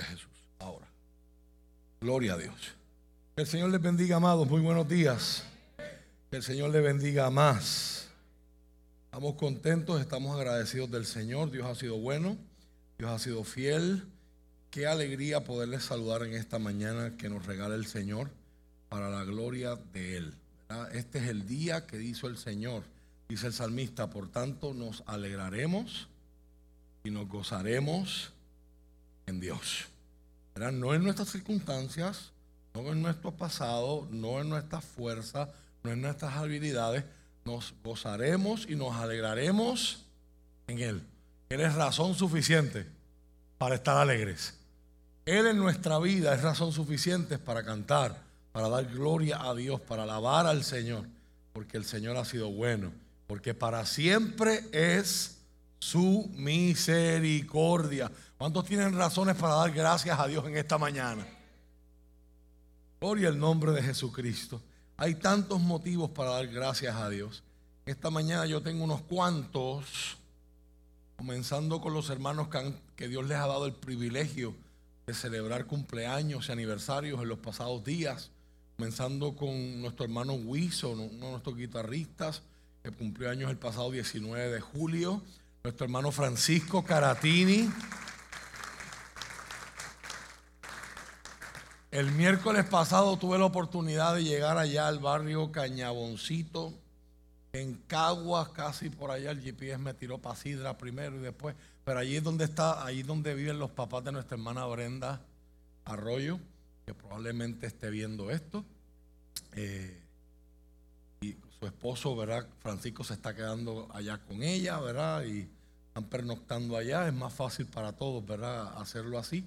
A Jesús. Ahora. Gloria a Dios. Que el Señor les bendiga, amados. Muy buenos días. Que el Señor les bendiga más. Estamos contentos, estamos agradecidos del Señor. Dios ha sido bueno, Dios ha sido fiel. Qué alegría poderles saludar en esta mañana que nos regala el Señor para la gloria de Él. Este es el día que hizo el Señor, dice el salmista. Por tanto, nos alegraremos y nos gozaremos en Dios. No en nuestras circunstancias, no en nuestro pasado, no en nuestra fuerza, no en nuestras habilidades. Nos gozaremos y nos alegraremos en Él. Él es razón suficiente para estar alegres. Él en nuestra vida es razón suficiente para cantar, para dar gloria a Dios, para alabar al Señor, porque el Señor ha sido bueno, porque para siempre es su misericordia. ¿Cuántos tienen razones para dar gracias a Dios en esta mañana? Gloria al nombre de Jesucristo. Hay tantos motivos para dar gracias a Dios. Esta mañana yo tengo unos cuantos, comenzando con los hermanos que, Dios les ha dado el privilegio de celebrar cumpleaños y aniversarios en los pasados días, comenzando con nuestro hermano Wiso, uno de nuestros guitarristas, que cumplió años el pasado 19 de julio, nuestro hermano Francisco Caratini. El miércoles pasado tuve la oportunidad de llegar allá al barrio Cañaboncito, en Caguas, casi por allá. El GPS me tiró para Sidra primero y después. Pero allí es donde está, allí donde viven los papás de nuestra hermana Brenda Arroyo, que probablemente esté viendo esto. Eh, y su esposo, ¿verdad? Francisco se está quedando allá con ella, ¿verdad? Y están pernoctando allá. Es más fácil para todos, ¿verdad? Hacerlo así.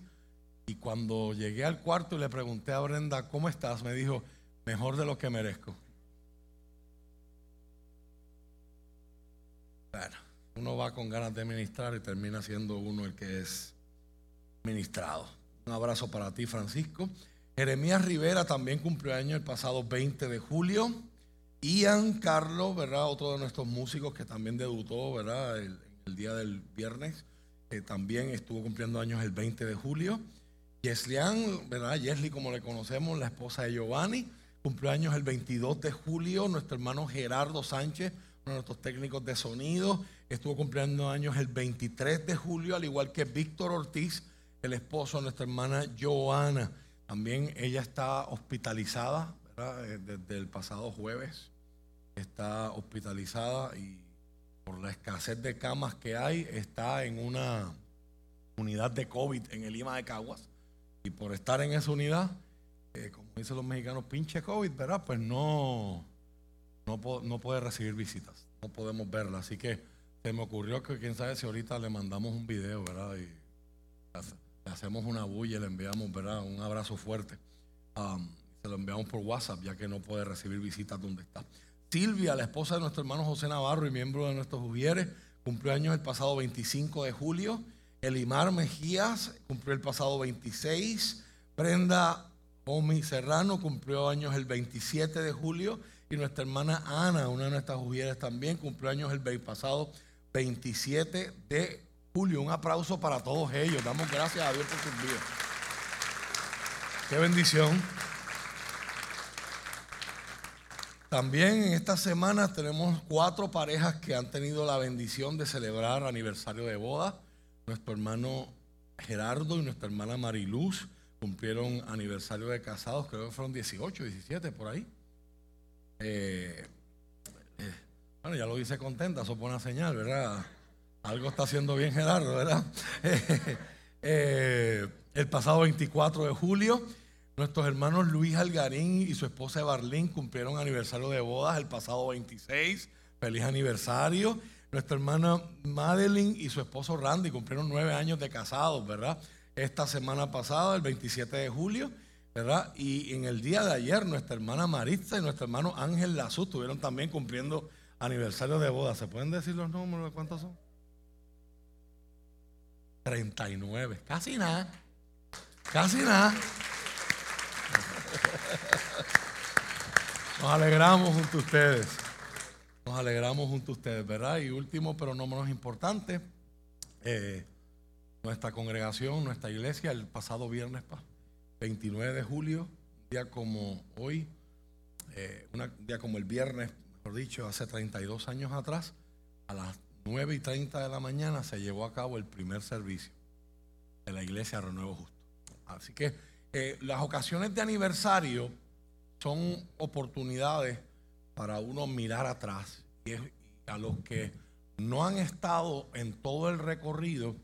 Y cuando llegué al cuarto y le pregunté a Brenda, ¿cómo estás? Me dijo, mejor de lo que merezco. Bueno, uno va con ganas de ministrar y termina siendo uno el que es ministrado. Un abrazo para ti, Francisco. Jeremías Rivera también cumplió año el pasado 20 de julio. Ian Carlos, ¿verdad? Otro de nuestros músicos que también debutó, ¿verdad? El, el día del viernes, que también estuvo cumpliendo años el 20 de julio. Yeslian, ¿verdad? Yesli, como le conocemos, la esposa de Giovanni, cumpleaños el 22 de julio. Nuestro hermano Gerardo Sánchez, uno de nuestros técnicos de sonido, estuvo cumpliendo años el 23 de julio, al igual que Víctor Ortiz, el esposo de nuestra hermana Joana. También ella está hospitalizada, ¿verdad? Eh, desde el pasado jueves. Está hospitalizada y por la escasez de camas que hay, está en una unidad de COVID en el Lima de Caguas y por estar en esa unidad, eh, como dicen los mexicanos, pinche COVID, ¿verdad? Pues no, no, puede recibir visitas, no podemos verla. Así que se me ocurrió que quién sabe si ahorita le mandamos un video, ¿verdad? Y le hacemos una bulla le enviamos, ¿verdad? Un abrazo fuerte. Se lo enviamos por WhatsApp, ya que no puede recibir visitas donde está. Silvia, la esposa de nuestro hermano José Navarro y miembro de nuestros Ujieres, cumplió años el pasado 25 de julio. Elimar Mejías cumplió el pasado 26. Brenda Omi Serrano cumplió años el 27 de julio. Y nuestra hermana Ana, una de nuestras mujeres también, cumplió años el pasado 27 de julio. Un aplauso para todos ellos. Damos gracias a Dios por sus vidas. Qué bendición. También en esta semana tenemos cuatro parejas que han tenido la bendición de celebrar aniversario de boda nuestro hermano Gerardo y nuestra hermana Mariluz cumplieron aniversario de casados, creo que fueron 18, 17 por ahí. Eh, eh, bueno, ya lo hice contenta, eso es buena señal, ¿verdad? Algo está haciendo bien Gerardo, ¿verdad? Eh, el pasado 24 de julio, nuestros hermanos Luis Algarín y su esposa Barlín cumplieron aniversario de bodas el pasado 26. Feliz aniversario. Nuestra hermana Madeline y su esposo Randy cumplieron nueve años de casados, ¿verdad? Esta semana pasada, el 27 de julio, ¿verdad? Y en el día de ayer, nuestra hermana Maritza y nuestro hermano Ángel Lazú estuvieron también cumpliendo aniversario de boda. ¿Se pueden decir los números de cuántos son? 39, casi nada, casi nada. Nos alegramos junto a ustedes. Nos alegramos junto a ustedes, ¿verdad? Y último, pero no menos importante, eh, nuestra congregación, nuestra iglesia, el pasado viernes 29 de julio, día como hoy, eh, un día como el viernes, mejor dicho, hace 32 años atrás, a las 9 y 30 de la mañana se llevó a cabo el primer servicio de la iglesia Renuevo Justo. Así que eh, las ocasiones de aniversario son oportunidades para uno mirar atrás. Y, a los que no han estado en todo el recorrido,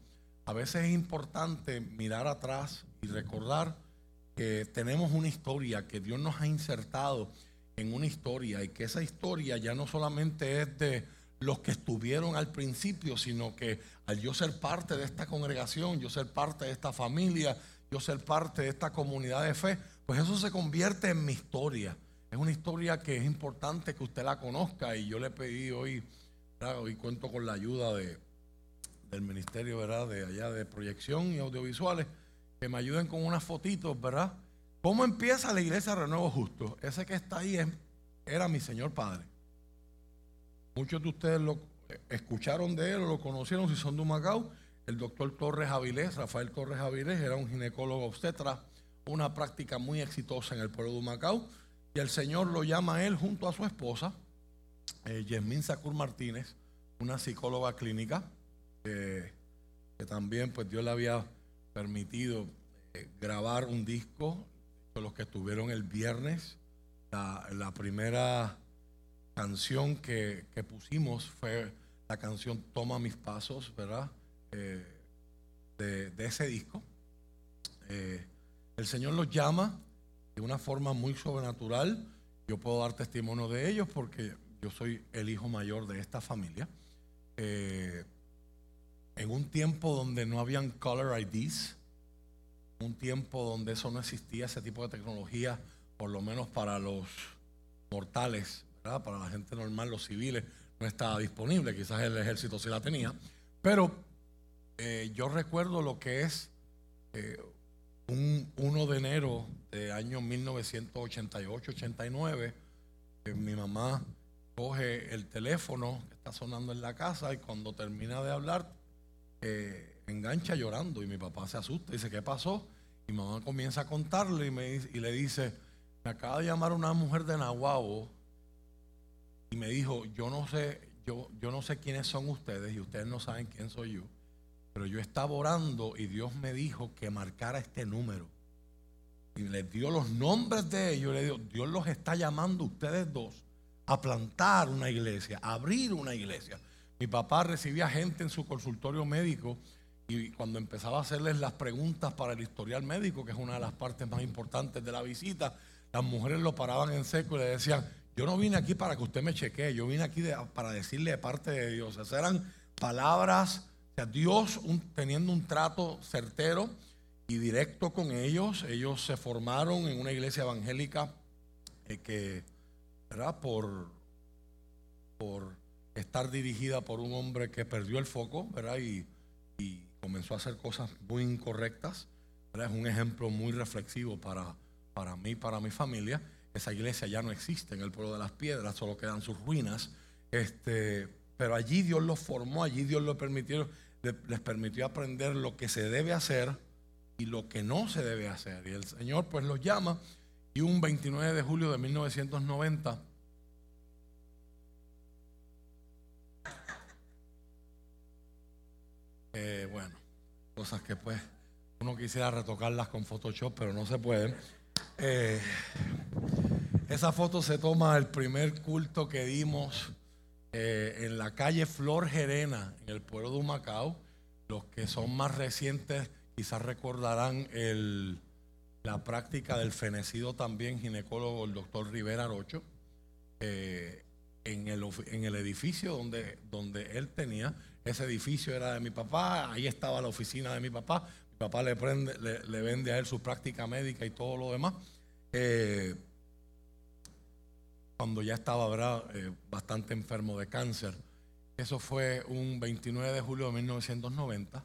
a veces es importante mirar atrás y recordar que tenemos una historia, que Dios nos ha insertado en una historia y que esa historia ya no solamente es de los que estuvieron al principio, sino que al yo ser parte de esta congregación, yo ser parte de esta familia, yo ser parte de esta comunidad de fe, pues eso se convierte en mi historia. Es una historia que es importante que usted la conozca y yo le pedí hoy, hoy cuento con la ayuda de, del ministerio ¿verdad? de allá de proyección y audiovisuales, que me ayuden con unas fotitos, ¿verdad? ¿Cómo empieza la iglesia Renuevo Justo? Ese que está ahí era mi Señor Padre. Muchos de ustedes lo escucharon de él o lo conocieron si son de Humacao. El doctor Torres Avilés, Rafael Torres Avilés, era un ginecólogo obstetra, una práctica muy exitosa en el pueblo de Humacao. Y el Señor lo llama a él junto a su esposa, eh, Yasmín Sacur Martínez, una psicóloga clínica, que también pues Dios le había permitido eh, grabar un disco, con los que estuvieron el viernes. la primera canción que, pusimos fue la canción Toma mis pasos, ¿verdad? Eh, de, ese disco. Eh, el Señor los llama de una forma muy sobrenatural. Yo puedo dar testimonio de ellos porque yo soy el hijo mayor de esta familia. Eh, en un tiempo donde no habían color IDs, un tiempo donde eso no existía, ese tipo de tecnología, por lo menos para los mortales, para la gente normal, los civiles, no estaba disponible. Quizás el ejército sí la tenía. Pero eh, yo recuerdo lo que es eh, un 1 de enero de año 1988-89. mi mamá coge el teléfono que está sonando en la casa y cuando termina de hablar, eh, engancha llorando y mi papá se asusta y dice, ¿qué pasó? Y mamá comienza a contarle y, me, y le dice, me acaba de llamar una mujer de Nahuabo y me dijo, yo no sé, yo, yo no sé quiénes son ustedes y ustedes no saben quién soy yo, pero yo estaba orando y Dios me dijo que marcara este número. Y le dio los nombres de ellos, le Dios los está llamando ustedes dos a plantar una iglesia, a abrir una iglesia. Mi papá recibía gente en su consultorio médico y cuando empezaba a hacerles las preguntas para el historial médico, que es una de las partes más importantes de la visita, las mujeres lo paraban en seco y le decían, yo no vine aquí para que usted me chequee, yo vine aquí para decirle de parte de Dios. Esas eran palabras, Dios teniendo un trato certero y directo con ellos. Ellos se formaron en una iglesia evangélica eh, que, ¿verdad? Por, por estar dirigida por un hombre que perdió el foco, ¿verdad? Y, y comenzó a hacer cosas muy incorrectas. Es un ejemplo muy reflexivo para, para mí, para mi familia. Esa iglesia ya no existe en el pueblo de las piedras, solo quedan sus ruinas. Este, pero allí Dios los formó, allí Dios los permitió, les permitió aprender lo que se debe hacer y lo que no se debe hacer. Y el Señor pues los llama y un 29 de julio de 1990 eh, bueno, cosas que pues uno quisiera retocarlas con Photoshop, pero no se pueden. Eh, esa foto se toma el primer culto que dimos eh, en la calle Flor Gerena, en el pueblo de Humacao. Los que son más recientes quizás recordarán la práctica del fenecido también ginecólogo, el doctor Rivera Arocho, eh, en, el, en el edificio donde, donde él tenía. Ese edificio era de mi papá, ahí estaba la oficina de mi papá. Mi papá le, prende, le, vende a él su práctica médica y todo lo demás. Eh, cuando ya estaba eh, bastante enfermo de cáncer. Eso fue un 29 de julio de 1990.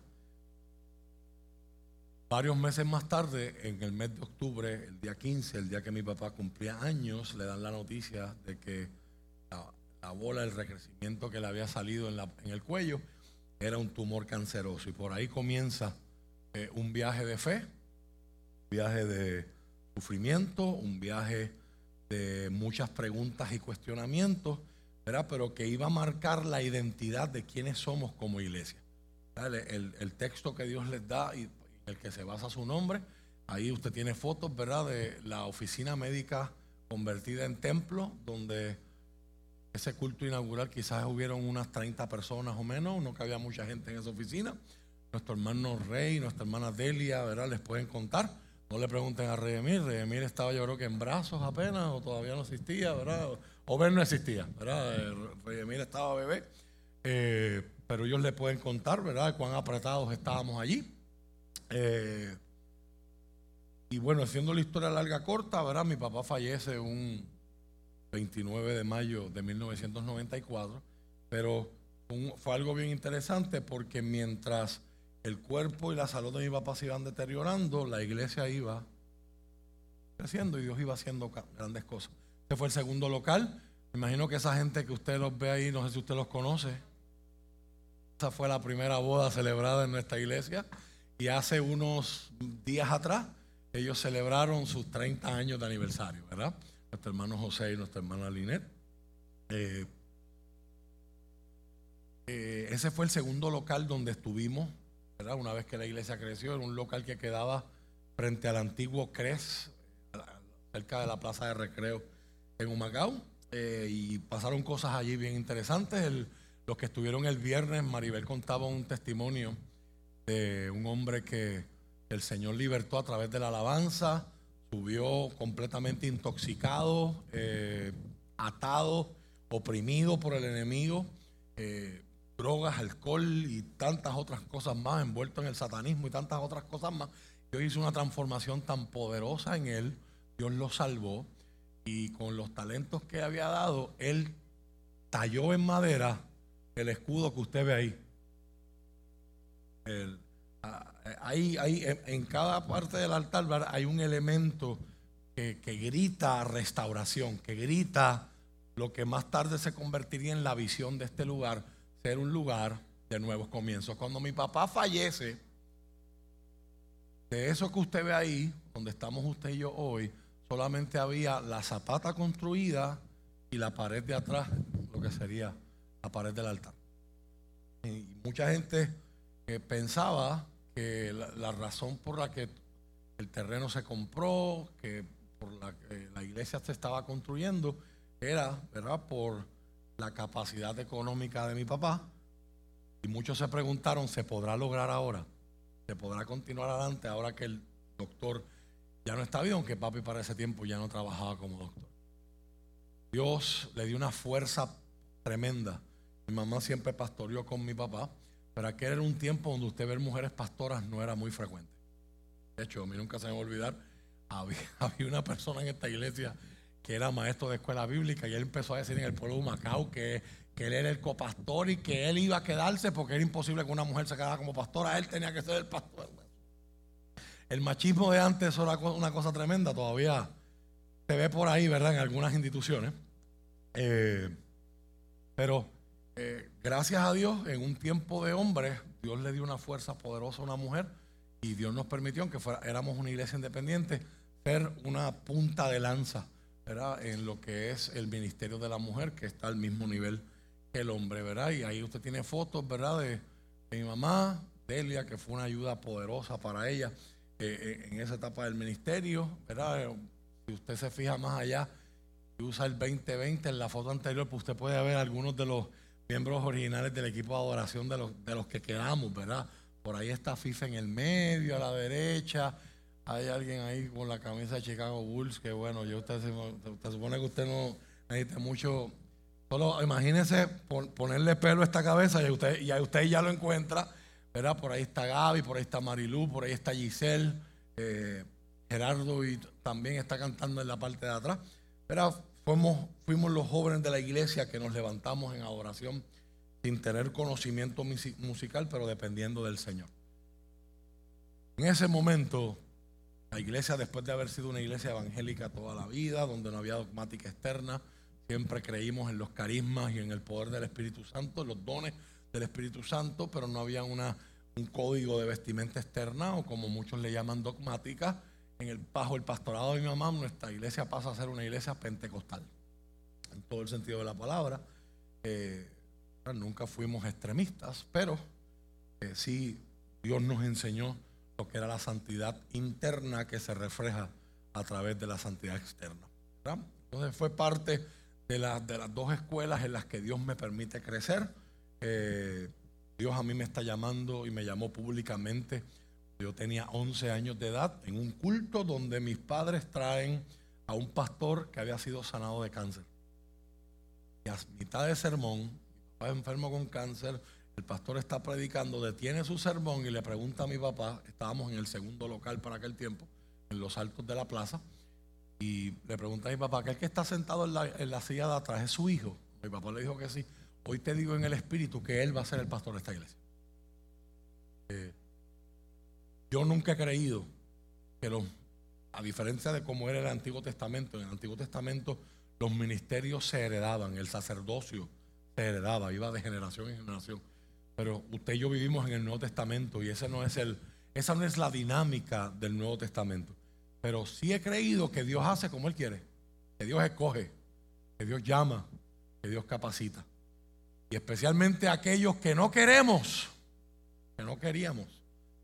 Varios meses más tarde, en el mes de octubre, el día 15, el día que mi papá cumplía años, le dan la noticia de que la, bola, el recrecimiento que le había salido en, el cuello, era un tumor canceroso. Y por ahí comienza eh, un viaje de fe, un viaje de sufrimiento, un viaje de muchas preguntas y cuestionamientos, ¿verdad? pero que iba a marcar la identidad de quiénes somos como iglesia. El, el, texto que Dios les da y el que se basa su nombre, ahí usted tiene fotos ¿verdad? de la oficina médica convertida en templo, donde ese culto inaugural quizás hubieron unas 30 personas o menos, no cabía mucha gente en esa oficina. Nuestro hermano Rey, nuestra hermana Delia, ¿verdad? Les pueden contar. No le pregunten a Rey Emil estaba yo creo que en brazos apenas o todavía no existía, ¿verdad? O ver no existía, ¿verdad? Eh, Rey Emil estaba bebé. Eh, pero ellos le pueden contar, ¿verdad? Cuán apretados estábamos allí. Eh, y bueno, haciendo la historia larga corta, ¿verdad? Mi papá fallece un 29 de mayo de 1994, pero fue algo bien interesante porque mientras el cuerpo y la salud de mi papá se iban deteriorando, la iglesia iba creciendo y Dios iba haciendo grandes cosas. Este fue el segundo local. Me imagino que esa gente que usted los ve ahí, no sé si usted los conoce. Esa fue la primera boda celebrada en nuestra iglesia. Y hace unos días atrás ellos celebraron sus 30 años de aniversario, ¿verdad? Nuestro hermano José y nuestra hermana Linet. Eh, eh, ese fue el segundo local donde estuvimos, Una vez que la iglesia creció, era un local que quedaba frente al antiguo CRES, cerca de la plaza de recreo en Humacao. Eh, y pasaron cosas allí bien interesantes. los que estuvieron el viernes, Maribel contaba un testimonio de un hombre que el Señor libertó a través de la alabanza, subió completamente intoxicado, eh, atado, oprimido por el enemigo, eh, drogas, alcohol y tantas otras cosas más, envuelto en el satanismo y tantas otras cosas más. Dios hizo una transformación tan poderosa en él, Dios lo salvó y con los talentos que había dado, él talló en madera el escudo que usted ve ahí. El, Ahí, en cada parte del altar hay un elemento que, grita restauración, que grita lo que más tarde se convertiría en la visión de este lugar, ser un lugar de nuevos comienzos. Cuando mi papá fallece, de eso que usted ve ahí, donde estamos usted y yo hoy, solamente había la zapata construida y la pared de atrás, lo que sería la pared del altar. Y mucha gente que pensaba que la, razón por la que el terreno se compró, que por la que la iglesia se estaba construyendo, era, ¿verdad?, por la capacidad económica de mi papá. Y muchos se preguntaron, ¿se podrá lograr ahora? ¿Se podrá continuar adelante ahora que el doctor ya no está vivo, aunque papi para ese tiempo ya no trabajaba como doctor? Dios le dio una fuerza tremenda. Mi mamá siempre pastoreó con mi papá pero aquel era un tiempo donde usted ver mujeres pastoras no era muy frecuente. De hecho, a mí nunca se me va a olvidar, había, una persona en esta iglesia que era maestro de escuela bíblica y él empezó a decir en el pueblo de Macao que, que él era el copastor y que él iba a quedarse porque era imposible que una mujer se quedara como pastora, él tenía que ser el pastor. El machismo de antes era una cosa tremenda, todavía se ve por ahí, ¿verdad? En algunas instituciones. Eh, pero eh, gracias a Dios, en un tiempo de hombres, Dios le dio una fuerza poderosa a una mujer y Dios nos permitió, aunque fuera, éramos una iglesia independiente, ser una punta de lanza en lo que es el ministerio de la mujer, que está al mismo nivel que el hombre. ¿verdad? Y ahí usted tiene fotos ¿verdad? De, mi mamá, Delia, que fue una ayuda poderosa para ella eh, eh, en esa etapa del ministerio. ¿verdad? Si usted se fija más allá y usa el 2020 en la foto anterior, pues usted puede ver algunos de los miembros originales del equipo de adoración de los, de los que quedamos, ¿verdad? Por ahí está FIFA en el medio, a la derecha. Hay alguien ahí con la camisa de Chicago Bulls, que bueno, yo usted, se, supone que usted no necesita mucho. Solo imagínese ponerle pelo a esta cabeza y usted, y usted ya lo encuentra, ¿verdad? Por ahí está Gaby, por ahí está Marilú, por ahí está Giselle, eh, Gerardo y también está cantando en la parte de atrás. Pero Fuimos, fuimos los jóvenes de la iglesia que nos levantamos en adoración sin tener conocimiento musical, pero dependiendo del Señor. En ese momento, la iglesia, después de haber sido una iglesia evangélica toda la vida, donde no había dogmática externa, siempre creímos en los carismas y en el poder del Espíritu Santo, los dones del Espíritu Santo, pero no había una, un código de vestimenta externa o como muchos le llaman dogmática. En el, bajo el pastorado de mi mamá, nuestra iglesia pasa a ser una iglesia pentecostal, en todo el sentido de la palabra. Eh, nunca fuimos extremistas, pero eh, sí Dios nos enseñó que era la santidad interna que se refleja a través de la santidad externa. Entonces fue parte de, de, las dos escuelas en las que Dios me permite crecer. Eh, Dios a mí me está llamando y me llamó públicamente. Yo tenía 11 años de edad en un culto donde mis padres traen a un pastor que había sido sanado de cáncer. Y a mitad de sermón, mi papá enfermo con cáncer, el pastor está predicando, detiene su sermón y le pregunta a mi papá, estábamos en el segundo local para aquel tiempo, en los altos de la plaza, y le pregunta a mi papá, aquel que está sentado en la, silla de atrás es su hijo. Mi papá le dijo que sí. Hoy te digo en el espíritu que él va a ser el pastor de esta iglesia. Eh, yo nunca he creído que los, a diferencia de cómo era el Antiguo Testamento, en el Antiguo Testamento los ministerios se heredaban, el sacerdocio se heredaba, iba de generación en generación. Pero usted y yo vivimos en el Nuevo Testamento y no es el, esa no es la dinámica del Nuevo Testamento. Pero sí he creído que Dios hace como Él quiere, que Dios escoge, que Dios llama, que Dios capacita. Y especialmente aquellos que no queremos, que no queríamos.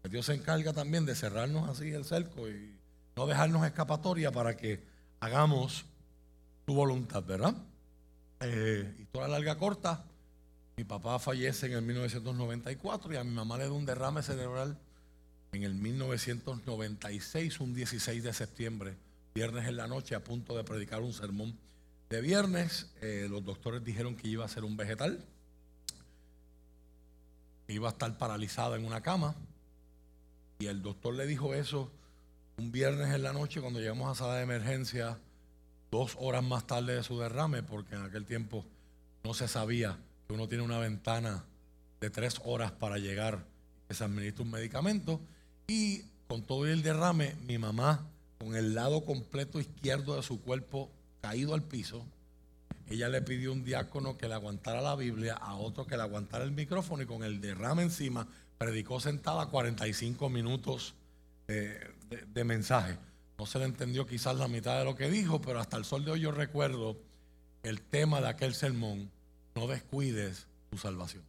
Que Dios se encarga también de cerrarnos así el cerco y no dejarnos escapatoria para que hagamos su voluntad, ¿verdad? Eh, toda larga corta, mi papá fallece en el 1994 y a mi mamá le da un derrame cerebral en el 1996, un 16 de septiembre, viernes en la noche, a punto de predicar un sermón de viernes. Eh, los doctores dijeron que iba a ser un vegetal iba a estar paralizada en una cama. Y el doctor le dijo eso un viernes en la noche cuando llegamos a sala de emergencia, dos horas más tarde de su derrame, porque en aquel tiempo no se sabía que uno tiene una ventana de tres horas para llegar y se administra un medicamento. Y con todo el derrame, mi mamá, con el lado completo izquierdo de su cuerpo caído al piso, ella le pidió a un diácono que le aguantara la Biblia, a otro que le aguantara el micrófono y con el derrame encima predicó sentada 45 minutos de, mensaje. No se le entendió quizás la mitad de lo que dijo, pero hasta el sol de hoy yo recuerdo el tema de aquel sermón, no descuides tu salvación.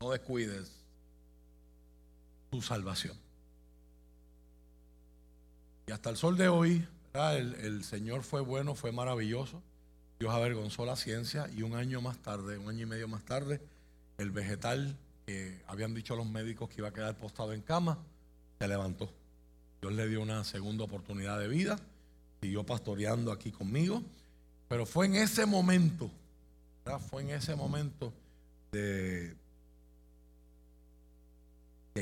No descuides tu salvación. Y hasta el sol de hoy el, Señor fue bueno, fue maravilloso. Dios avergonzó la ciencia y un año más tarde, un año y medio más tarde, el vegetal que habían dicho los médicos que iba a quedar postado en cama, se levantó. Dios le dio una segunda oportunidad de vida, siguió pastoreando aquí conmigo, pero fue en ese momento, fue en ese momento de,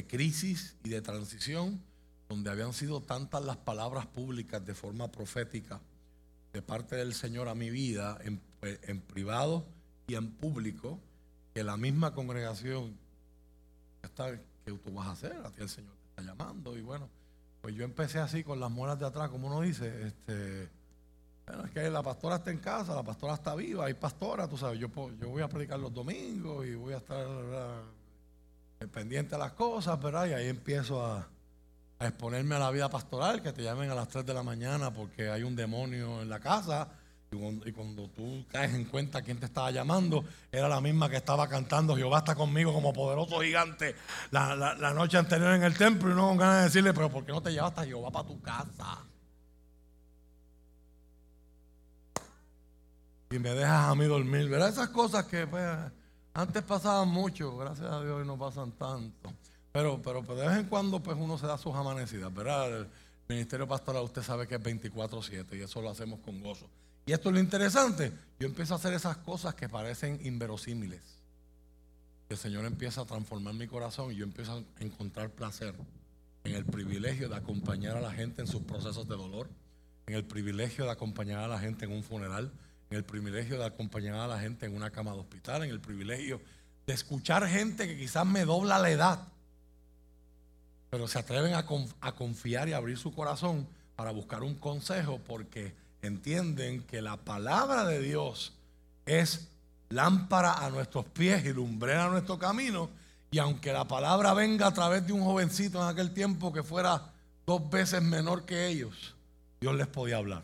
crisis y de transición donde habían sido tantas las palabras públicas de forma profética de parte del Señor a mi vida, en, privado y en público, que la misma congregación está, ¿qué tú vas a hacer? A ti el Señor te está llamando. Y bueno, pues yo empecé así con las muelas de atrás, como uno dice, este, bueno, es que la pastora está en casa, la pastora está viva, hay pastora, tú sabes, yo, yo voy a predicar los domingos y voy a estar pendiente de las cosas, ¿verdad? Y ahí empiezo a, a exponerme a la vida pastoral, que te llamen a las 3 de la mañana porque hay un demonio en la casa. Y cuando, tú caes en cuenta quién te estaba llamando, era la misma que estaba cantando Jehová está conmigo como poderoso gigante la, la noche anterior en el templo y no con ganas de decirle, pero ¿por qué no te llevas a Jehová para tu casa? Y me dejas a mí dormir, ¿verdad? Esas cosas que pues, antes pasaban mucho, gracias a Dios y no pasan tanto. Pero, pero, de vez en cuando pues uno se da sus amanecidas, ¿verdad? El ministerio pastoral usted sabe que es 24/7 y eso lo hacemos con gozo. Y esto es lo interesante, yo empiezo a hacer esas cosas que parecen inverosímiles. El Señor empieza a transformar mi corazón y yo empiezo a encontrar placer en el privilegio de acompañar a la gente en sus procesos de dolor, en el privilegio de acompañar a la gente en un funeral, en el privilegio de acompañar a la gente en una cama de hospital, en el privilegio de escuchar gente que quizás me dobla la edad pero se atreven a, confiar y abrir su corazón para buscar un consejo porque entienden que la palabra de Dios es lámpara a nuestros pies y lumbrera a nuestro camino. Y aunque la palabra venga a través de un jovencito en aquel tiempo que fuera dos veces menor que ellos, Dios les podía hablar.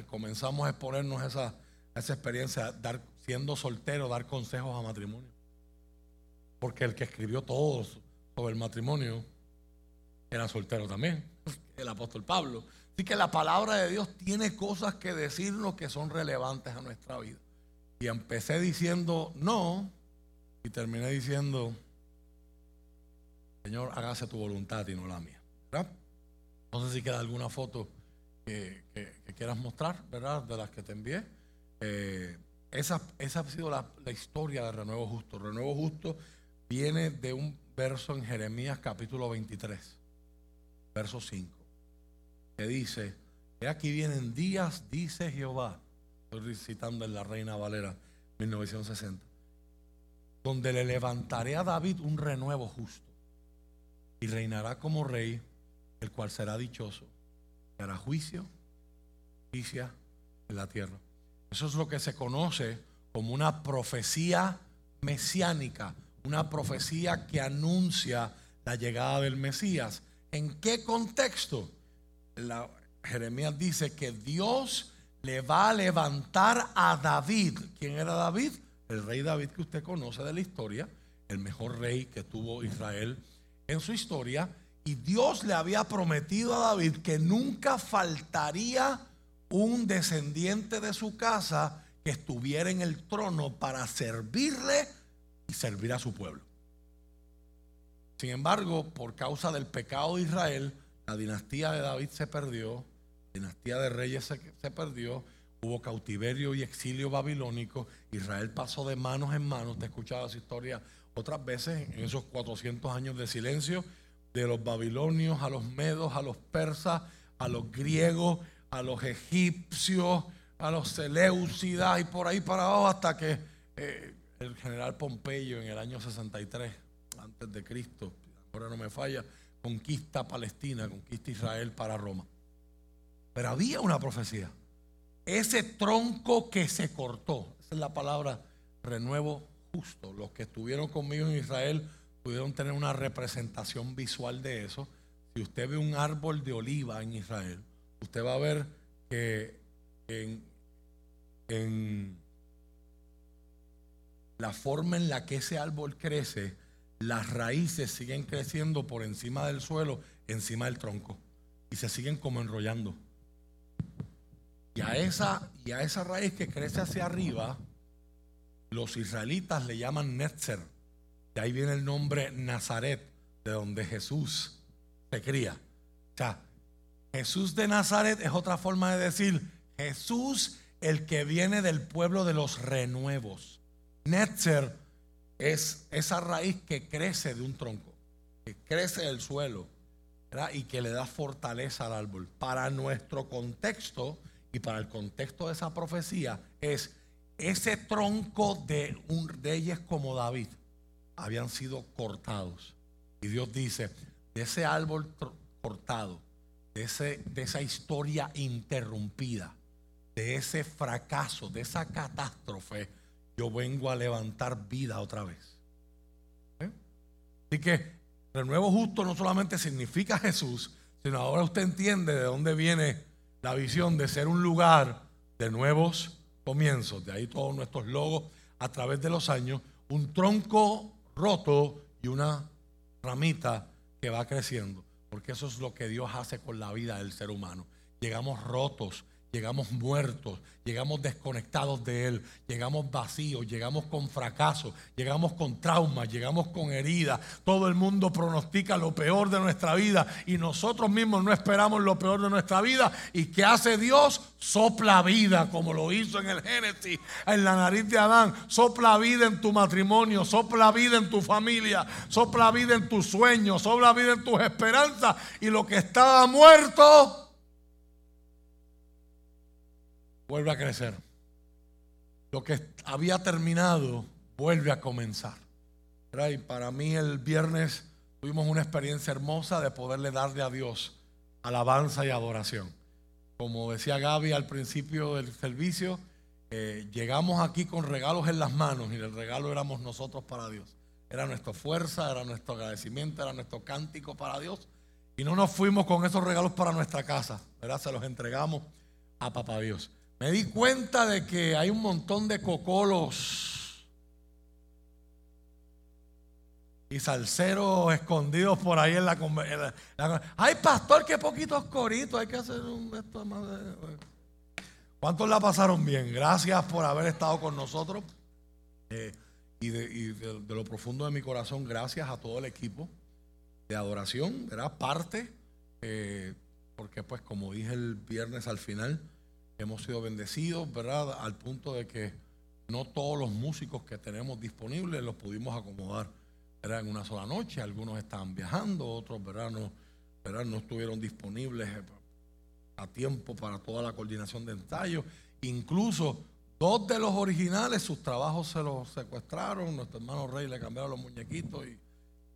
Comenzamos a exponernos esa, esa experiencia, dar, siendo soltero, dar consejos a matrimonio. Porque el que escribió todo sobre el matrimonio era soltero también, el apóstol Pablo. Así que la palabra de Dios tiene cosas que decirnos que son relevantes a nuestra vida. Y empecé diciendo no y terminé diciendo, Señor, hágase tu voluntad y no la mía. No sé si queda alguna foto que, quieras mostrar, ¿verdad? De las que te envié. Eh, esa, esa, ha sido la, la historia de Renuevo Justo. Renuevo Justo viene de un verso en Jeremías capítulo 23, verso 5, que dice, que aquí vienen días, dice Jehová, estoy citando en la Reina Valera 1960, donde le levantaré a David un renuevo justo y reinará como rey, el cual será dichoso, hará juicio, justicia en la tierra. Eso es lo que se conoce como una profecía mesiánica, una profecía que anuncia la llegada del Mesías. ¿En qué contexto? La, Jeremías dice que Dios le va a levantar a David. ¿Quién era David? El rey David que usted conoce de la historia, el mejor rey que tuvo Israel en su historia. Y Dios le había prometido a David que nunca faltaría un descendiente de su casa que estuviera en el trono para servirle y servir a su pueblo. Sin embargo, por causa del pecado de Israel, la dinastía de David se perdió, la dinastía de reyes se, perdió, hubo cautiverio y exilio babilónico, Israel pasó de manos en manos, te he escuchado esa historia otras veces en esos 400 años de silencio, de los babilonios a los medos, a los persas, a los griegos, a los egipcios, a los seleucidas y por ahí para abajo hasta que eh, el general Pompeyo en el año 63 antes de Cristo, ahora no me falla, conquista Palestina, conquista Israel para Roma. Pero había una profecía. Ese tronco que se cortó, esa es la palabra renuevo justo. Los que estuvieron conmigo en Israel pudieron tener una representación visual de eso. Si usted ve un árbol de oliva en Israel, usted va a ver que en, en la forma en la que ese árbol crece, las raíces siguen creciendo por encima del suelo, encima del tronco, y se siguen como enrollando. Y a esa, y a esa raíz que crece hacia arriba, los israelitas le llaman Netzer. De ahí viene el nombre Nazaret, de donde Jesús se cría. O sea, Jesús de Nazaret es otra forma de decir Jesús el que viene del pueblo de los renuevos. Netzer es esa raíz que crece de un tronco, que crece del suelo y que le da fortaleza al árbol. Para nuestro contexto y para el contexto de esa profecía es ese tronco de un reyes como David habían sido cortados. Y Dios dice, de ese árbol cortado, de, ese, de esa historia interrumpida, de ese fracaso, de esa catástrofe, yo vengo a levantar vida otra vez. ¿Eh? Así que renuevo justo no solamente significa Jesús, sino ahora usted entiende de dónde viene la visión de ser un lugar de nuevos comienzos. De ahí todos nuestros logos a través de los años. Un tronco roto y una ramita que va creciendo. Porque eso es lo que Dios hace con la vida del ser humano. Llegamos rotos, llegamos muertos, llegamos desconectados de Él, llegamos vacíos, llegamos con fracaso, llegamos con traumas, llegamos con heridas. Todo el mundo pronostica lo peor de nuestra vida y nosotros mismos no esperamos lo peor de nuestra vida. ¿Y qué hace Dios? Sopla vida, como lo hizo en el Génesis, en la nariz de Adán. Sopla vida en tu matrimonio, sopla vida en tu familia, sopla vida en tus sueños, sopla vida en tus esperanzas. Y lo que estaba muerto vuelve a crecer. Lo que había terminado vuelve a comenzar. Y para mí el viernes tuvimos una experiencia hermosa de poderle darle a Dios alabanza y adoración. Como decía Gaby al principio del servicio, eh, llegamos aquí con regalos en las manos y el regalo éramos nosotros para Dios. Era nuestra fuerza, era nuestro agradecimiento, era nuestro cántico para Dios. Y no nos fuimos con esos regalos para nuestra casa. Se los entregamos a Papá Dios. Me di cuenta de que hay un montón de cocolos y salseros escondidos por ahí en la, Ay, pastor, qué poquitos coritos, hay que hacer un esto más de... ¿Cuántos la pasaron bien? Gracias por haber estado con nosotros. Eh, y, de, lo profundo de mi corazón, gracias a todo el equipo de adoración, ¿verdad? Parte, eh, porque pues como dije el viernes al final, hemos sido bendecidos, ¿verdad? Al punto de que no todos los músicos que tenemos disponibles los pudimos acomodar ¿verdad? en una sola noche. Algunos estaban viajando, otros ¿verdad? No, ¿verdad? no estuvieron disponibles eh, a tiempo para toda la coordinación de ensayo. Incluso dos de los originales, sus trabajos se los secuestraron. Nuestro hermano Rey le cambiaron los muñequitos y,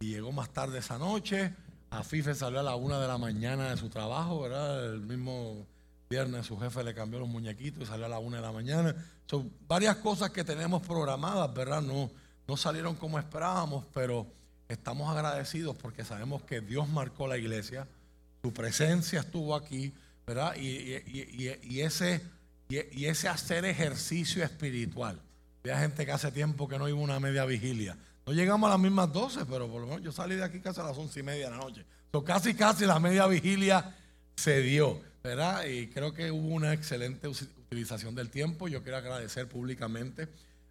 llegó más tarde esa noche. A Fife salió a la una de la mañana de su trabajo, ¿verdad? El mismo viernes su jefe le cambió los muñequitos y salió a la una de la mañana. Son varias cosas que tenemos programadas, ¿verdad? No, no salieron como esperábamos, pero estamos agradecidos porque sabemos que Dios marcó la iglesia, su presencia estuvo aquí ¿verdad? Y, ese, y, ese hacer ejercicio espiritual. Había gente que hace tiempo que no iba una media vigilia. No llegamos a las mismas 12, pero por lo menos yo salí de aquí casi a las once y media de la noche. casi, casi la media vigilia se dio, Y creo que hubo una excelente utilización del tiempo. Yo quiero agradecer públicamente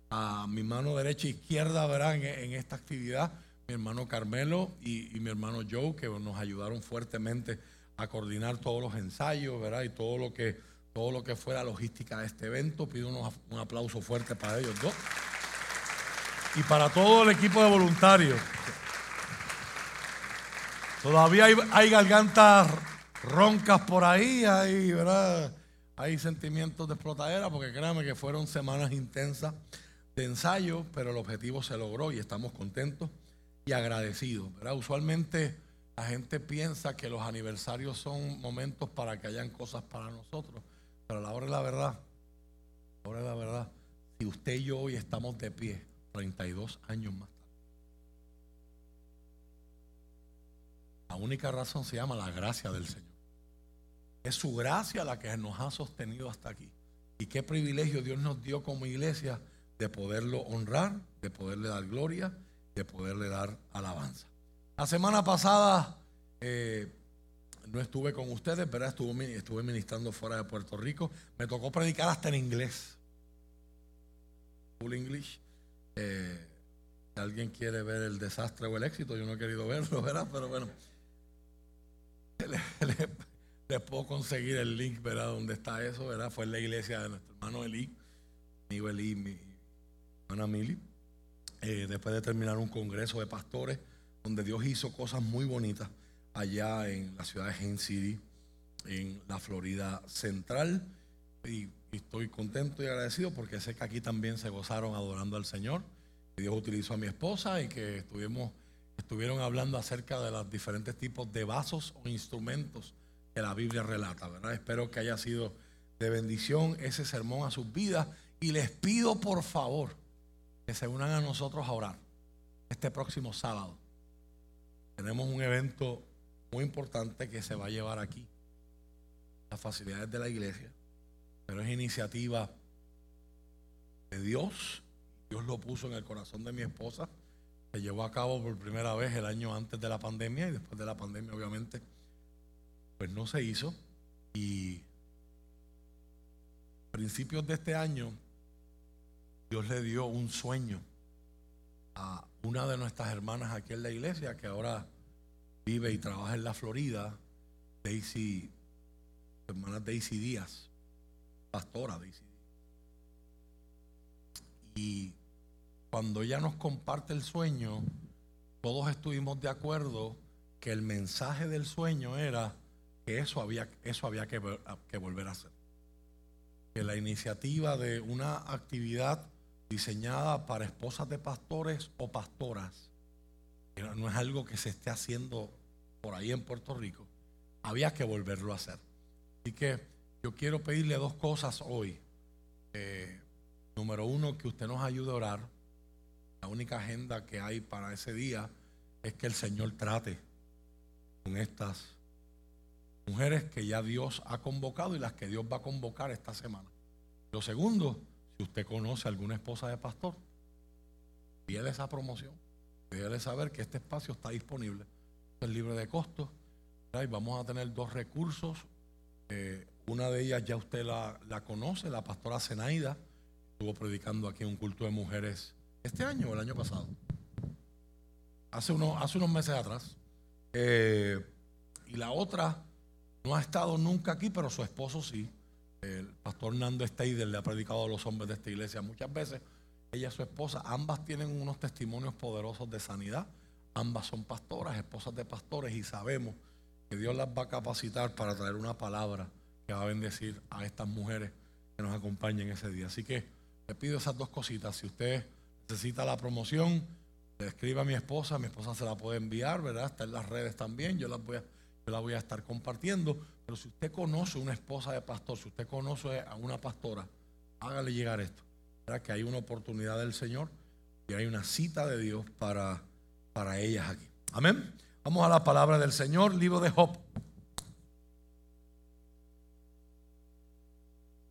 a mi mano derecha e izquierda, ¿verdad? En, esta actividad, mi hermano Carmelo y, mi hermano Joe, que nos ayudaron fuertemente a coordinar todos los ensayos, ¿verdad? Y todo lo que, todo lo que fue la logística de este evento. Pido un aplauso fuerte para ellos dos. Y para todo el equipo de voluntarios. Todavía hay, gargantas roncas por ahí, hay, ¿verdad? Hay sentimientos de explotadera, porque créanme que fueron semanas intensas de ensayo, pero el objetivo se logró y estamos contentos y agradecidos. ¿verdad? Usualmente la gente piensa que los aniversarios son momentos para que hayan cosas para nosotros, pero a la hora de la verdad, a la hora de la verdad, si usted y yo hoy estamos de pie, 32 años más tarde, la única razón se llama la gracia del Señor. Es su gracia la que nos ha sostenido hasta aquí. Y qué privilegio Dios nos dio como iglesia de poderlo honrar, de poderle dar gloria, de poderle dar alabanza. La semana pasada eh, no estuve con ustedes, pero estuve, estuve ministrando fuera de Puerto Rico. Me tocó predicar hasta en inglés. Full English. Eh, si alguien quiere ver el desastre o el éxito, yo no he querido verlo, ¿verdad? Pero bueno, les puedo conseguir el link, ¿verdad? Donde está eso, ¿verdad? Fue en la iglesia de nuestro hermano Eli, amigo Eli, mi hermana Mili. Eh, después de terminar un congreso de pastores donde Dios hizo cosas muy bonitas allá en la ciudad de Haines City, en la Florida Central. Y, estoy contento y agradecido porque sé que aquí también se gozaron adorando al Señor. Que Dios utilizó a mi esposa y que estuvimos, estuvieron hablando acerca de los diferentes tipos de vasos o instrumentos que la Biblia relata. ¿verdad? Espero que haya sido de bendición ese sermón a sus vidas. Y les pido por favor que se unan a nosotros a orar este próximo sábado tenemos un evento muy importante que se va a llevar aquí. Las facilidades de la iglesia. Pero es iniciativa de Dios. Dios lo puso en el corazón de mi esposa. Se llevó a cabo por primera vez el año antes de la pandemia y después de la pandemia obviamente pues no se hizo. Y a principios de este año Dios le dio un sueño a una de nuestras hermanas aquí en la iglesia que ahora vive y trabaja en la Florida, Daisy, hermana Daisy Díaz, pastora Daisy Díaz. Y cuando ella nos comparte el sueño, todos estuvimos de acuerdo que el mensaje del sueño era que eso había, eso había que, volver a hacer. Que la iniciativa de una actividad diseñada para esposas de pastores o pastoras, no es algo que se esté haciendo por ahí en Puerto Rico, había que volverlo a hacer. Así que yo quiero pedirle dos cosas hoy. Eh, Número uno, que usted nos ayude a orar. La única agenda que hay para ese día es que el Señor trate con estas mujeres que ya Dios ha convocado y las que Dios va a convocar esta semana. Lo segundo, si usted conoce a alguna esposa de pastor, pídele esa promoción. Pídele saber que este espacio está disponible. Es libre de costos. Y vamos a tener dos recursos. Eh, una de ellas ya usted la, la, conoce, la pastora Zenaida. Estuvo predicando aquí un culto de mujeres este año o el año pasado. Hace, unos, hace unos meses atrás. Eh, y la otra no ha estado nunca aquí, pero su esposo sí. El pastor Nando Steider le ha predicado a los hombres de esta iglesia muchas veces. Ella y su esposa, ambas tienen unos testimonios poderosos de sanidad. Ambas son pastoras, esposas de pastores, y sabemos que Dios las va a capacitar para traer una palabra que va a bendecir a estas mujeres que nos acompañen ese día. Así que le pido esas dos cositas. Si usted necesita la promoción, le escriba a mi esposa, mi esposa se la puede enviar, ¿verdad? Está en las redes también, yo, las voy a, yo la voy a estar compartiendo. Pero si usted conoce una esposa de pastor, si usted conoce a una pastora, hágale llegar esto. ¿verdad? Que hay una oportunidad del Señor y hay una cita de Dios para, para ellas aquí. Amén. Vamos a la palabra del Señor, libro de Job.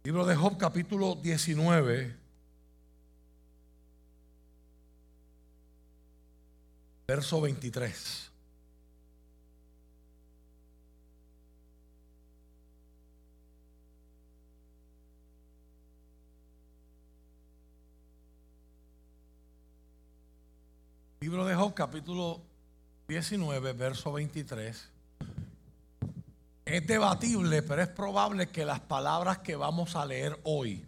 Libro de Job, capítulo 19. Verso 23. Libro de Job, capítulo 19, verso 23. Es debatible, pero es probable que las palabras que vamos a leer hoy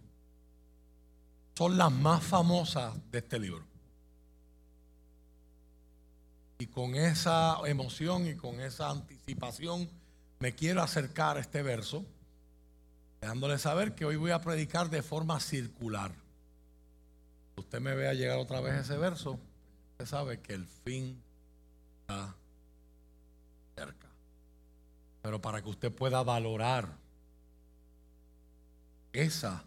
son las más famosas de este libro. Y con esa emoción y con esa anticipación me quiero acercar a este verso, dejándole saber que hoy voy a predicar de forma circular. Usted me vea llegar otra vez ese verso, usted sabe que el fin está cerca. Pero para que usted pueda valorar esa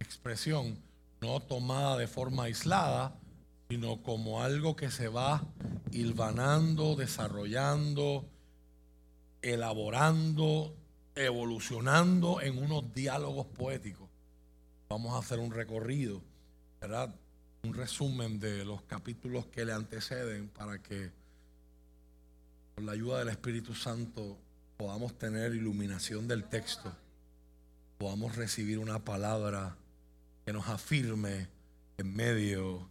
expresión no tomada de forma aislada, sino como algo que se va hilvanando, desarrollando, elaborando, evolucionando en unos diálogos poéticos. Vamos a hacer un recorrido, ¿verdad? Un resumen de los capítulos que le anteceden para que con la ayuda del Espíritu Santo podamos tener iluminación del texto, podamos recibir una palabra que nos afirme en medio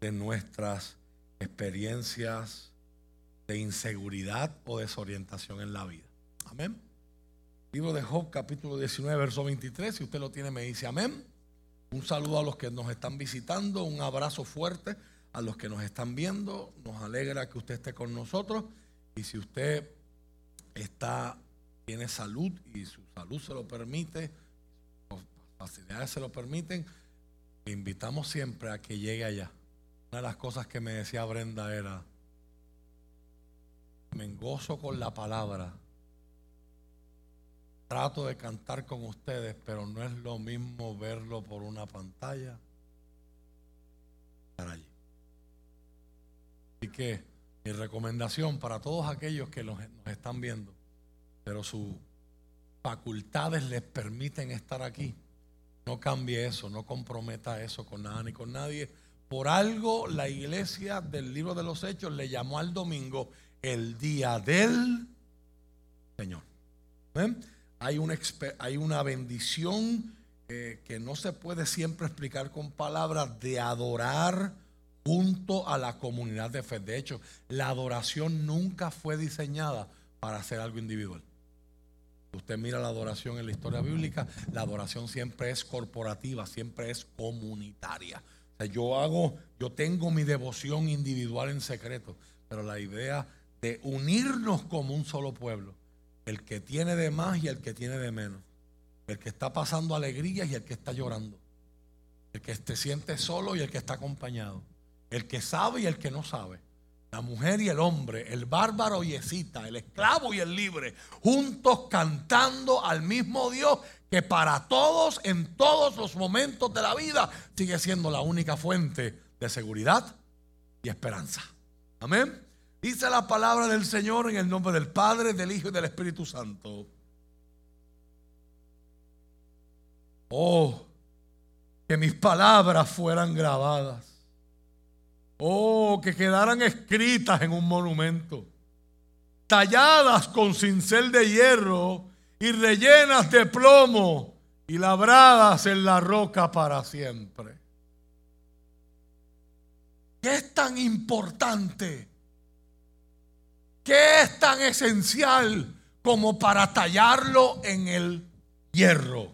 de nuestras experiencias de inseguridad o desorientación en la vida. Amén. Libro de Job, capítulo 19, verso 23. Si usted lo tiene, me dice amén. Un saludo a los que nos están visitando, un abrazo fuerte a los que nos están viendo. Nos alegra que usted esté con nosotros. Y si usted está, tiene salud y su salud se lo permite, sus facilidades se lo permiten, le invitamos siempre a que llegue allá. Una de las cosas que me decía Brenda era, me engozo con la palabra. Trato de cantar con ustedes, pero no es lo mismo verlo por una pantalla. Estar allí. Así que mi recomendación para todos aquellos que nos, nos están viendo, pero sus facultades les permiten estar aquí, no cambie eso, no comprometa eso con nada ni con nadie por algo la iglesia del libro de los Hechos le llamó al domingo el día del Señor. Hay, una, hay una bendición eh, que no se puede siempre explicar con palabras de adorar junto a la comunidad de fe. De hecho, la adoración nunca fue diseñada para hacer algo individual. Usted mira la adoración en la historia bíblica, la adoración siempre es corporativa, siempre es comunitaria yo hago, yo tengo mi devoción individual en secreto, pero la idea de unirnos como un solo pueblo, el que tiene de más y el que tiene de menos, el que está pasando alegría y el que está llorando, el que se siente solo y el que está acompañado, el que sabe y el que no sabe, la mujer y el hombre, el bárbaro y el esclavo y el libre, juntos cantando al mismo Dios que para todos, en todos los momentos de la vida, sigue siendo la única fuente de seguridad y esperanza. Amén. Dice la palabra del Señor en el nombre del Padre, del Hijo y del Espíritu Santo. Oh, que mis palabras fueran grabadas. Oh, que quedaran escritas en un monumento, talladas con cincel de hierro y rellenas de plomo y labradas en la roca para siempre. ¿Qué es tan importante? ¿Qué es tan esencial como para tallarlo en el hierro?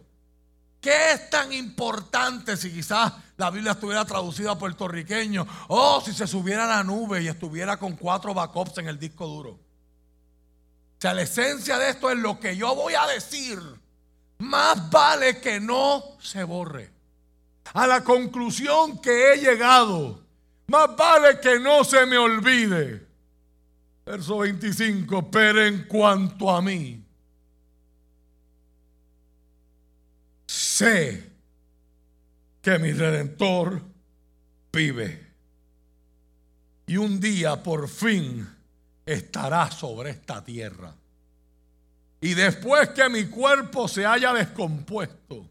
¿Qué es tan importante si quizás la Biblia estuviera traducida a puertorriqueño? O si se subiera a la nube y estuviera con cuatro backups en el disco duro. O sea, la esencia de esto es lo que yo voy a decir. Más vale que no se borre. A la conclusión que he llegado, más vale que no se me olvide. Verso 25, pero en cuanto a mí, sé que mi redentor vive. Y un día por fin estará sobre esta tierra. Y después que mi cuerpo se haya descompuesto,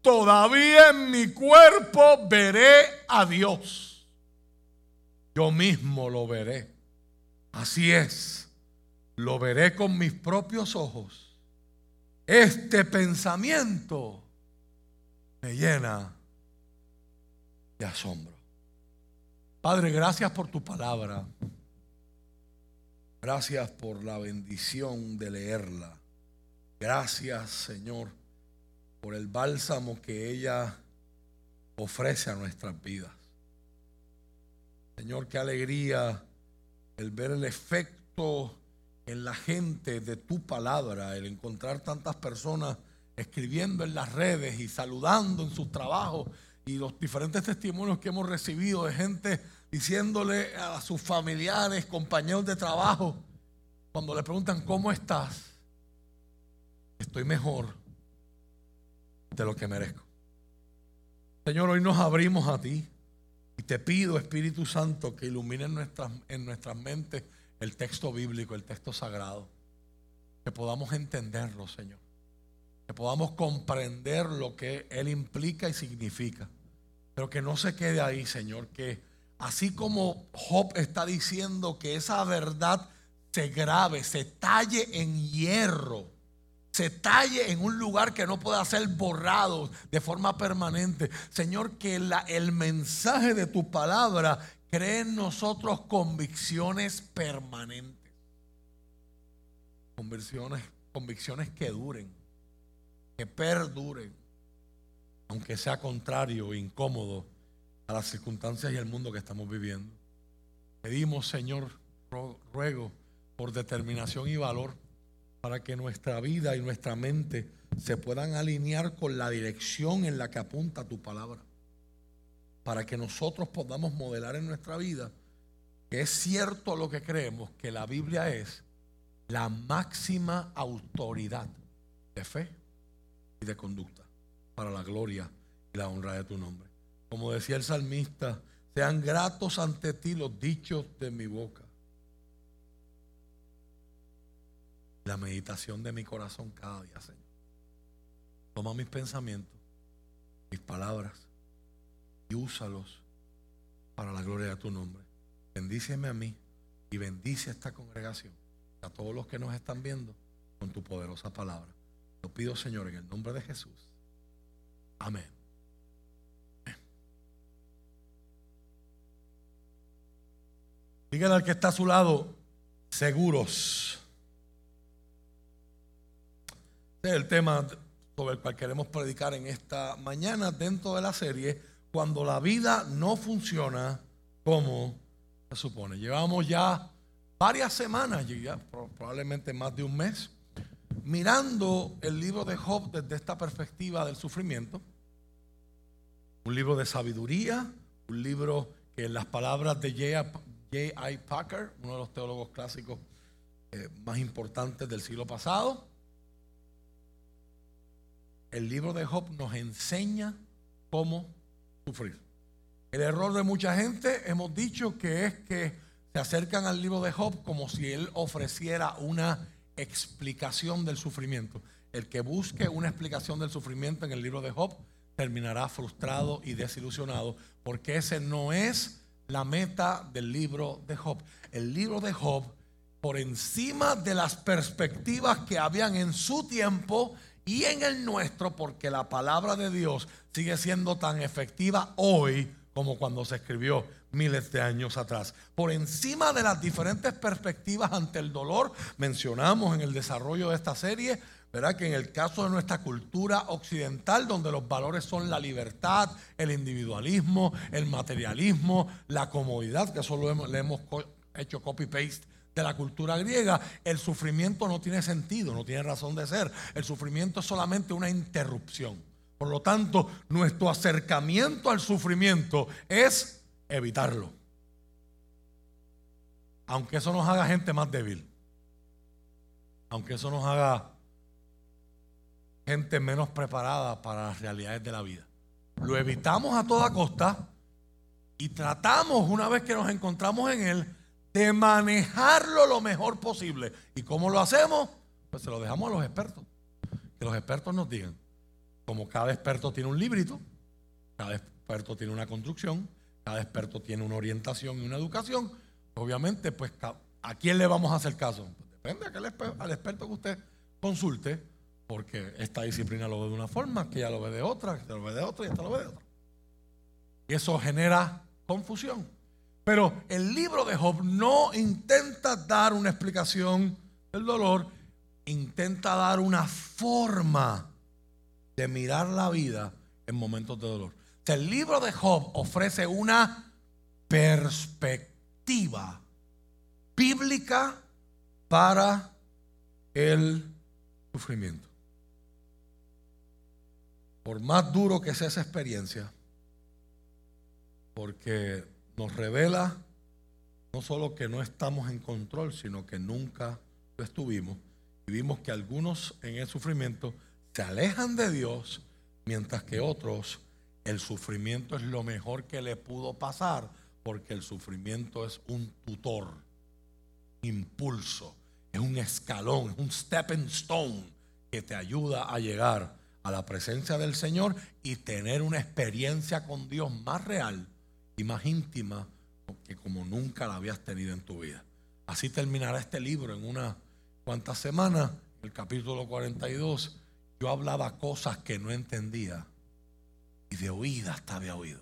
todavía en mi cuerpo veré a Dios. Yo mismo lo veré. Así es, lo veré con mis propios ojos. Este pensamiento me llena de asombro. Padre, gracias por tu palabra. Gracias por la bendición de leerla. Gracias, Señor, por el bálsamo que ella ofrece a nuestras vidas. Señor, qué alegría el ver el efecto en la gente de tu palabra, el encontrar tantas personas escribiendo en las redes y saludando en sus trabajos y los diferentes testimonios que hemos recibido de gente diciéndole a sus familiares, compañeros de trabajo, cuando le preguntan, ¿cómo estás? Estoy mejor de lo que merezco. Señor, hoy nos abrimos a ti te pido, Espíritu Santo, que ilumine en nuestras, en nuestras mentes el texto bíblico, el texto sagrado. Que podamos entenderlo, Señor. Que podamos comprender lo que Él implica y significa. Pero que no se quede ahí, Señor. Que así como Job está diciendo que esa verdad se grabe, se talle en hierro, se talle en un lugar que no pueda ser borrado de forma permanente. Señor, que el mensaje de tu palabra cree en nosotros convicciones permanentes. Convicciones, convicciones que duren, que perduren, aunque sea contrario incómodo a las circunstancias y el mundo que estamos viviendo. Pedimos, Señor, ruego por determinación y valor para que nuestra vida y nuestra mente se puedan alinear con la dirección en la que apunta tu palabra. Para que nosotros podamos modelar en nuestra vida que es cierto lo que creemos, que la Biblia es la máxima autoridad de fe y de conducta para la gloria y la honra de tu nombre. Como decía el salmista, sean gratos ante ti los dichos de mi boca. La meditación de mi corazón cada día, Señor. Toma mis pensamientos, mis palabras y úsalos para la gloria de tu nombre. Bendíceme a mí y bendice a esta congregación, a todos los que nos están viendo con tu poderosa palabra. Lo pido, Señor, en el nombre de Jesús. Amén. Dígale al que está a su lado, seguros. Este es el tema sobre el cual queremos predicar en esta mañana dentro de la serie, cuando la vida no funciona como se supone. Llevamos ya varias semanas, ya probablemente más de un mes, mirando el libro de Job desde esta perspectiva del sufrimiento. Un libro de sabiduría, un libro que en las palabras de J.I. Packer, uno de los teólogos clásicos eh, más importantes del siglo pasado. El libro de Job nos enseña cómo sufrir. El error de mucha gente, hemos dicho que es que se acercan al libro de Job como si él ofreciera una explicación del sufrimiento. El que busque una explicación del sufrimiento en el libro de Job terminará frustrado y desilusionado, porque ese no es la meta del libro de Job. El libro de Job, por encima de las perspectivas que habían en su tiempo y en el nuestro, porque la palabra de Dios sigue siendo tan efectiva hoy como cuando se escribió miles de años atrás. Por encima de las diferentes perspectivas ante el dolor, mencionamos en el desarrollo de esta serie ¿verdad? Que en el caso de nuestra cultura occidental, donde los valores son la libertad, el individualismo, el materialismo, la comodidad, que eso le hemos hecho copy-paste de la cultura griega, el sufrimiento no tiene sentido, no tiene razón de ser. El sufrimiento es solamente una interrupción. Por lo tanto, nuestro acercamiento al sufrimiento es evitarlo. Aunque eso nos haga gente más débil. Aunque eso nos haga gente menos preparada para las realidades de la vida. Lo evitamos a toda costa y tratamos, una vez que nos encontramos en él, de manejarlo lo mejor posible. ¿Y cómo lo hacemos? Pues se lo dejamos a los expertos. Que los expertos nos digan. Como cada experto tiene un librito, cada experto tiene una construcción, cada experto tiene una orientación y una educación, obviamente, pues, ¿a quién le vamos a hacer caso? Pues depende al experto que usted consulte porque esta disciplina lo ve de una forma, que ya lo ve de otra, que lo ve de otra y esta lo ve de otra. Y eso genera confusión. Pero el libro de Job no intenta dar una explicación del dolor, intenta dar una forma de mirar la vida en momentos de dolor. El libro de Job ofrece una perspectiva bíblica para el sufrimiento. Por más duro que sea esa experiencia, porque nos revela no solo que no estamos en control, sino que nunca lo estuvimos. Y vimos que algunos en el sufrimiento se alejan de Dios, mientras que otros el sufrimiento es lo mejor que le pudo pasar, porque el sufrimiento es un tutor, impulso, es un escalón, es un stepping stone que te ayuda a llegar a la presencia del Señor y tener una experiencia con Dios más real y más íntima que como nunca la habías tenido en tu vida. Así terminará este libro en unas cuantas semanas, el capítulo 42. Yo hablaba cosas que no entendía y de oídas hasta había oído.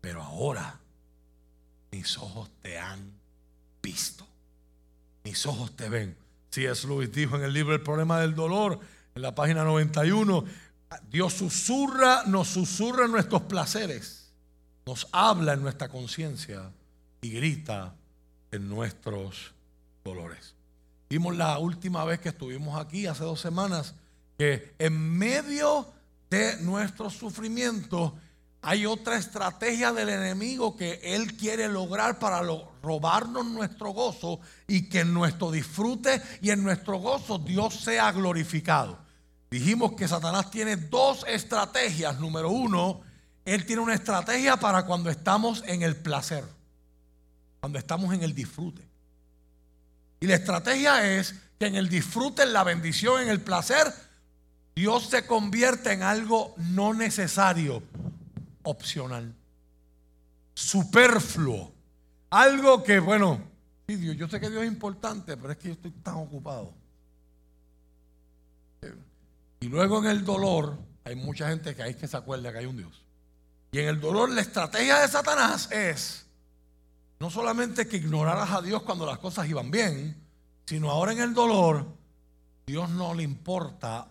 Pero ahora mis ojos te han visto. Mis ojos te ven. C.S. Lewis dijo en el libro El problema del dolor en la página 91, Dios susurra, nos susurra nuestros placeres, nos habla en nuestra conciencia y grita en nuestros dolores. Vimos la última vez que estuvimos aquí, hace dos semanas, que en medio de nuestro sufrimiento hay otra estrategia del enemigo que él quiere lograr para robarnos nuestro gozo y que en nuestro disfrute y en nuestro gozo Dios sea glorificado. Dijimos que Satanás tiene dos estrategias. Número uno, él tiene una estrategia para cuando estamos en el placer, cuando estamos en el disfrute. Y la estrategia es que en el disfrute, en la bendición, en el placer, Dios se convierte en algo no necesario, opcional, superfluo. Algo que, bueno, yo sé que Dios es importante, pero es que yo estoy tan ocupado. Y luego en el dolor, hay mucha gente que hay que se acuerda que hay un Dios. Y en el dolor, la estrategia de Satanás es no solamente que ignoraras a Dios cuando las cosas iban bien, sino ahora en el dolor, Dios no le importa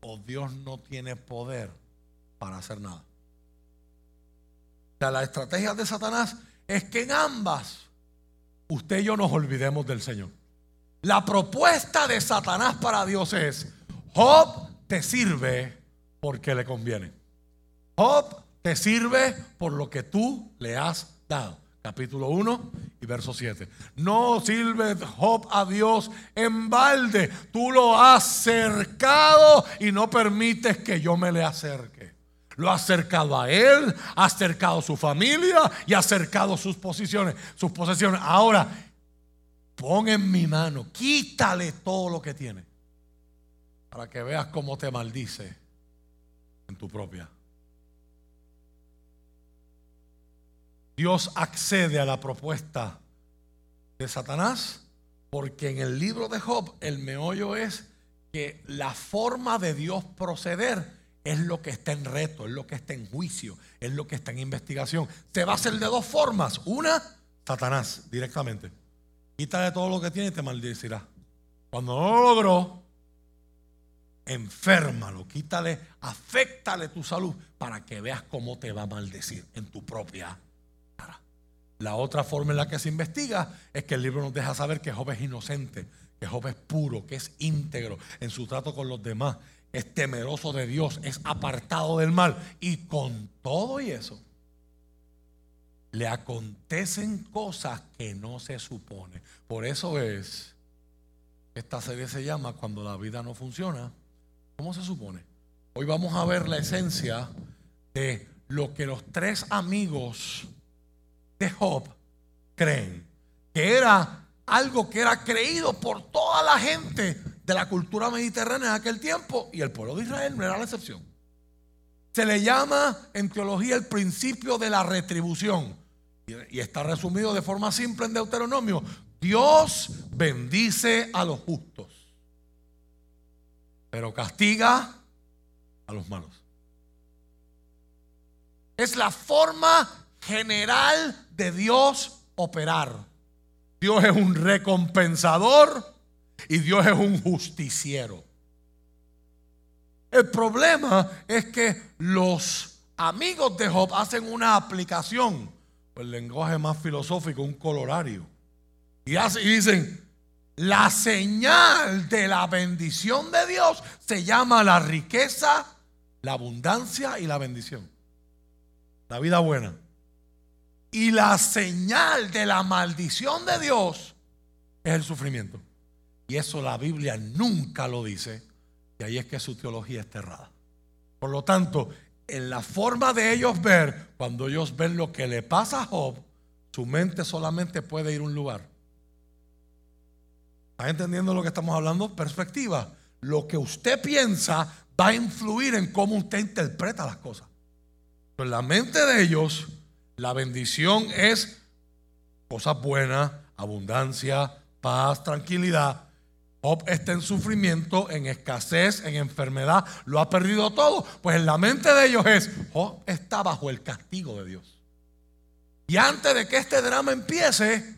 o Dios no tiene poder para hacer nada. O sea, la estrategia de Satanás es que en ambas usted y yo nos olvidemos del Señor. La propuesta de Satanás para Dios es, Job te sirve porque le conviene. Job te sirve por lo que tú le has dado. capítulo 1 y verso 7. No sirve Job a Dios en balde. Tú lo has cercado y no permites que yo me le acerque. Lo ha acercado a él, ha acercado a su familia y ha acercado sus posiciones, sus posesiones. Ahora, pon en mi mano, quítale todo lo que tiene para que veas cómo te maldice en tu propia Dios accede a la propuesta de Satanás porque en el libro de Job el meollo es que la forma de Dios proceder es lo que está en reto, es lo que está en juicio, es lo que está en investigación. Se va a hacer de dos formas. Una, Satanás directamente. Quítale todo lo que tiene y te maldecirá. Cuando no lo logró, enférmalo, quítale, afectale tu salud para que veas cómo te va a maldecir en tu propia la otra forma en la que se investiga es que el libro nos deja saber que Job es inocente, que Job es puro, que es íntegro en su trato con los demás, es temeroso de Dios, es apartado del mal. Y con todo y eso, le acontecen cosas que no se supone. Por eso es, esta serie se llama Cuando la vida no funciona, ¿cómo se supone? Hoy vamos a ver la esencia de lo que los tres amigos de Job creen que era algo que era creído por toda la gente de la cultura mediterránea en aquel tiempo y el pueblo de Israel no era la excepción. Se le llama en teología el principio de la retribución y está resumido de forma simple en Deuteronomio. Dios bendice a los justos, pero castiga a los malos. Es la forma general de Dios operar. Dios es un recompensador y Dios es un justiciero. El problema es que los amigos de Job hacen una aplicación, el lenguaje más filosófico, un colorario. Y, y dicen, la señal de la bendición de Dios se llama la riqueza, la abundancia y la bendición. La vida buena. Y la señal de la maldición de Dios es el sufrimiento. Y eso la Biblia nunca lo dice. Y ahí es que su teología está errada. Por lo tanto, en la forma de ellos ver, cuando ellos ven lo que le pasa a Job, su mente solamente puede ir a un lugar. ¿Está entendiendo lo que estamos hablando? Perspectiva. Lo que usted piensa va a influir en cómo usted interpreta las cosas. Pero en la mente de ellos, la bendición es cosas buenas, abundancia, paz, tranquilidad. Job está en sufrimiento, en escasez, en enfermedad, lo ha perdido todo. Pues en la mente de ellos es, Job está bajo el castigo de Dios. Y antes de que este drama empiece,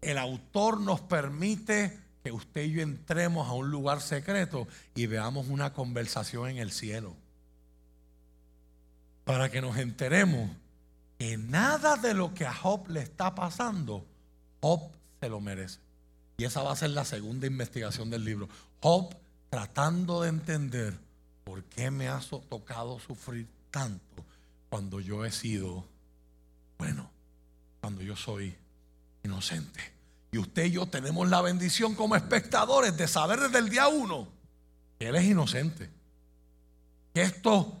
el autor nos permite que usted y yo entremos a un lugar secreto y veamos una conversación en el cielo. Para que nos enteremos que nada de lo que a Job le está pasando, Job se lo merece. Y esa va a ser la segunda investigación del libro. Job tratando de entender por qué me ha tocado sufrir tanto cuando yo he sido, bueno, cuando yo soy inocente. Y usted y yo tenemos la bendición como espectadores de saber desde el día uno que Él es inocente. Que esto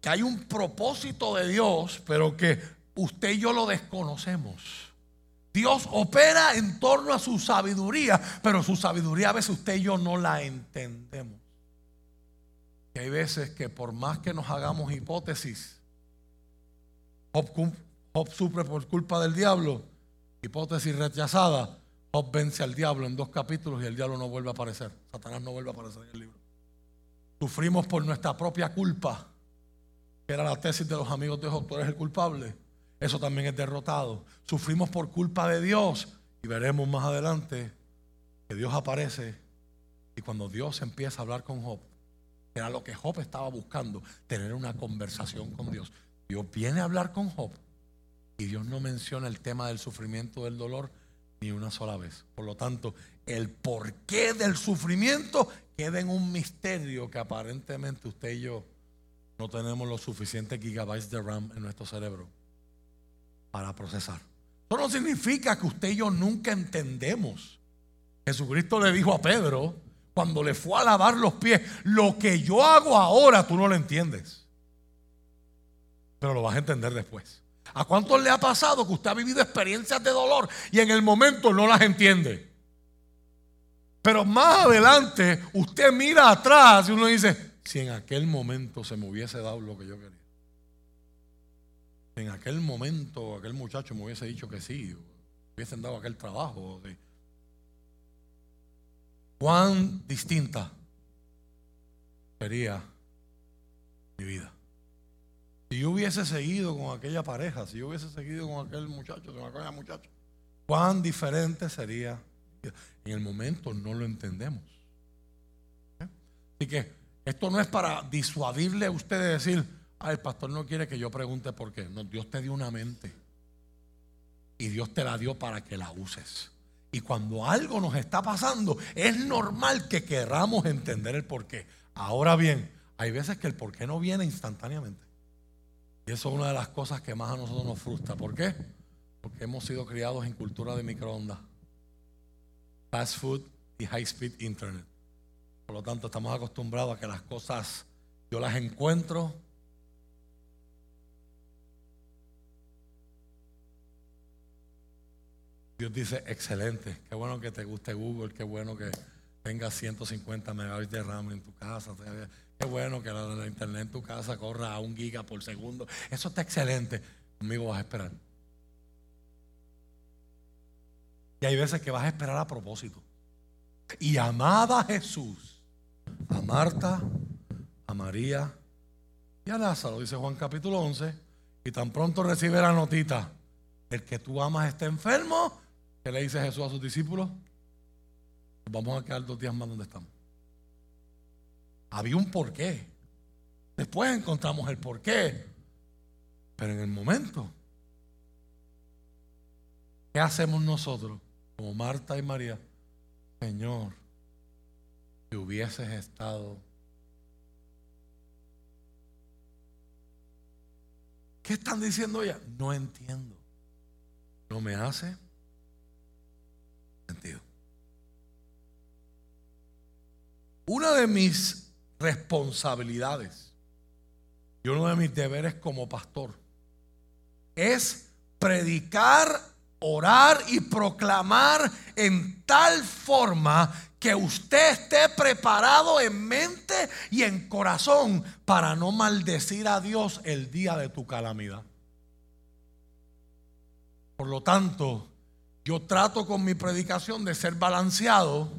que hay un propósito de Dios, pero que usted y yo lo desconocemos. Dios opera en torno a su sabiduría, pero su sabiduría a veces usted y yo no la entendemos. Y hay veces que por más que nos hagamos hipótesis, Job, Job sufre por culpa del diablo, hipótesis rechazada, Job vence al diablo en dos capítulos y el diablo no vuelve a aparecer. Satanás no vuelve a aparecer en el libro. Sufrimos por nuestra propia culpa era la tesis de los amigos de Job, tú eres el culpable. Eso también es derrotado. Sufrimos por culpa de Dios y veremos más adelante que Dios aparece y cuando Dios empieza a hablar con Job, era lo que Job estaba buscando, tener una conversación con Dios. Dios viene a hablar con Job y Dios no menciona el tema del sufrimiento, del dolor, ni una sola vez. Por lo tanto, el porqué del sufrimiento queda en un misterio que aparentemente usted y yo no tenemos los suficientes gigabytes de RAM en nuestro cerebro para procesar. Eso no significa que usted y yo nunca entendemos. Jesucristo le dijo a Pedro, cuando le fue a lavar los pies, lo que yo hago ahora tú no lo entiendes. Pero lo vas a entender después. ¿A cuántos le ha pasado que usted ha vivido experiencias de dolor y en el momento no las entiende? Pero más adelante usted mira atrás y uno dice, si en aquel momento se me hubiese dado lo que yo quería. En aquel momento aquel muchacho me hubiese dicho que sí, hubiesen dado aquel trabajo. ¿Cuán distinta sería mi vida? Si yo hubiese seguido con aquella pareja, si yo hubiese seguido con aquel muchacho, con aquella muchacha, ¿cuán diferente sería en el momento no lo entendemos. ¿Eh? Así que esto no es para disuadirle a usted de decir, ah, el pastor no quiere que yo pregunte por qué. No, Dios te dio una mente. Y Dios te la dio para que la uses. Y cuando algo nos está pasando, es normal que queramos entender el por qué. Ahora bien, hay veces que el por qué no viene instantáneamente. Y eso es una de las cosas que más a nosotros nos frustra. ¿Por qué? Porque hemos sido criados en cultura de microondas fast food y high speed internet. Por lo tanto, estamos acostumbrados a que las cosas yo las encuentro. Dios dice, excelente, qué bueno que te guste Google, qué bueno que tengas 150 megabytes de RAM en tu casa, qué bueno que la, internet en tu casa corra a un giga por segundo. Eso está excelente. Conmigo vas a esperar. Y hay veces que vas a esperar a propósito. Y amaba Jesús, a Marta, a María y a Lázaro, dice Juan capítulo 11, y tan pronto recibe la notita, el que tú amas está enfermo, ¿qué le dice Jesús a sus discípulos? Vamos a quedar dos días más donde estamos. Había un porqué. Después encontramos el porqué. Pero en el momento, ¿qué hacemos nosotros? como Marta y María, Señor, si hubieses estado... ¿Qué están diciendo ella? No entiendo. No me hace sentido. Una de mis responsabilidades y uno de mis deberes como pastor es predicar orar y proclamar en tal forma que usted esté preparado en mente y en corazón para no maldecir a Dios el día de tu calamidad. Por lo tanto, yo trato con mi predicación de ser balanceado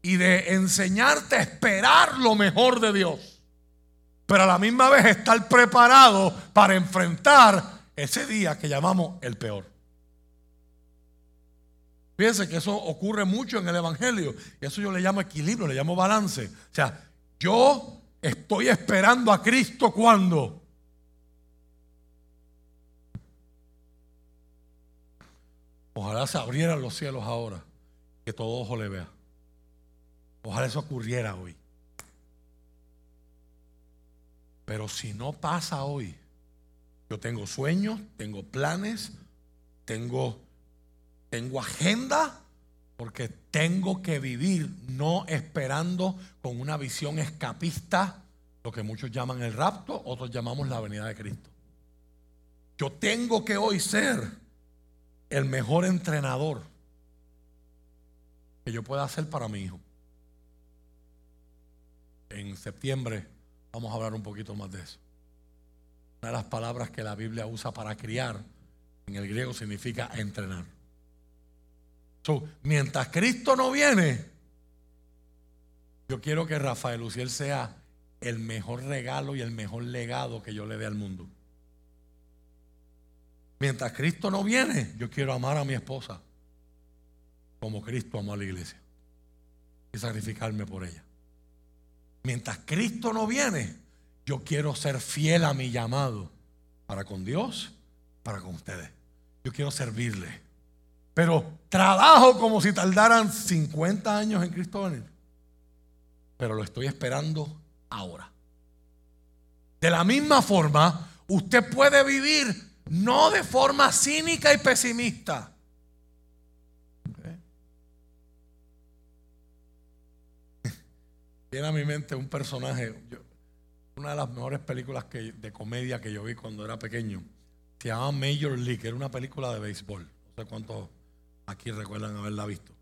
y de enseñarte a esperar lo mejor de Dios, pero a la misma vez estar preparado para enfrentar ese día que llamamos el peor. Fíjense que eso ocurre mucho en el Evangelio. Y eso yo le llamo equilibrio, le llamo balance. O sea, yo estoy esperando a Cristo cuando. Ojalá se abrieran los cielos ahora, que todo ojo le vea. Ojalá eso ocurriera hoy. Pero si no pasa hoy, yo tengo sueños, tengo planes, tengo tengo agenda porque tengo que vivir no esperando con una visión escapista, lo que muchos llaman el rapto, otros llamamos la venida de Cristo. Yo tengo que hoy ser el mejor entrenador que yo pueda hacer para mi hijo. En septiembre vamos a hablar un poquito más de eso. Una de las palabras que la Biblia usa para criar en el griego significa entrenar mientras Cristo no viene, yo quiero que Rafael Luciel sea el mejor regalo y el mejor legado que yo le dé al mundo. Mientras Cristo no viene, yo quiero amar a mi esposa como Cristo amó a la iglesia y sacrificarme por ella. Mientras Cristo no viene, yo quiero ser fiel a mi llamado para con Dios, para con ustedes. Yo quiero servirle. Pero trabajo como si tardaran 50 años en Cristo venir. Pero lo estoy esperando ahora. De la misma forma, usted puede vivir no de forma cínica y pesimista. Viene a mi mente un personaje, una de las mejores películas de comedia que yo vi cuando era pequeño. Se llama Major League, era una película de béisbol. No sé cuántos aquí recuerdan haberla visto.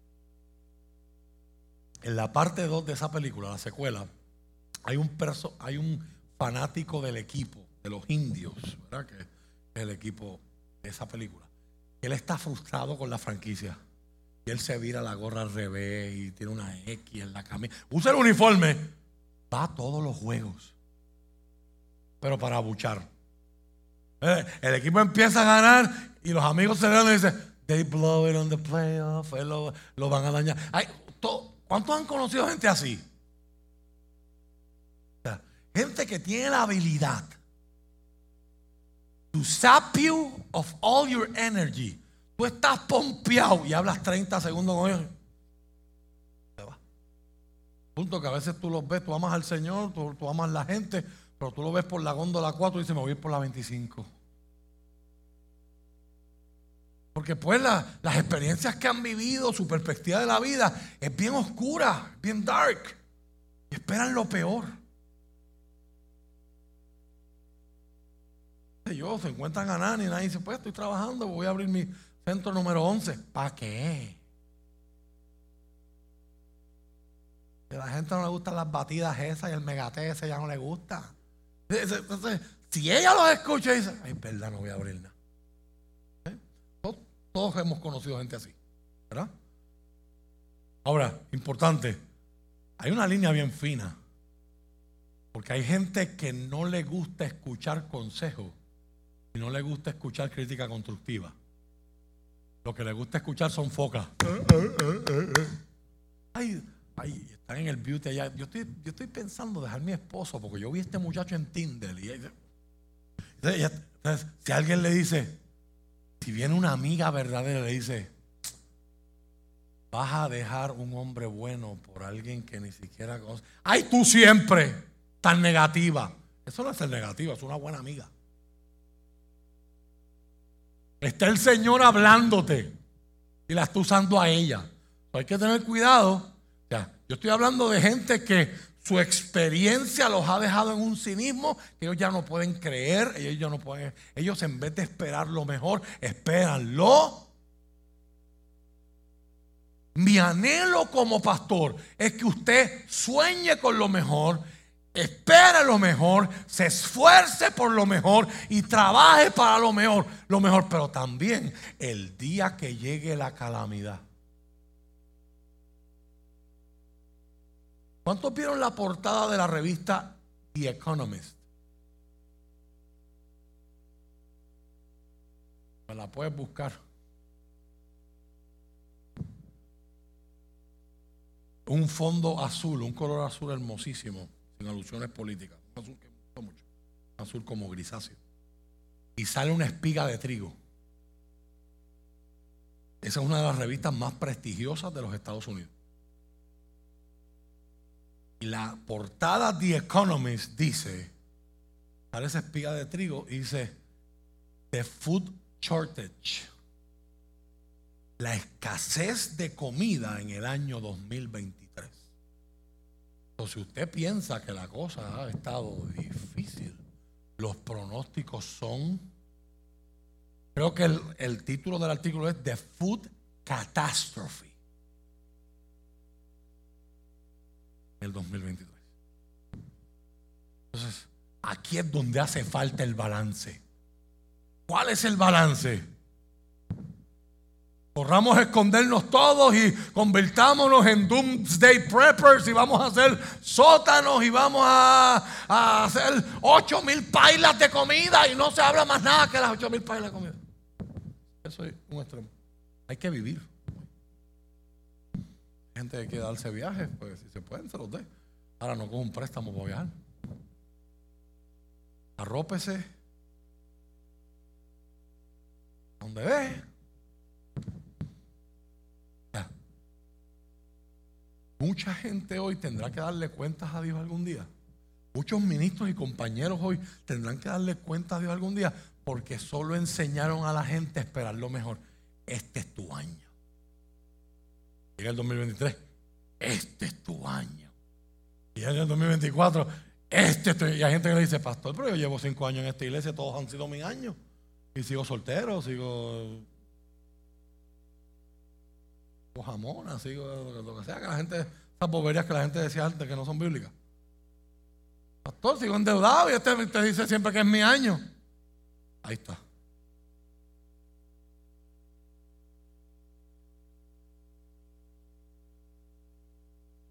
En la parte 2 de esa película, la secuela, hay un, perso, hay un fanático del equipo, de los indios, ¿verdad? Que es el equipo de esa película. Él está frustrado con la franquicia. Y él se vira la gorra al revés y tiene una X en la camisa. Usa el uniforme. Va a todos los juegos. Pero para abuchar. Eh, el equipo empieza a ganar y los amigos se dan y dicen, they blow it on the playoff, lo, lo, van a dañar. ¿Cuántos han conocido gente así? gente que tiene la habilidad to sap you of all your energy Tú estás pompeado y hablas 30 segundos con ellos. Se va. Punto que a veces tú los ves, tú amas al Señor, tú, amas a la gente, pero tú lo ves por la góndola 4 y dices, me voy por la 25. Porque pues las experiencias que han vivido, su perspectiva de la vida es bien oscura, bien dark. Y esperan lo peor. Yo se encuentran a nadie y nadie dice, pues estoy trabajando, voy a abrir mi, Centro número 11. ¿Para qué? a la gente no le gustan las batidas esas y el megate ese ya no le gusta. Entonces, si ella los escucha y dice, ay, verdad, no voy a abrir nada. ¿Eh? Todos, hemos conocido gente así, ¿verdad? Ahora, importante, hay una línea bien fina. Porque hay gente que no le gusta escuchar consejos y no le gusta escuchar crítica constructiva. Lo que le gusta escuchar son focas. Ay, ay, están en el beauty allá. Yo estoy, yo estoy pensando dejar mi esposo porque yo vi a este muchacho en Tinder. Y entonces, si alguien le dice, si viene una amiga verdadera, le dice, vas a dejar un hombre bueno por alguien que ni siquiera conoce. Ay, tú siempre tan negativa. Eso no es ser negativa, es una buena amiga. Está el Señor hablándote y la está usando a ella. Hay que tener cuidado. Ya, yo estoy hablando de gente que su experiencia los ha dejado en un cinismo que ellos ya no pueden creer, ellos ya no pueden, ellos en vez de esperar lo mejor, esperan lo. Mi anhelo como pastor es que usted sueñe con lo mejor espera lo mejor, se esfuerce por lo mejor y trabaje para lo mejor, lo mejor, pero también el día que llegue la calamidad. ¿Cuántos vieron la portada de la revista The Economist? Me la puedes buscar. Un fondo azul, un color azul hermosísimo sin alusiones políticas. Un azul que me gusta mucho. Un azul como grisáceo. Y sale una espiga de trigo. Esa es una de las revistas más prestigiosas de los Estados Unidos. Y la portada The Economist dice, esa espiga de trigo y dice, The Food Shortage. La escasez de comida en el año 2020 si usted piensa que la cosa ha estado difícil, los pronósticos son, creo que el, título del artículo es The Food Catastrophe. El 2023. Entonces, aquí es donde hace falta el balance. ¿Cuál es el balance? Corramos a escondernos todos y convirtámonos en doomsday preppers y vamos a hacer sótanos y vamos a, hacer ocho mil pailas de comida y no se habla más nada que las ocho mil pailas de comida. Eso es un extremo. Hay que vivir. Gente que darse viajes, pues si se pueden, se los dé. Ahora no con un préstamo para viajar. Arrópese. Donde ve. Mucha gente hoy tendrá que darle cuentas a Dios algún día. Muchos ministros y compañeros hoy tendrán que darle cuentas a Dios algún día porque solo enseñaron a la gente a esperar lo mejor. Este es tu año. Llega el 2023, este es tu año. Y llega el 2024, este es tu Y hay gente que le dice, pastor, pero yo llevo cinco años en esta iglesia, todos han sido mis años. Y sigo soltero, sigo jamona, sigo lo que sea, que la gente, esas boberías que la gente decía antes que no son bíblicas. Pastor, sigo endeudado y este te dice siempre que es mi año. Ahí está.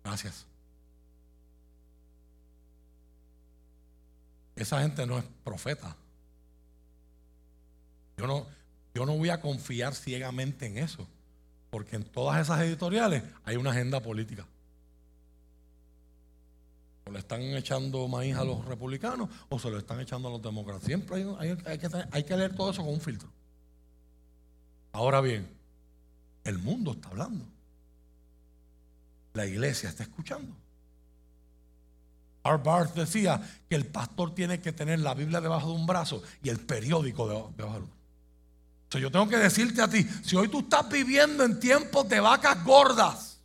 Gracias. Esa gente no es profeta. Yo no, yo no voy a confiar ciegamente en eso, porque en todas esas editoriales hay una agenda política. O le están echando maíz a los republicanos o se lo están echando a los demócratas. Siempre hay, hay que leer todo eso con un filtro. Ahora bien, el mundo está hablando. La iglesia está escuchando. Art decía que el pastor tiene que tener la Biblia debajo de un brazo y el periódico debajo del otro. Entonces yo tengo que decirte a ti, si hoy tú estás viviendo en tiempos de vacas gordas,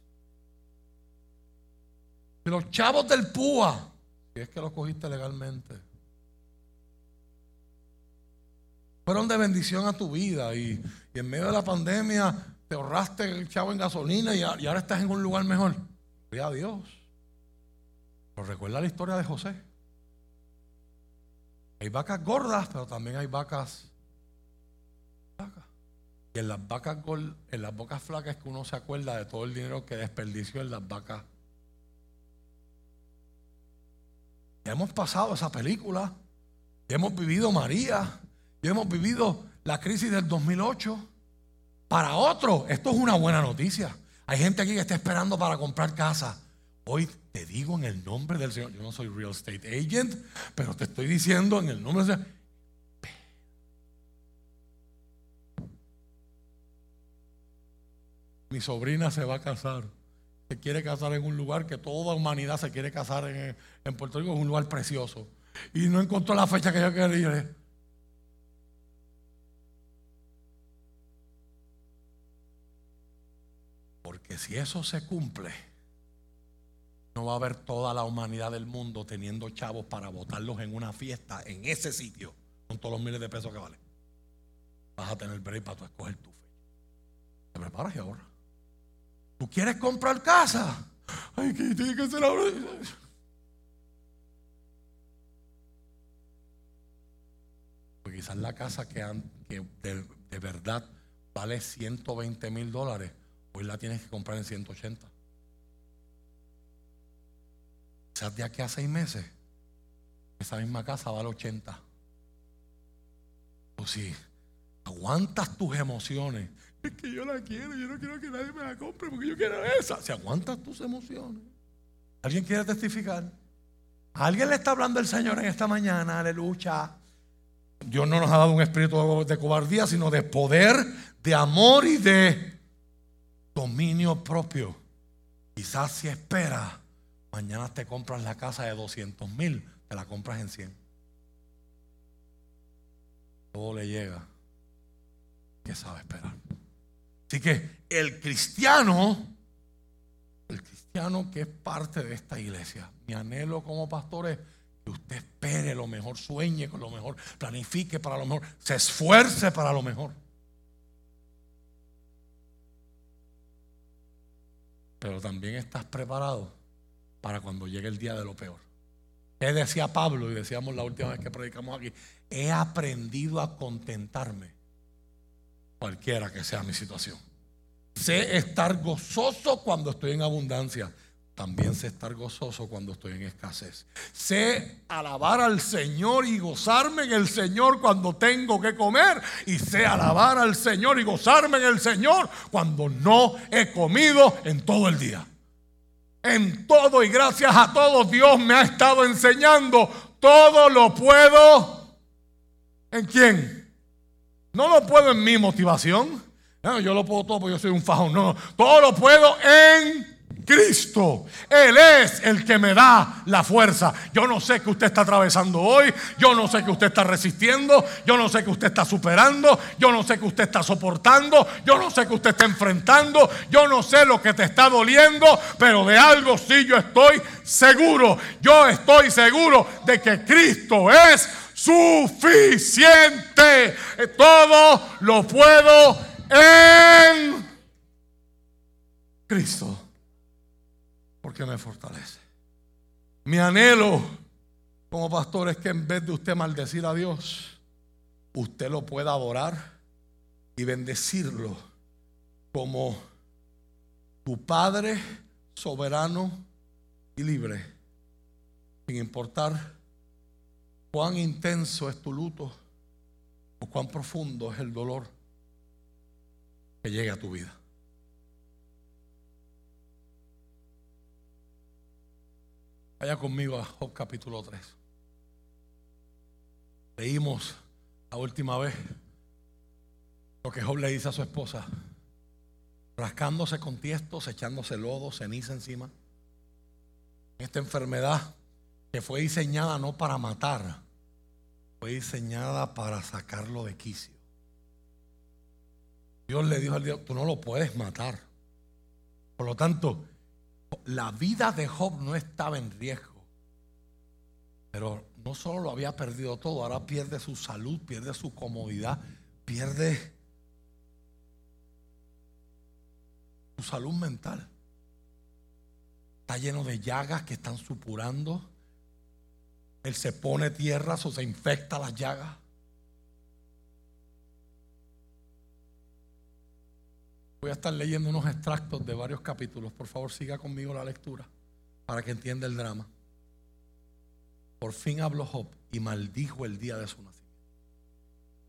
los chavos del púa, si es que los cogiste legalmente, fueron de bendición a tu vida y, en medio de la pandemia te ahorraste el chavo en gasolina y, ahora estás en un lugar mejor. Gloria a Dios. Pero recuerda la historia de José. Hay vacas gordas, pero también hay vacas y en las vacas en las bocas flacas es que uno se acuerda de todo el dinero que desperdició en las vacas. hemos pasado esa película, hemos vivido María, y hemos vivido la crisis del 2008. Para otro, esto es una buena noticia. Hay gente aquí que está esperando para comprar casa. Hoy te digo en el nombre del Señor, yo no soy real estate agent, pero te estoy diciendo en el nombre del Señor, Mi sobrina se va a casar. Se quiere casar en un lugar que toda humanidad se quiere casar en, Puerto Rico, en un lugar precioso. Y no encontró la fecha que yo quería. Porque si eso se cumple, no va a haber toda la humanidad del mundo teniendo chavos para votarlos en una fiesta en ese sitio, con todos los miles de pesos que vale. Vas a tener break para tú escoger tu fecha. Te preparas y ahorras. ¿Tú quieres comprar casa? Ay, que tiene que ser ahora. Quizás la casa que, de, verdad vale 120 mil dólares, hoy la tienes que comprar en 180. Quizás de aquí a seis meses, esa misma casa vale 80. O si aguantas tus emociones es que yo la quiero, yo no quiero que nadie me la compre porque yo quiero esa. Si aguantas tus emociones. ¿Alguien quiere testificar? ¿Alguien le está hablando el Señor en esta mañana? Aleluya. Dios no nos ha dado un espíritu de cobardía, sino de poder, de amor y de dominio propio. Quizás si esperas, mañana te compras la casa de 200 mil, te la compras en 100. Todo le llega. Que sabe esperar. Así que el cristiano, el cristiano que es parte de esta iglesia, mi anhelo como pastor es que usted espere lo mejor, sueñe con lo mejor, planifique para lo mejor, se esfuerce para lo mejor. Pero también estás preparado para cuando llegue el día de lo peor. ¿Qué decía Pablo? Y decíamos la última vez que predicamos aquí. He aprendido a contentarme cualquiera que sea mi situación. Sé estar gozoso cuando estoy en abundancia. También sé estar gozoso cuando estoy en escasez. Sé alabar al Señor y gozarme en el Señor cuando tengo que comer. Y sé alabar al Señor y gozarme en el Señor cuando no he comido en todo el día. En todo y gracias a todos Dios me ha estado enseñando. Todo lo puedo. ¿En quién? No lo puedo en mi motivación. yo lo puedo todo porque yo soy un fajón. No, todo lo puedo en Cristo. Él es el que me da la fuerza. Yo no sé que usted está atravesando hoy. Yo no sé que usted está resistiendo. Yo no sé que usted está superando. Yo no sé que usted está soportando. Yo no sé que usted está enfrentando. Yo no sé lo que te está doliendo. Pero de algo sí yo estoy seguro. Yo estoy seguro de que Cristo es suficiente. Todo lo puedo en Cristo. Porque me fortalece. Mi anhelo como pastor es que en vez de usted maldecir a Dios, usted lo pueda adorar y bendecirlo como tu Padre soberano y libre, sin importar cuán intenso es tu luto o cuán profundo es el dolor que llegue a tu vida. Vaya conmigo a Job capítulo 3. Leímos la última vez lo que Job le dice a su esposa, rascándose con tiestos, echándose lodo, ceniza encima. Esta enfermedad que fue diseñada no para matar, fue diseñada para sacarlo de quicio. Dios le dijo al Dios, tú no lo puedes matar. Por lo tanto, la vida de Job no estaba en riesgo. Pero no solo lo había perdido todo, ahora pierde su salud, pierde su comodidad, pierde su salud mental. Está lleno de llagas que están supurando. Él se pone tierra o se infecta las llagas. Voy a estar leyendo unos extractos de varios capítulos. Por favor, siga conmigo la lectura para que entienda el drama. Por fin habló Job y maldijo el día de su nacimiento.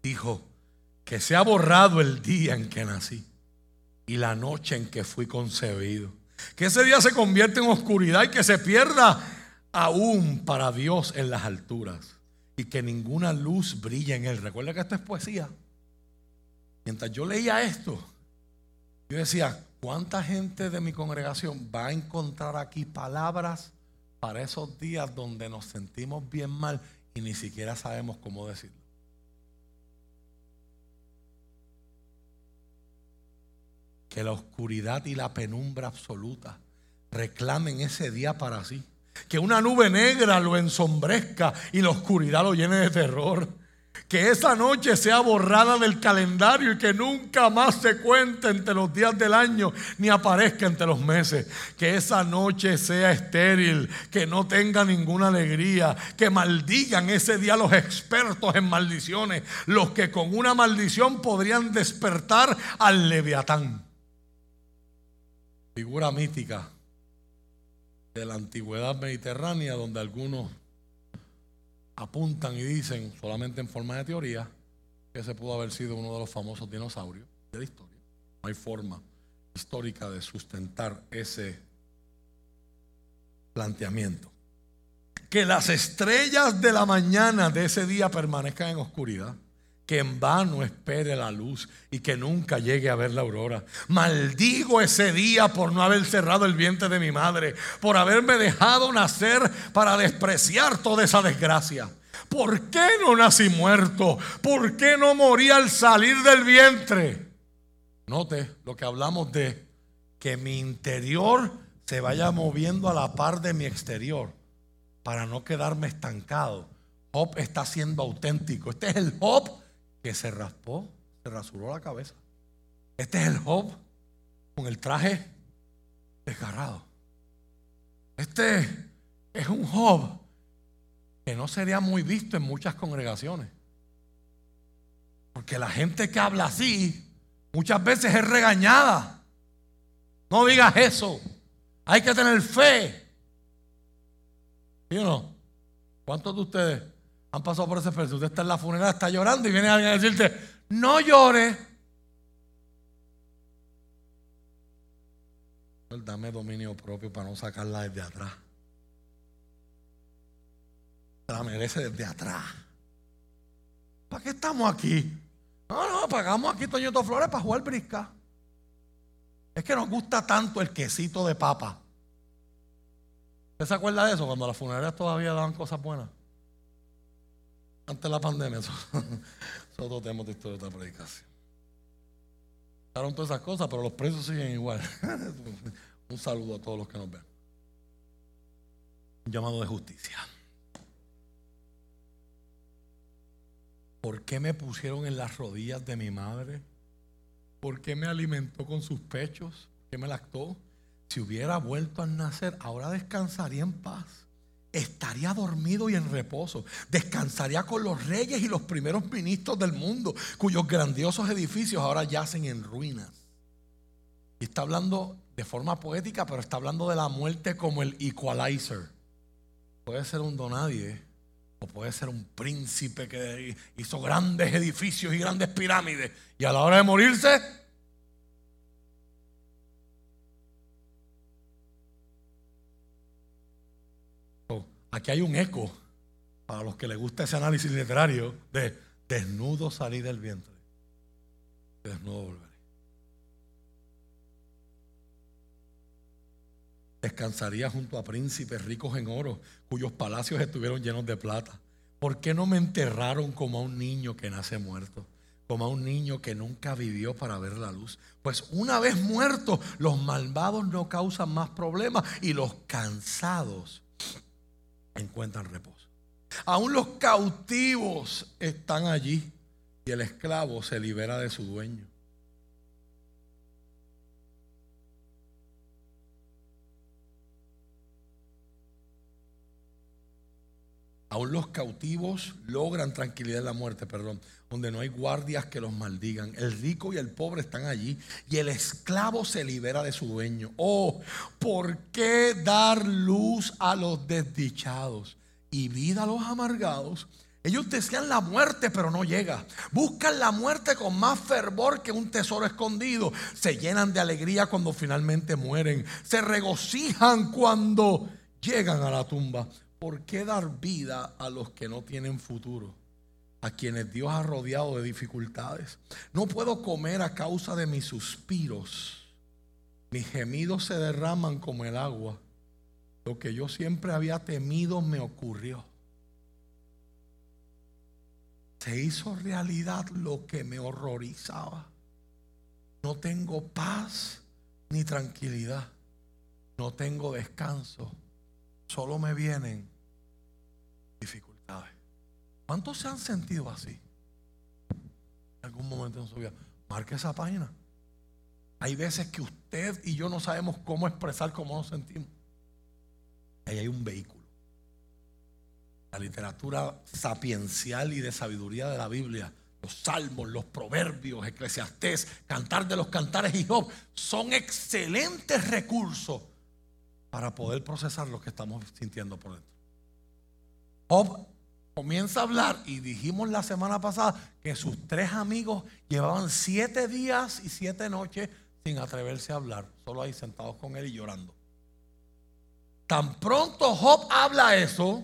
Dijo, que se ha borrado el día en que nací y la noche en que fui concebido. Que ese día se convierte en oscuridad y que se pierda aún para Dios en las alturas y que ninguna luz brille en él. Recuerda que esto es poesía. Mientras yo leía esto, yo decía, ¿cuánta gente de mi congregación va a encontrar aquí palabras para esos días donde nos sentimos bien mal y ni siquiera sabemos cómo decirlo? Que la oscuridad y la penumbra absoluta reclamen ese día para sí. Que una nube negra lo ensombrezca y la oscuridad lo llene de terror. Que esa noche sea borrada del calendario y que nunca más se cuente entre los días del año ni aparezca entre los meses. Que esa noche sea estéril, que no tenga ninguna alegría. Que maldigan ese día los expertos en maldiciones, los que con una maldición podrían despertar al leviatán. Figura mítica de la antigüedad mediterránea, donde algunos apuntan y dicen, solamente en forma de teoría, que ese pudo haber sido uno de los famosos dinosaurios de la historia. No hay forma histórica de sustentar ese planteamiento. Que las estrellas de la mañana de ese día permanezcan en oscuridad que en vano espere la luz y que nunca llegue a ver la aurora. Maldigo ese día por no haber cerrado el vientre de mi madre, por haberme dejado nacer para despreciar toda esa desgracia. ¿Por qué no nací muerto? ¿Por qué no morí al salir del vientre? Note lo que hablamos de que mi interior se vaya moviendo a la par de mi exterior para no quedarme estancado. Job está siendo auténtico. Este es el Job que se raspó, se rasuró la cabeza. Este es el Job con el traje desgarrado. Este es un Job que no sería muy visto en muchas congregaciones. Porque la gente que habla así muchas veces es regañada. No digas eso. Hay que tener fe. ¿Sí o no? ¿Cuántos de ustedes han pasado por ese proceso. Usted está en la funeraria, está llorando y viene alguien a decirte, no llores. Dame dominio propio para no sacarla desde atrás. Se la merece desde atrás. ¿Para qué estamos aquí? No, no, pagamos aquí Toñito Flores para jugar brisca. Es que nos gusta tanto el quesito de papa. ¿Usted se acuerda de eso? Cuando las funerarias todavía daban cosas buenas. Antes de la pandemia, eso, de historia de esta predicación. Daron todas esas cosas, pero los precios siguen igual. Un saludo a todos los que nos ven. Un llamado de justicia. ¿Por qué me pusieron en las rodillas de mi madre? ¿Por qué me alimentó con sus pechos? ¿Por qué me lactó? Si hubiera vuelto a nacer, ahora descansaría en paz. Estaría dormido y en reposo. Descansaría con los reyes y los primeros ministros del mundo, cuyos grandiosos edificios ahora yacen en ruinas. Y está hablando de forma poética, pero está hablando de la muerte como el equalizer. Puede ser un donadie o puede ser un príncipe que hizo grandes edificios y grandes pirámides. Y a la hora de morirse, aquí hay un eco para los que les gusta ese análisis literario de desnudo salir del vientre, desnudo volver. Descansaría junto a príncipes ricos en oro, cuyos palacios estuvieron llenos de plata. ¿Por qué no me enterraron como a un niño que nace muerto? Como a un niño que nunca vivió para ver la luz. Pues una vez muertos, los malvados no causan más problemas y los cansados encuentran reposo. Aún los cautivos están allí y el esclavo se libera de su dueño. Aún los cautivos logran tranquilidad en la muerte, perdón, donde no hay guardias que los maldigan. El rico y el pobre están allí y el esclavo se libera de su dueño. Oh, ¿por qué dar luz a los desdichados y vida a los amargados? Ellos desean la muerte, pero no llega. Buscan la muerte con más fervor que un tesoro escondido. Se llenan de alegría cuando finalmente mueren. Se regocijan cuando llegan a la tumba. ¿Por qué dar vida a los que no tienen futuro? A quienes Dios ha rodeado de dificultades. No puedo comer a causa de mis suspiros. Mis gemidos se derraman como el agua. Lo que yo siempre había temido me ocurrió. Se hizo realidad lo que me horrorizaba. No tengo paz ni tranquilidad. No tengo descanso. Solo me vienen dificultades. ¿Cuántos se han sentido así? En algún momento en su vida. Marque esa página. Hay veces que usted y yo no sabemos cómo expresar cómo nos sentimos. Ahí hay un vehículo. La literatura sapiencial y de sabiduría de la Biblia, los salmos, los proverbios, eclesiastés, cantar de los cantares y Job, son excelentes recursos para poder procesar lo que estamos sintiendo por dentro. Job comienza a hablar y dijimos la semana pasada que sus tres amigos llevaban siete días y siete noches sin atreverse a hablar, solo ahí sentados con él y llorando. Tan pronto Job habla eso,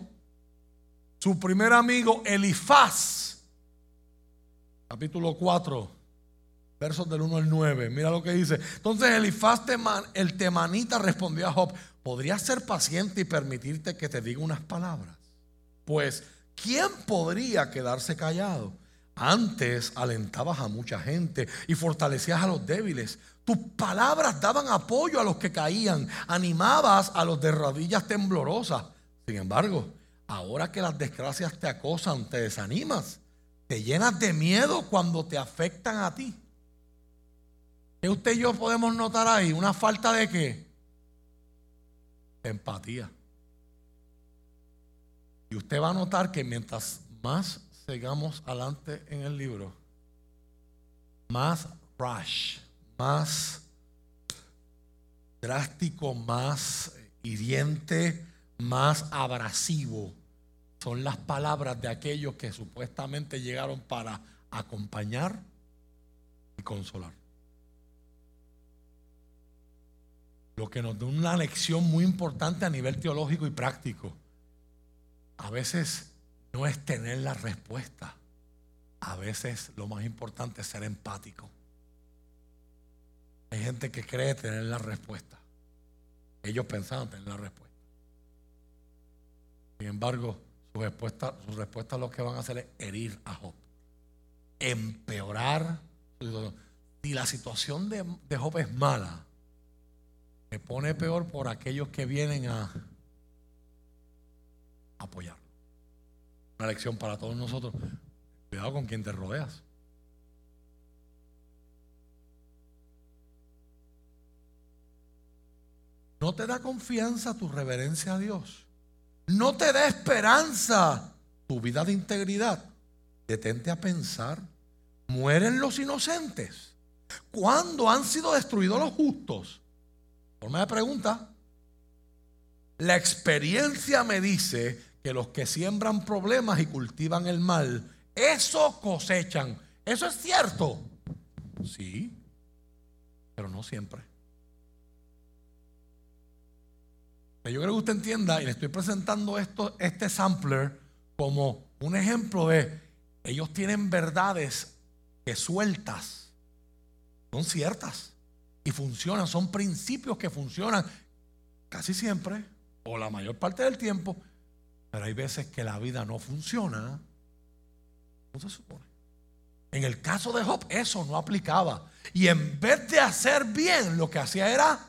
su primer amigo Elifaz, capítulo 4, versos del 1 al 9, mira lo que dice. Entonces Elifaz el temanita respondió a Job, ¿podrías ser paciente y permitirte que te diga unas palabras? Pues, ¿quién podría quedarse callado? Antes alentabas a mucha gente y fortalecías a los débiles. Tus palabras daban apoyo a los que caían, animabas a los de rodillas temblorosas. Sin embargo, ahora que las desgracias te acosan, te desanimas, te llenas de miedo cuando te afectan a ti. ¿Qué usted y yo podemos notar ahí? ¿Una falta de qué? empatía. Y usted va a notar que mientras más sigamos adelante en el libro, más rush, más drástico, más hiriente, más abrasivo son las palabras de aquellos que supuestamente llegaron para acompañar y consolar. Lo que nos da una lección muy importante a nivel teológico y práctico a veces no es tener la respuesta. A veces lo más importante es ser empático. Hay gente que cree tener la respuesta. Ellos pensaban tener la respuesta. embargo, su respuesta, su respuesta lo que van a hacer es herir a Job. Empeorar su situación. Si la situación de, de Job es mala, se pone peor por aquellos que vienen a apoyarlo. Una lección para todos nosotros. Cuidado con quien te rodeas. No te da confianza tu reverencia a Dios. No te da esperanza tu vida de integridad. Detente a pensar. Mueren los inocentes. ¿Cuándo han sido destruidos los justos? Forma de pregunta. La experiencia me dice que los que siembran problemas y cultivan el mal, eso cosechan. ¿Eso es cierto? Sí, pero no siempre. Yo creo que usted entienda, y le estoy presentando esto, este sampler como un ejemplo de, ellos tienen verdades que sueltas, son ciertas y funcionan, son principios que funcionan casi siempre o la mayor parte del tiempo, pero hay veces que la vida no funciona. No se supone. En el caso de Job eso no aplicaba. Y en vez de hacer bien, lo que hacía era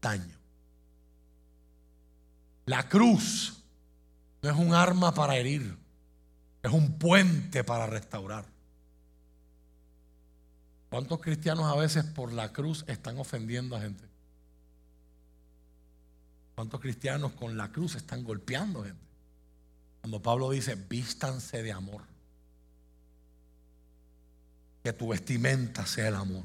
daño. La cruz no es un arma para herir, es un puente para restaurar. ¿Cuántos cristianos a veces por la cruz están ofendiendo a gente? ¿Cuántos cristianos con la cruz están golpeando gente? Cuando Pablo dice, vístanse de amor. Que tu vestimenta sea el amor.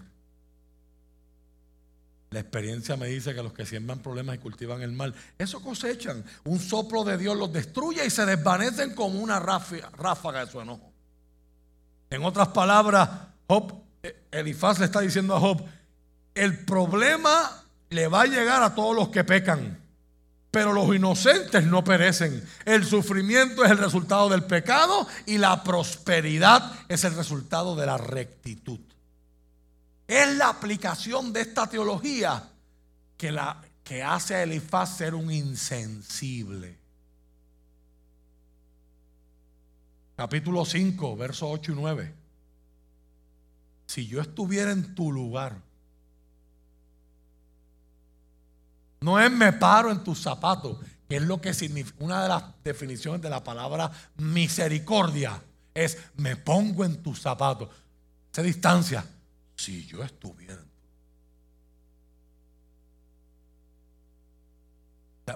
La experiencia me dice que los que siembran problemas y cultivan el mal, eso cosechan. Un soplo de Dios los destruye y se desvanecen como una ráfaga de su enojo. En otras palabras, Job, eh, Elifaz le está diciendo a Job, el problema le va a llegar a todos los que pecan, pero los inocentes no perecen. El sufrimiento es el resultado del pecado y la prosperidad es el resultado de la rectitud. Es la aplicación de esta teología que, la, que hace a Elifaz ser un insensible. Capítulo 5, versos 8 y 9. Si yo estuviera en tu lugar, no es me paro en tus zapatos, que es lo que significa, una de las definiciones de la palabra misericordia, es me pongo en tus zapatos. Se distancia, si yo estuviera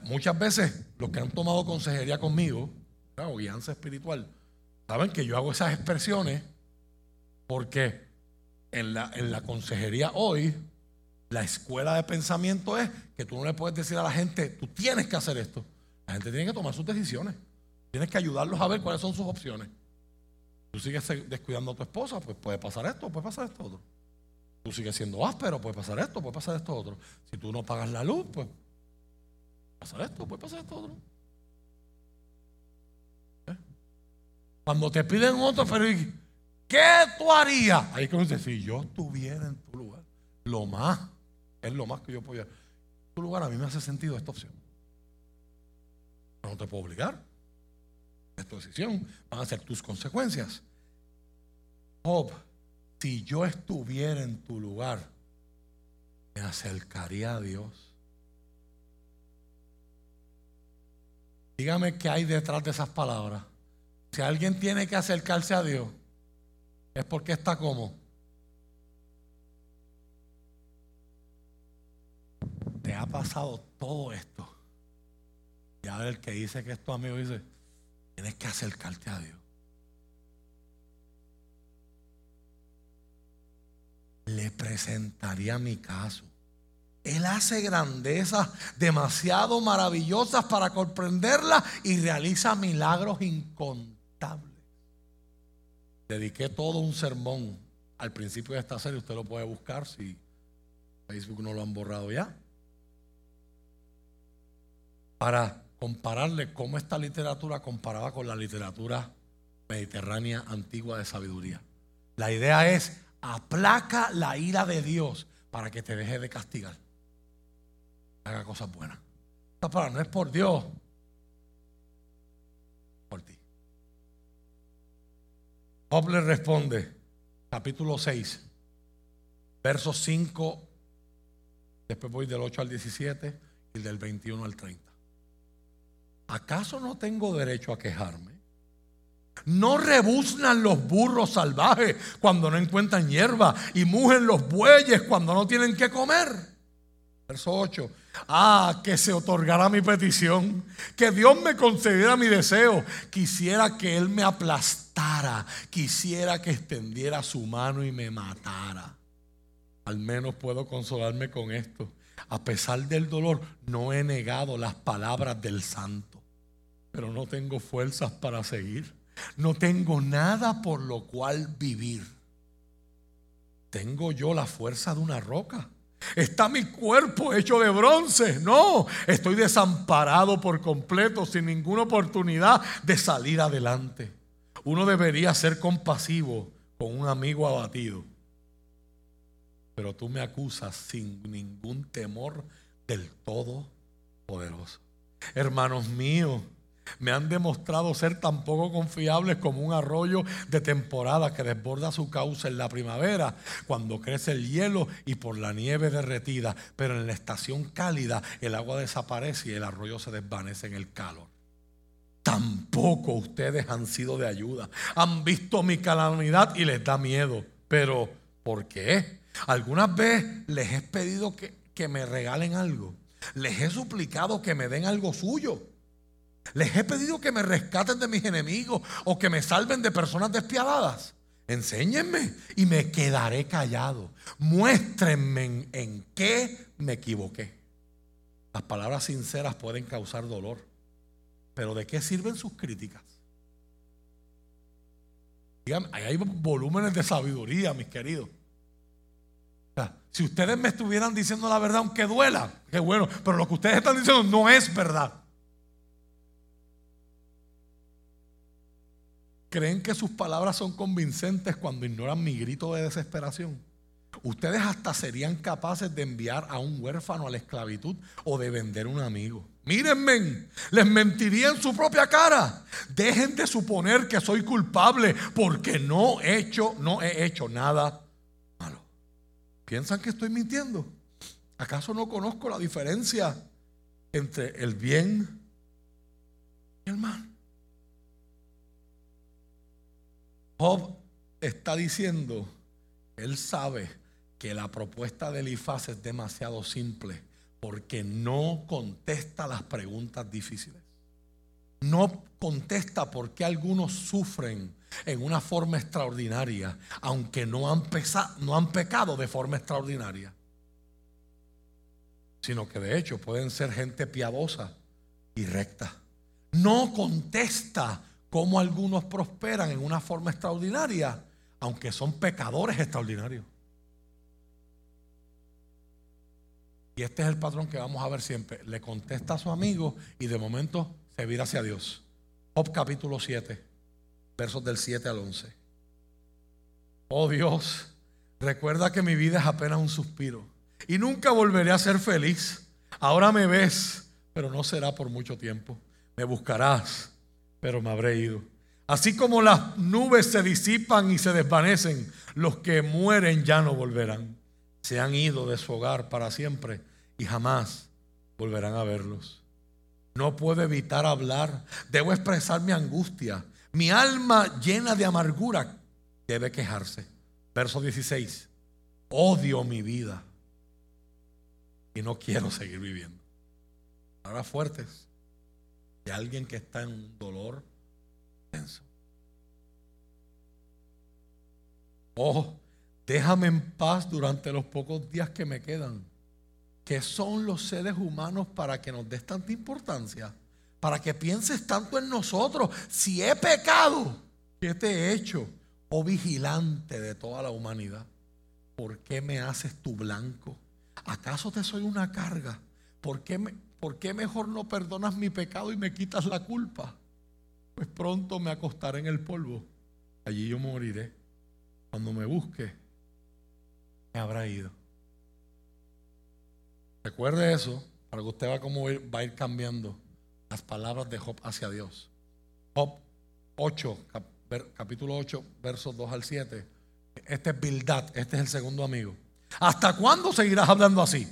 Muchas veces los que han tomado consejería conmigo, o guianza espiritual, saben que yo hago esas expresiones porque en la, en la consejería hoy, la escuela de pensamiento es que tú no le puedes decir a la gente, tú tienes que hacer esto. La gente tiene que tomar sus decisiones. Tienes que ayudarlos a ver cuáles son sus opciones. Tú sigues descuidando a tu esposa, pues puede pasar esto, puede pasar esto otro. Tú sigues siendo áspero, puede pasar esto, puede pasar esto otro. Si tú no pagas la luz, pues puede pasar esto, puede pasar esto otro. ¿Eh? Cuando te piden otro, pero ¿qué tú harías? Ahí que dice, si yo estuviera en tu lugar, lo más, es lo más que yo podía. En tu lugar a mí me hace sentido esta opción. no te puedo obligar. Es tu decisión, van a ser tus consecuencias. Job si yo estuviera en tu lugar, me acercaría a Dios. Dígame qué hay detrás de esas palabras. Si alguien tiene que acercarse a Dios, es porque está como. Te ha pasado todo esto. Y ahora el que dice que es tu amigo dice, tienes que acercarte a Dios. le presentaría mi caso. Él hace grandezas demasiado maravillosas para comprenderla y realiza milagros incontables. Dediqué todo un sermón al principio de esta serie, usted lo puede buscar si Facebook no lo han borrado ya, para compararle cómo esta literatura comparaba con la literatura mediterránea antigua de sabiduría. La idea es, aplaca la ira de Dios para que te deje de castigar. Haga cosas buenas. Esta palabra no es por Dios, por ti. Job le responde, capítulo 6, versos 5, después voy del 8 al 17 y del 21 al 30. ¿Acaso no tengo derecho a quejarme? No rebuznan los burros salvajes cuando no encuentran hierba y mugen los bueyes cuando no tienen que comer. Verso 8. Ah, que se otorgara mi petición, que Dios me concediera mi deseo. Quisiera que Él me aplastara, quisiera que extendiera su mano y me matara. Al menos puedo consolarme con esto. A pesar del dolor, no he negado las palabras del santo, pero no tengo fuerzas para seguir. No tengo nada por lo cual vivir. ¿Tengo yo la fuerza de una roca? ¿Está mi cuerpo hecho de bronce? No, estoy desamparado por completo, sin ninguna oportunidad de salir adelante. Uno debería ser compasivo con un amigo abatido. Pero tú me acusas sin ningún temor del Todopoderoso. Hermanos míos, me han demostrado ser tan poco confiables como un arroyo de temporada que desborda su cauce en la primavera, cuando crece el hielo y por la nieve derretida, pero en la estación cálida el agua desaparece y el arroyo se desvanece en el calor. Tampoco ustedes han sido de ayuda. Han visto mi calamidad y les da miedo. Pero, ¿por qué? Algunas veces les he pedido que, que me regalen algo. Les he suplicado que me den algo suyo. Les he pedido que me rescaten de mis enemigos o que me salven de personas despiadadas. Enséñenme y me quedaré callado. Muéstrenme en, qué me equivoqué. Las palabras sinceras pueden causar dolor, pero ¿de qué sirven sus críticas? Díganme, hay volúmenes de sabiduría, mis queridos. si ustedes me estuvieran diciendo la verdad, aunque duela, qué bueno, pero lo que ustedes están diciendo no es verdad. ¿Creen que sus palabras son convincentes cuando ignoran mi grito de desesperación? Ustedes hasta serían capaces de enviar a un huérfano a la esclavitud o de vender un amigo. Mírenme, les mentiría en su propia cara. Dejen de suponer que soy culpable porque no he hecho, no he hecho nada malo. ¿Piensan que estoy mintiendo? ¿Acaso no conozco la diferencia entre el bien y el mal? Job está diciendo, él sabe que la propuesta de Elifaz es demasiado simple porque no contesta las preguntas difíciles. No contesta por qué algunos sufren en una forma extraordinaria, aunque no han, no han pecado de forma extraordinaria. Sino que de hecho pueden ser gente piadosa y recta. No contesta cómo algunos prosperan en una forma extraordinaria, aunque son pecadores extraordinarios. Y este es el patrón que vamos a ver siempre. Le contesta a su amigo y de momento se vira hacia Dios. Job capítulo 7, versos del 7 al 11. Oh Dios, recuerda que mi vida es apenas un suspiro y nunca volveré a ser feliz. Ahora me ves, pero no será por mucho tiempo. Me buscarás pero me habré ido. Así como las nubes se disipan y se desvanecen, los que mueren ya no volverán. Se han ido de su hogar para siempre y jamás volverán a verlos. No puedo evitar hablar, debo expresar mi angustia. Mi alma llena de amargura debe quejarse. Verso 16. Odio mi vida y no quiero seguir viviendo. Ahora fuertes de alguien que está en un dolor tenso. Oh, déjame en paz durante los pocos días que me quedan. ¿Qué son los seres humanos para que nos des tanta importancia? Para que pienses tanto en nosotros. Si he pecado, ¿qué te he hecho? Oh vigilante de toda la humanidad. ¿Por qué me haces tu blanco? ¿Acaso te soy una carga? ¿Por qué me, ¿por qué mejor no perdonas mi pecado y me quitas la culpa? Pues pronto me acostaré en el polvo. Allí yo moriré. Cuando me busque, me habrá ido. Recuerde eso para que usted vea cómo va a ir cambiando las palabras de Job hacia Dios. Job 8, capítulo 8, versos 2 al 7. Este es Bildad, este es el segundo amigo. ¿Hasta cuándo seguirás hablando así?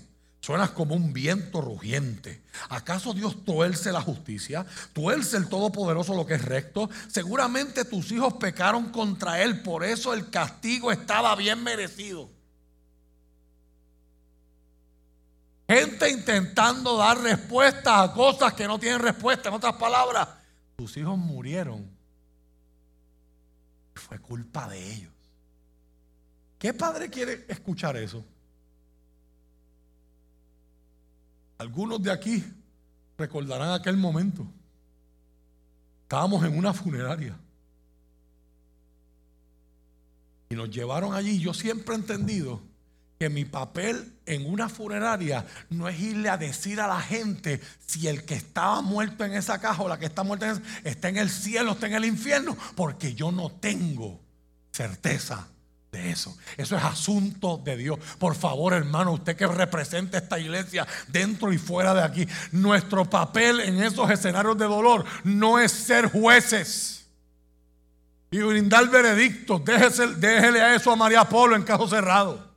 Suenas como un viento rugiente. ¿Acaso Dios tuerce la justicia? ¿Tuerce el Todopoderoso lo que es recto? Seguramente tus hijos pecaron contra Él, por eso el castigo estaba bien merecido. Gente intentando dar respuestas a cosas que no tienen respuesta. En otras palabras, tus hijos murieron. Fue culpa de ellos. ¿Qué padre quiere escuchar eso? Algunos de aquí recordarán aquel momento. Estábamos en una funeraria. Y nos llevaron allí. Yo siempre he entendido que mi papel en una funeraria no es irle a decir a la gente si el que estaba muerto en esa caja o la que está muerta en está en el cielo, está en el infierno, porque yo no tengo certeza de eso. Eso es asunto de Dios. Por favor, hermano, usted que representa esta iglesia dentro y fuera de aquí, nuestro papel en esos escenarios de dolor no es ser jueces y brindar veredictos. déjele a eso a María Polo en caso cerrado.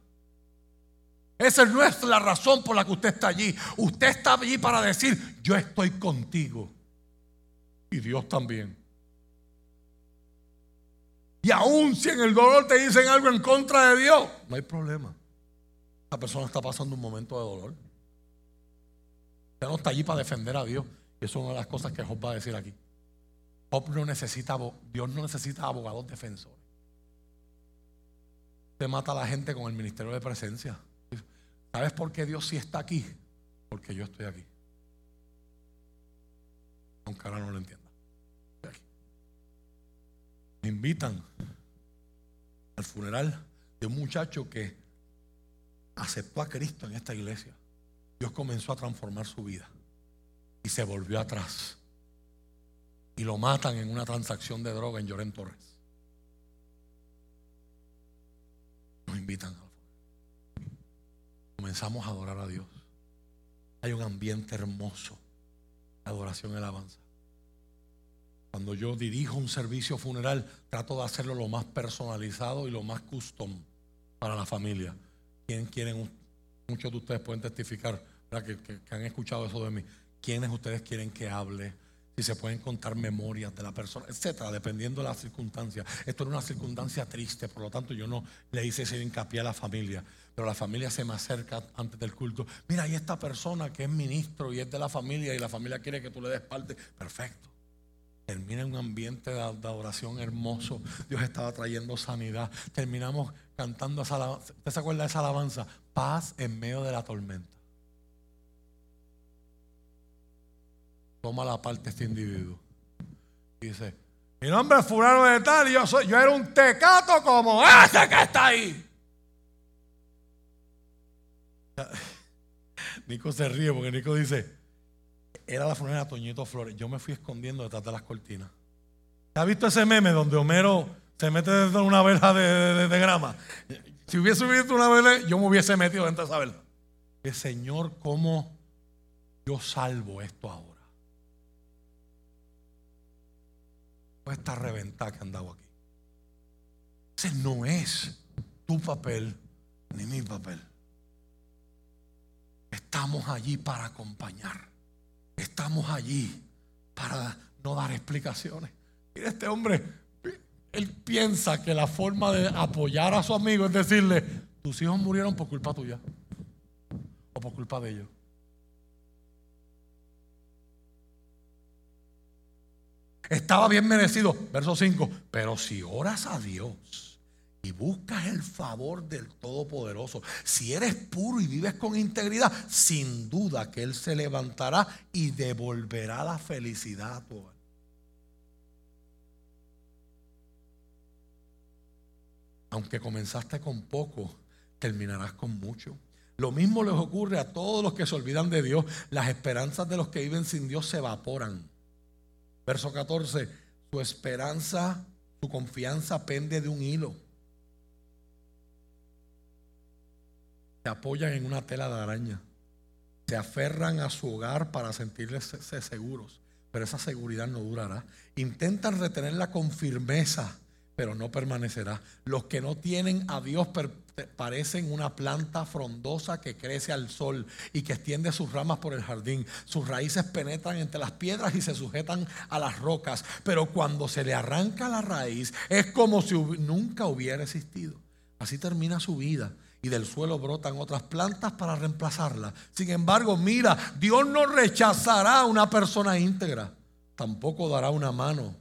Esa no es la razón por la que usted está allí. Usted está allí para decir, yo estoy contigo. Y Dios también. Y aún si en el dolor te dicen algo en contra de Dios, no hay problema. La persona está pasando un momento de dolor. Usted no está allí para defender a Dios. Y eso es una de las cosas que Job va a decir aquí. Job no necesita, Dios no necesita abogados defensores. Usted mata a la gente con el ministerio de presencia. ¿Sabes por qué Dios sí está aquí? Porque yo estoy aquí. Aunque ahora no lo entienda. Me invitan al funeral de un muchacho que aceptó a Cristo en esta iglesia. Dios comenzó a transformar su vida y se volvió atrás. Y lo matan en una transacción de droga en Llorén Torres. Nos invitan a comenzamos a adorar a Dios. Hay un ambiente hermoso de adoración y alabanza. Cuando yo dirijo un servicio funeral, trato de hacerlo lo más personalizado y lo más custom para la familia. ¿Quién quieren? Muchos de ustedes pueden testificar que, que han escuchado eso de mí. ¿Quiénes ustedes quieren que hable? si se pueden contar memorias de la persona, etcétera, dependiendo de las circunstancias. Esto era una circunstancia triste, por lo tanto yo no le hice ese hincapié a la familia, pero la familia se me acerca antes del culto. Mira, hay esta persona que es ministro y es de la familia y la familia quiere que tú le des parte. Perfecto. Termina en un ambiente de, adoración hermoso. Dios estaba trayendo sanidad. Terminamos cantando esa alabanza. ¿Usted se acuerda de esa alabanza? Paz en medio de la tormenta. toma la parte este individuo. Dice, mi nombre es fulano de tal y yo, soy, yo era un tecato como ese que está ahí. Nico se ríe porque Nico dice, era la funeraria Toñito Flores. Yo me fui escondiendo detrás de las cortinas. ¿Has visto ese meme donde Homero se mete dentro de una vela de, grama? Si hubiese visto una vela, yo me hubiese metido dentro de esa vela. El Señor, ¿cómo yo salvo esto ahora? esta reventada que andado aquí. Ese no es tu papel ni mi papel. Estamos allí para acompañar. Estamos allí para no dar explicaciones. Mira, este hombre, él piensa que la forma de apoyar a su amigo es decirle, tus hijos murieron por culpa tuya o por culpa de ellos. Estaba bien merecido. Verso 5. Pero si oras a Dios y buscas el favor del Todopoderoso, si eres puro y vives con integridad, sin duda que Él se levantará y devolverá la felicidad a tu Aunque comenzaste con poco, terminarás con mucho. Lo mismo les ocurre a todos los que se olvidan de Dios. Las esperanzas de los que viven sin Dios se evaporan. Verso 14, su esperanza, su confianza pende de un hilo. Se apoyan en una tela de araña. Se aferran a su hogar para sentirse seguros. pero esa seguridad no durará. Intentan retenerla con firmeza, pero no permanecerá. Los que no tienen a Dios parecen una planta frondosa que crece al sol y que extiende sus ramas por el jardín. Sus raíces penetran entre las piedras y se sujetan a las rocas. Pero cuando se le arranca la raíz, es como si nunca hubiera existido. Así termina su vida y del suelo brotan otras plantas para reemplazarla. Sin embargo, mira, Dios no rechazará a una persona íntegra, tampoco dará una mano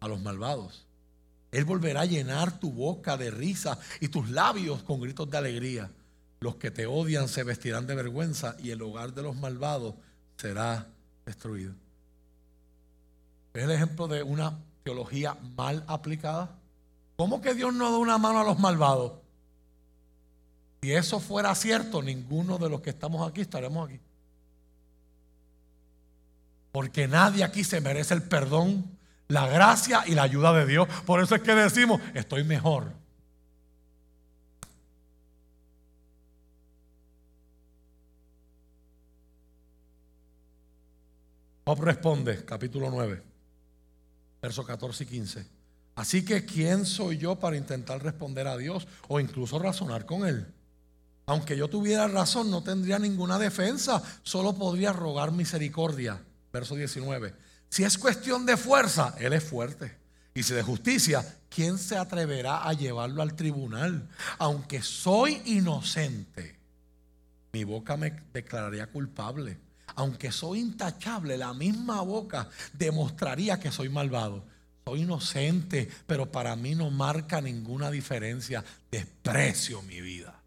a los malvados. Él volverá a llenar tu boca de risa y tus labios con gritos de alegría. Los que te odian se vestirán de vergüenza y el hogar de los malvados será destruido. ¿Es el ejemplo de una teología mal aplicada? ¿Cómo que Dios no da una mano a los malvados? Si eso fuera cierto, ninguno de los que estamos aquí estaremos aquí. Porque nadie aquí se merece el perdón, la gracia y la ayuda de Dios. Por eso es que decimos, estoy mejor. Job responde, capítulo 9, versos 14 y 15. Así que, ¿quién soy yo para intentar responder a Dios o incluso razonar con Él? Aunque yo tuviera razón, no tendría ninguna defensa, solo podría rogar misericordia. Verso 19. Si es cuestión de fuerza, Él es fuerte. Y si de justicia, ¿quién se atreverá a llevarlo al tribunal? Aunque soy inocente, mi boca me declararía culpable. Aunque soy intachable, la misma boca demostraría que soy malvado. Soy inocente, pero para mí no marca ninguna diferencia. Desprecio mi vida.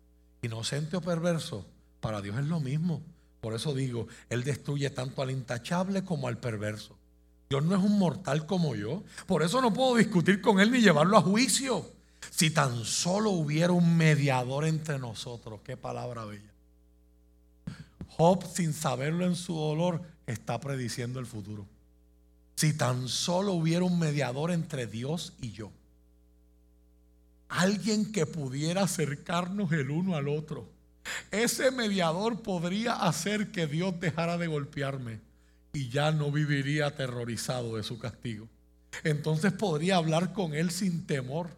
Inocente o perverso, para Dios es lo mismo. Por eso digo, Él destruye tanto al intachable como al perverso. Dios no es un mortal como yo. Por eso no puedo discutir con Él ni llevarlo a juicio. Si tan solo hubiera un mediador entre nosotros, qué palabra bella. Job, sin saberlo en su dolor, está prediciendo el futuro. Si tan solo hubiera un mediador entre Dios y yo alguien que pudiera acercarnos el uno al otro. Ese mediador podría hacer que Dios dejara de golpearme y ya no viviría aterrorizado de su castigo. Entonces podría hablar con Él sin temor,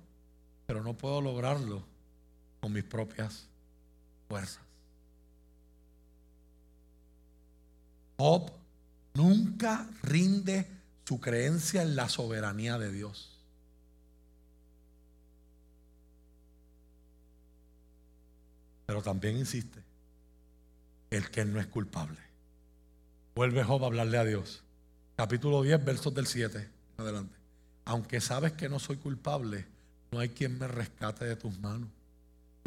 pero no puedo lograrlo con mis propias fuerzas. Job nunca rinde su creencia en la soberanía de Dios. Pero también insiste, el que no es culpable. Vuelve Job a hablarle a Dios. Capítulo 10, versos del 7. Adelante. Aunque sabes que no soy culpable, no hay quien me rescate de tus manos.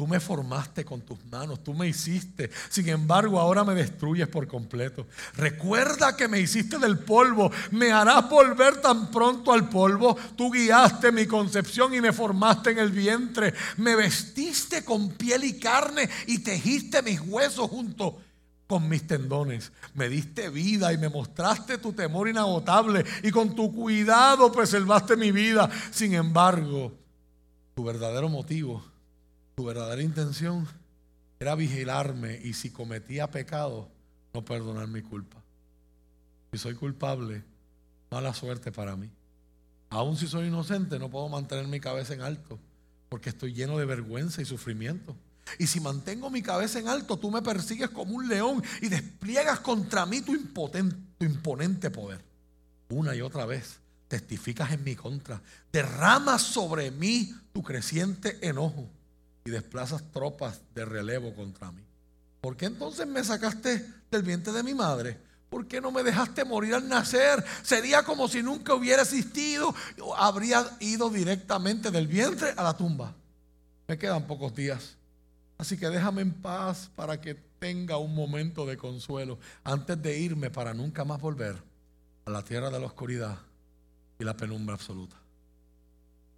Tú me formaste con tus manos, tú me hiciste. Sin embargo, ahora me destruyes por completo. Recuerda que me hiciste del polvo. Me harás volver tan pronto al polvo. Tú guiaste mi concepción y me formaste en el vientre. Me vestiste con piel y carne y tejiste mis huesos junto con mis tendones. Me diste vida y me mostraste tu temor inagotable y con tu cuidado preservaste mi vida. Sin embargo, tu verdadero motivo verdadera intención era vigilarme y si cometía pecado, no perdonar mi culpa. Si soy culpable, mala suerte para mí. Aún si soy inocente, no puedo mantener mi cabeza en alto porque estoy lleno de vergüenza y sufrimiento. Y si mantengo mi cabeza en alto, tú me persigues como un león y despliegas contra mí tu imponente poder. Una y otra vez testificas en mi contra. Derramas sobre mí tu creciente enojo y desplazas tropas de relevo contra mí. ¿Por qué entonces me sacaste del vientre de mi madre? ¿Por qué no me dejaste morir al nacer? Sería como si nunca hubiera existido. Habría ido directamente del vientre a la tumba. Me quedan pocos días. Así que déjame en paz para que tenga un momento de consuelo antes de irme para nunca más volver a la tierra de la oscuridad y la penumbra absoluta.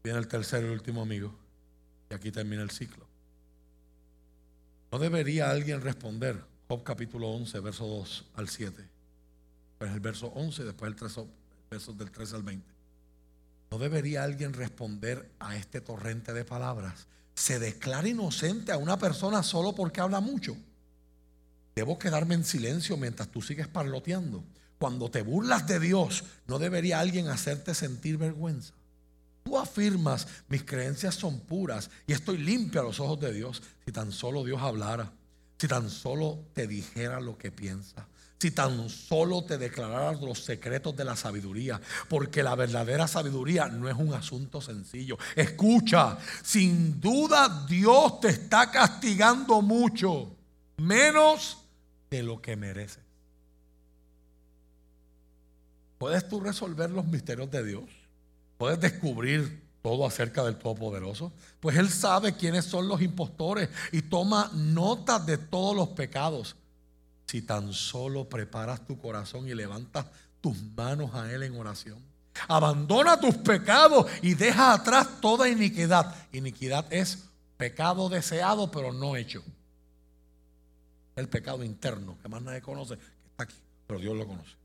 Viene el tercer y último amigo aquí termina el ciclo. ¿No debería alguien responder? Job capítulo 11, verso 2 al 7. Pues el verso 11, después el 3, versos del 13 al 20. ¿No debería alguien responder a este torrente de palabras? ¿Se declara inocente a una persona solo porque habla mucho? ¿Debo quedarme en silencio mientras tú sigues parloteando? cuando te burlas de Dios, ¿no debería alguien hacerte sentir vergüenza? Tú afirmas, mis creencias son puras y estoy limpio a los ojos de Dios. Si tan solo Dios hablara, si tan solo te dijera lo que piensa, si tan solo te declararas los secretos de la sabiduría, porque la verdadera sabiduría no es un asunto sencillo. Escucha, sin duda Dios te está castigando mucho, menos de lo que mereces. ¿Puedes tú resolver los misterios de Dios? ¿Puedes descubrir todo acerca del Todopoderoso? Pues Él sabe quiénes son los impostores y toma nota de todos los pecados. Si tan solo preparas tu corazón y levantas tus manos a Él en oración. Abandona tus pecados y deja atrás toda iniquidad. Iniquidad es pecado deseado pero no hecho. El pecado interno que más nadie conoce, que está aquí, pero Dios lo conoce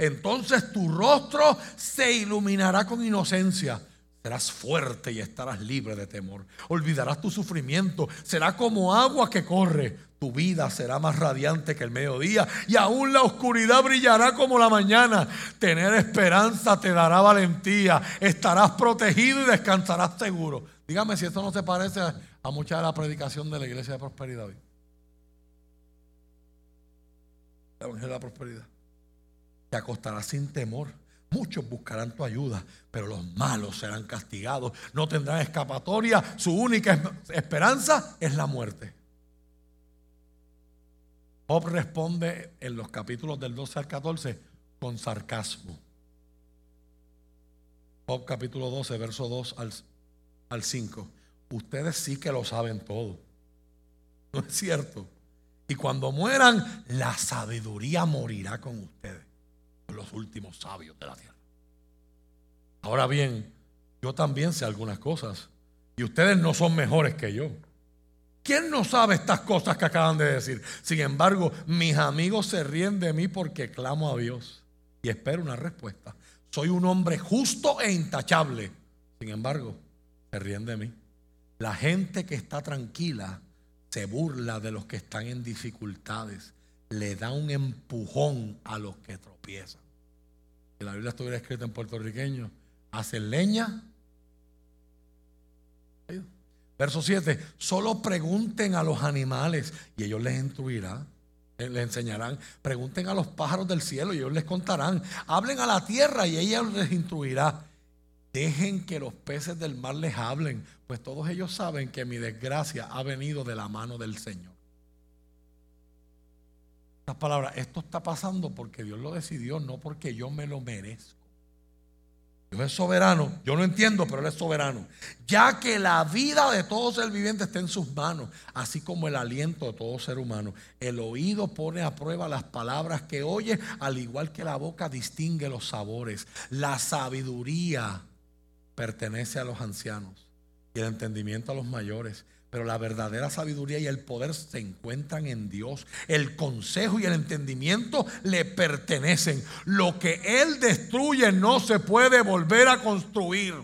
entonces tu rostro se iluminará con inocencia. Serás fuerte y estarás libre de temor. Olvidarás tu sufrimiento. Será como agua que corre. Tu vida será más radiante que el mediodía y aún la oscuridad brillará como la mañana. Tener esperanza te dará valentía. Estarás protegido y descansarás seguro. Dígame si esto no se parece a mucha de la predicación de la iglesia de prosperidad hoy. Evangelio de la prosperidad. Te acostarás sin temor. Muchos buscarán tu ayuda, pero los malos serán castigados. No tendrán escapatoria. Su única esperanza es la muerte. Job responde en los capítulos del 12 al 14 con sarcasmo. Job capítulo 12, verso 2 al, al 5. Ustedes sí que lo saben todo. ¿No es cierto? Y cuando mueran, la sabiduría morirá con ustedes los últimos sabios de la tierra. Ahora bien, yo también sé algunas cosas y ustedes no son mejores que yo. ¿Quién no sabe estas cosas que acaban de decir? Sin embargo, mis amigos se ríen de mí porque clamo a Dios y espero una respuesta. Soy un hombre justo e intachable. Sin embargo, se ríen de mí. La gente que está tranquila se burla de los que están en dificultades. Le da un empujón a los que tropiezan si la Biblia estuviera escrita en puertorriqueño, hacen leña. Verso 7, solo pregunten a los animales y ellos les instruirán, eh, les enseñarán. Pregunten a los pájaros del cielo y ellos les contarán. Hablen a la tierra y ella les instruirá. Dejen que los peces del mar les hablen, pues todos ellos saben que mi desgracia ha venido de la mano del Señor palabras, esto está pasando porque Dios lo decidió, no porque yo me lo merezco. Dios es soberano, yo no entiendo, pero Él es soberano. Ya que la vida de todo ser viviente está en sus manos, así como el aliento de todo ser humano. El oído pone a prueba las palabras que oye, al igual que la boca distingue los sabores. La sabiduría pertenece a los ancianos y el entendimiento a los mayores. Pero la verdadera sabiduría y el poder se encuentran en Dios. El consejo y el entendimiento le pertenecen. Lo que Él destruye no se puede volver a construir.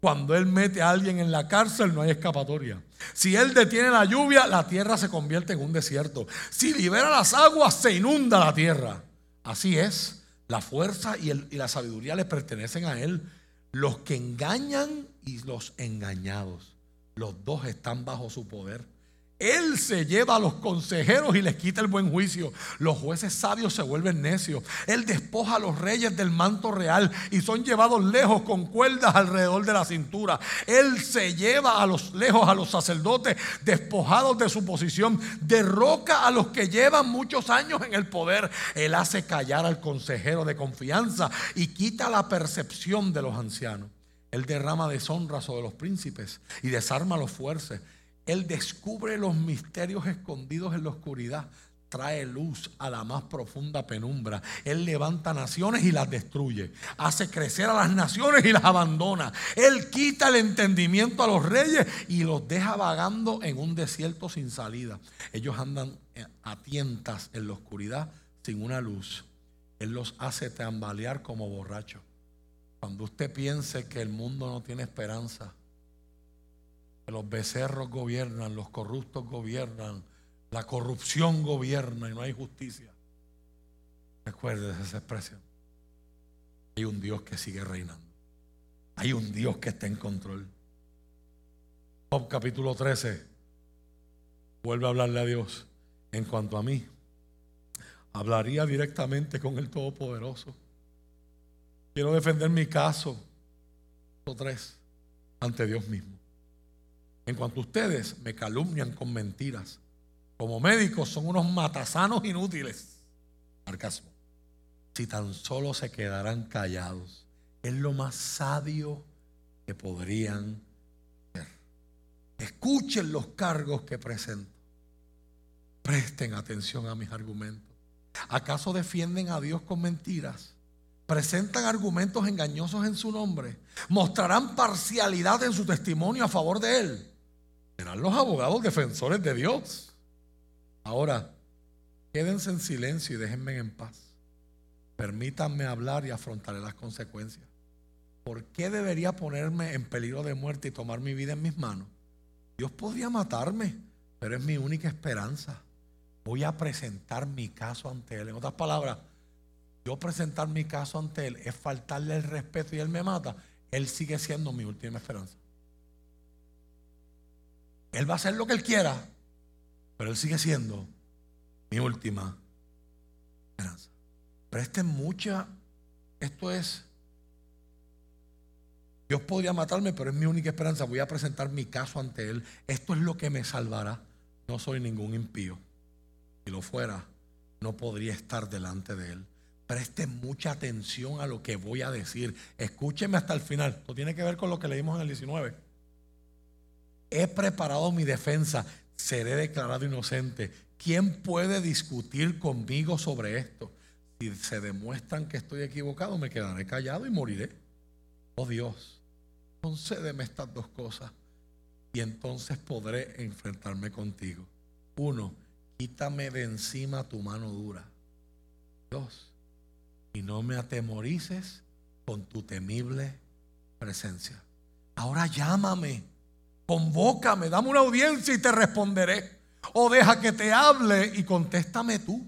Cuando Él mete a alguien en la cárcel no hay escapatoria. Si Él detiene la lluvia, la tierra se convierte en un desierto. Si libera las aguas, se inunda la tierra. Así es. La fuerza y, y la sabiduría le pertenecen a Él. Los que engañan y los engañados. Los dos están bajo su poder. Él se lleva a los consejeros y les quita el buen juicio. Los jueces sabios se vuelven necios. Él despoja a los reyes del manto real y son llevados lejos con cuerdas alrededor de la cintura. Él se lleva a los lejos a los sacerdotes despojados de su posición. Derroca a los que llevan muchos años en el poder. Él hace callar al consejero de confianza y quita la percepción de los ancianos. Él derrama deshonra sobre los príncipes y desarma los fuertes. Él descubre los misterios escondidos en la oscuridad. Trae luz a la más profunda penumbra. Él levanta naciones y las destruye. Hace crecer a las naciones y las abandona. Él quita el entendimiento a los reyes y los deja vagando en un desierto sin salida. Ellos andan a tientas en la oscuridad sin una luz. Él los hace tambalear como borrachos. Cuando usted piense que el mundo no tiene esperanza, que los becerros gobiernan, los corruptos gobiernan, la corrupción gobierna y no hay justicia. Recuerde esa expresión. Hay un Dios que sigue reinando. Hay un Dios que está en control. Job capítulo 13 vuelve a hablarle a Dios. En cuanto a mí, hablaría directamente con el Todopoderoso. Quiero defender mi caso, o tres, ante Dios mismo. En cuanto ustedes, me calumnian con mentiras. Como médicos son unos matasanos inútiles. Sarcasmo. Si tan solo se quedaran callados, es lo más sabio que podrían ser. Escuchen los cargos que presento. Presten atención a mis argumentos. ¿Acaso defienden a Dios con mentiras? ¿Presentan argumentos engañosos en su nombre? ¿Mostrarán parcialidad en su testimonio a favor de Él? Serán los abogados defensores de Dios. Ahora, quédense en silencio y déjenme en paz. Permítanme hablar y afrontaré las consecuencias. ¿Por qué debería ponerme en peligro de muerte y tomar mi vida en mis manos? Dios podría matarme, pero es mi única esperanza voy a presentar mi caso ante Él. En otras palabras, yo presentar mi caso ante Él es faltarle el respeto y Él me mata. Él sigue siendo mi última esperanza. Él va a hacer lo que Él quiera, pero Él sigue siendo mi última esperanza. Presten mucha, esto es, Dios podría matarme, pero es mi única esperanza. Voy a presentar mi caso ante Él. Esto es lo que me salvará. No soy ningún impío. Si lo fuera, no podría estar delante de Él. Preste mucha atención a lo que voy a decir. Escúcheme hasta el final. Esto tiene que ver con lo que leímos en el 19. He preparado mi defensa. Seré declarado inocente. ¿Quién puede discutir conmigo sobre esto? Si se demuestran que estoy equivocado, me quedaré callado y moriré. Oh Dios, concédeme estas dos cosas y entonces podré enfrentarme contigo. Uno, quítame de encima tu mano dura. Dos, y no me atemorices con tu temible presencia. Ahora llámame, convócame, dame una audiencia y te responderé. O deja que te hable y contéstame tú.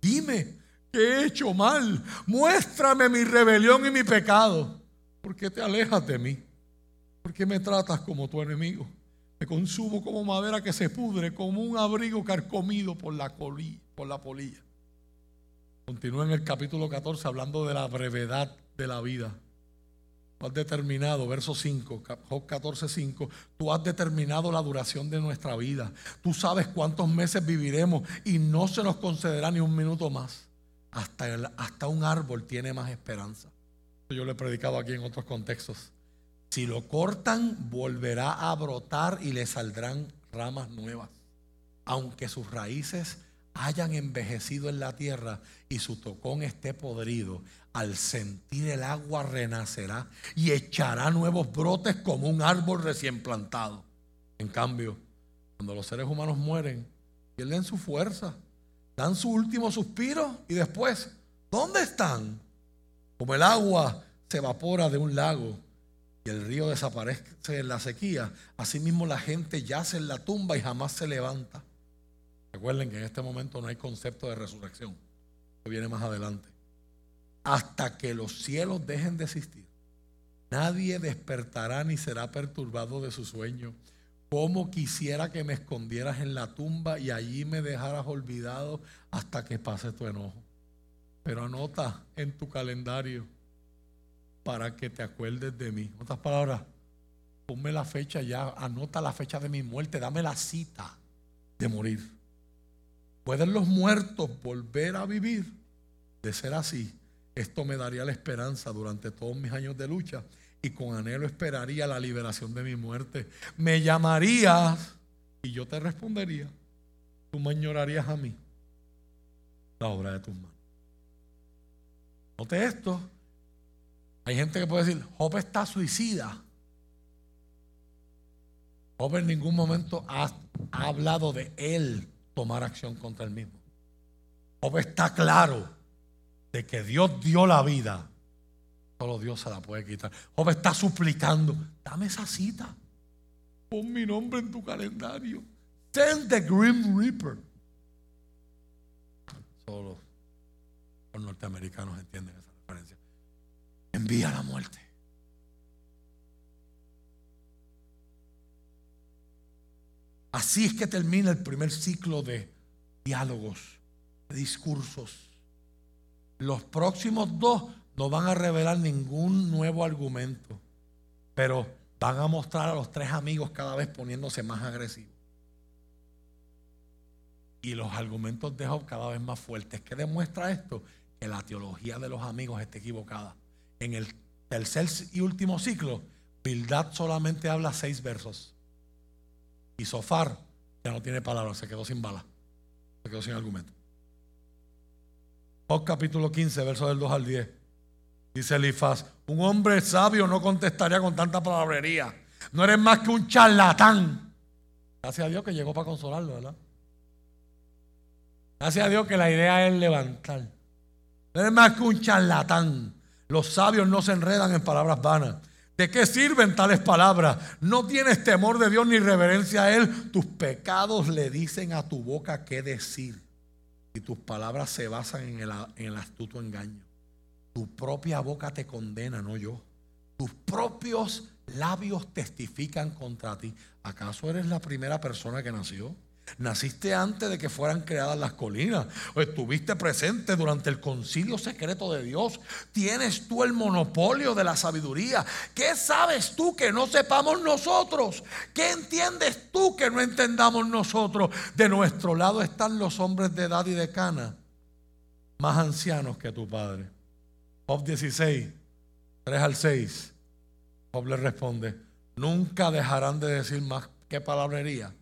Dime, ¿qué he hecho mal? Muéstrame mi rebelión y mi pecado. ¿Por qué te alejas de mí? ¿Por qué me tratas como tu enemigo? Me consumo como madera que se pudre, como un abrigo carcomido por la, por la polilla. Continúa en el capítulo 14 hablando de la brevedad de la vida. Tú has determinado, verso 5, Job 14, 5, tú has determinado la duración de nuestra vida. Tú sabes cuántos meses viviremos y no se nos concederá ni un minuto más. Hasta, hasta un árbol tiene más esperanza. Yo lo he predicado aquí en otros contextos. Si lo cortan, volverá a brotar y le saldrán ramas nuevas. Aunque sus raíces hayan envejecido en la tierra y su tocón esté podrido, al sentir el agua renacerá y echará nuevos brotes como un árbol recién plantado. En cambio, cuando los seres humanos mueren, pierden su fuerza, dan su último suspiro y después, ¿dónde están? Como el agua se evapora de un lago y el río desaparece en la sequía, asimismo la gente yace en la tumba y jamás se levanta. Recuerden que en este momento no hay concepto de resurrección, que viene más adelante. Hasta que los cielos dejen de existir, nadie despertará ni será perturbado de su sueño. Como quisiera que me escondieras en la tumba y allí me dejaras olvidado hasta que pase tu enojo. Pero anota en tu calendario para que te acuerdes de mí. En otras palabras, ponme la fecha ya, anota la fecha de mi muerte, dame la cita de morir. ¿Pueden los muertos volver a vivir? De ser así, esto me daría la esperanza durante todos mis años de lucha y con anhelo esperaría la liberación de mi muerte. Me llamarías y yo te respondería. Tú me añorarías a mí la obra de tus manos. Note esto. Hay gente que puede decir, Job está suicida. Job en ningún momento ha, hablado de él tomar acción contra él mismo. Job está claro de que Dios dio la vida. Solo Dios se la puede quitar. Job está suplicando, dame esa cita. Pon mi nombre en tu calendario. Send the Grim Reaper. Solo Los norteamericanos entienden esa referencia. Envía la muerte. Así es que termina el primer ciclo de diálogos, de discursos. Los próximos dos no van a revelar ningún nuevo argumento, pero van a mostrar a los tres amigos cada vez poniéndose más agresivos. Y los argumentos de Job cada vez más fuertes. ¿Qué demuestra esto? Que la teología de los amigos está equivocada. En el tercer y último ciclo, Bildad solamente habla seis versos. Y Sofar ya no tiene palabras, se quedó sin bala, se quedó sin argumento. Job capítulo 15, versos del 2 al 10. Dice Elifaz, un hombre sabio no contestaría con tanta palabrería. No eres más que un charlatán. Gracias a Dios que llegó para consolarlo, ¿verdad? Gracias a Dios que la idea es levantar. No eres más que un charlatán. Los sabios no se enredan en palabras vanas. ¿De qué sirven tales palabras? No tienes temor de Dios ni reverencia a Él. Tus pecados le dicen a tu boca qué decir. Y tus palabras se basan en el, en el astuto engaño. Tu propia boca te condena, no yo. Tus propios labios testifican contra ti. ¿Acaso eres la primera persona que nació? Naciste antes de que fueran creadas las colinas. O estuviste presente durante el concilio secreto de Dios. Tienes tú el monopolio de la sabiduría. ¿Qué sabes tú que no sepamos nosotros? ¿Qué entiendes tú que no entendamos nosotros? De nuestro lado están los hombres de edad y de cana, más ancianos que tu padre. Job 16, 3 al 6. Job le responde, nunca dejarán de decir más que palabrería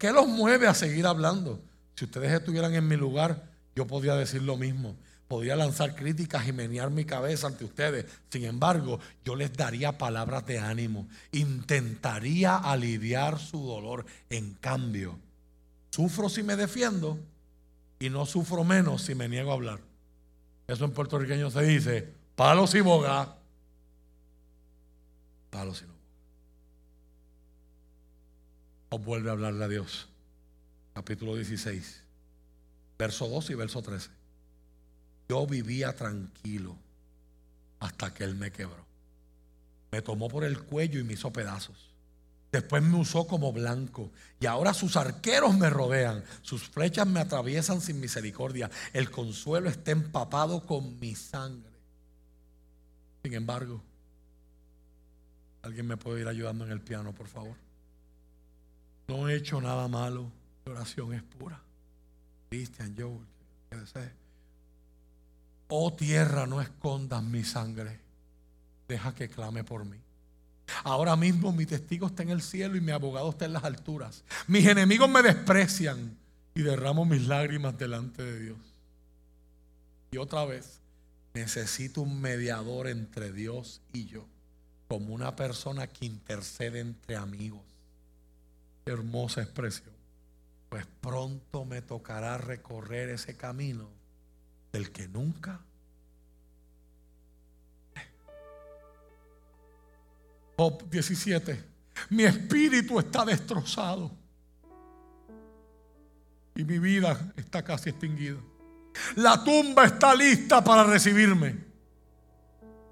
¿Qué los mueve a seguir hablando? Si ustedes estuvieran en mi lugar, yo podría decir lo mismo. Podría lanzar críticas y menear mi cabeza ante ustedes. Sin embargo, yo les daría palabras de ánimo. Intentaría aliviar su dolor. En cambio, sufro si me defiendo y no sufro menos si me niego a hablar. Eso en puertorriqueño se dice, palos y boga. Palos y no o vuelve a hablarle a Dios. Capítulo 16, verso 2 y verso 13. Yo vivía tranquilo hasta que Él me quebró. Me tomó por el cuello y me hizo pedazos. Después me usó como blanco. Y ahora sus arqueros me rodean. Sus flechas me atraviesan sin misericordia. El consuelo está empapado con mi sangre. Sin embargo, ¿alguien me puede ir ayudando en el piano, por favor? No he hecho nada malo. La oración es pura. Cristian, yo. Oh tierra, no escondas mi sangre. Deja que clame por mí. Ahora mismo mi testigo está en el cielo y mi abogado está en las alturas. Mis enemigos me desprecian y derramo mis lágrimas delante de Dios. Y otra vez, necesito un mediador entre Dios y yo, como una persona que intercede entre amigos hermosa expresión. Pues pronto me tocará recorrer ese camino del que nunca. Job 17. Mi espíritu está destrozado. Y mi vida está casi extinguida. La tumba está lista para recibirme.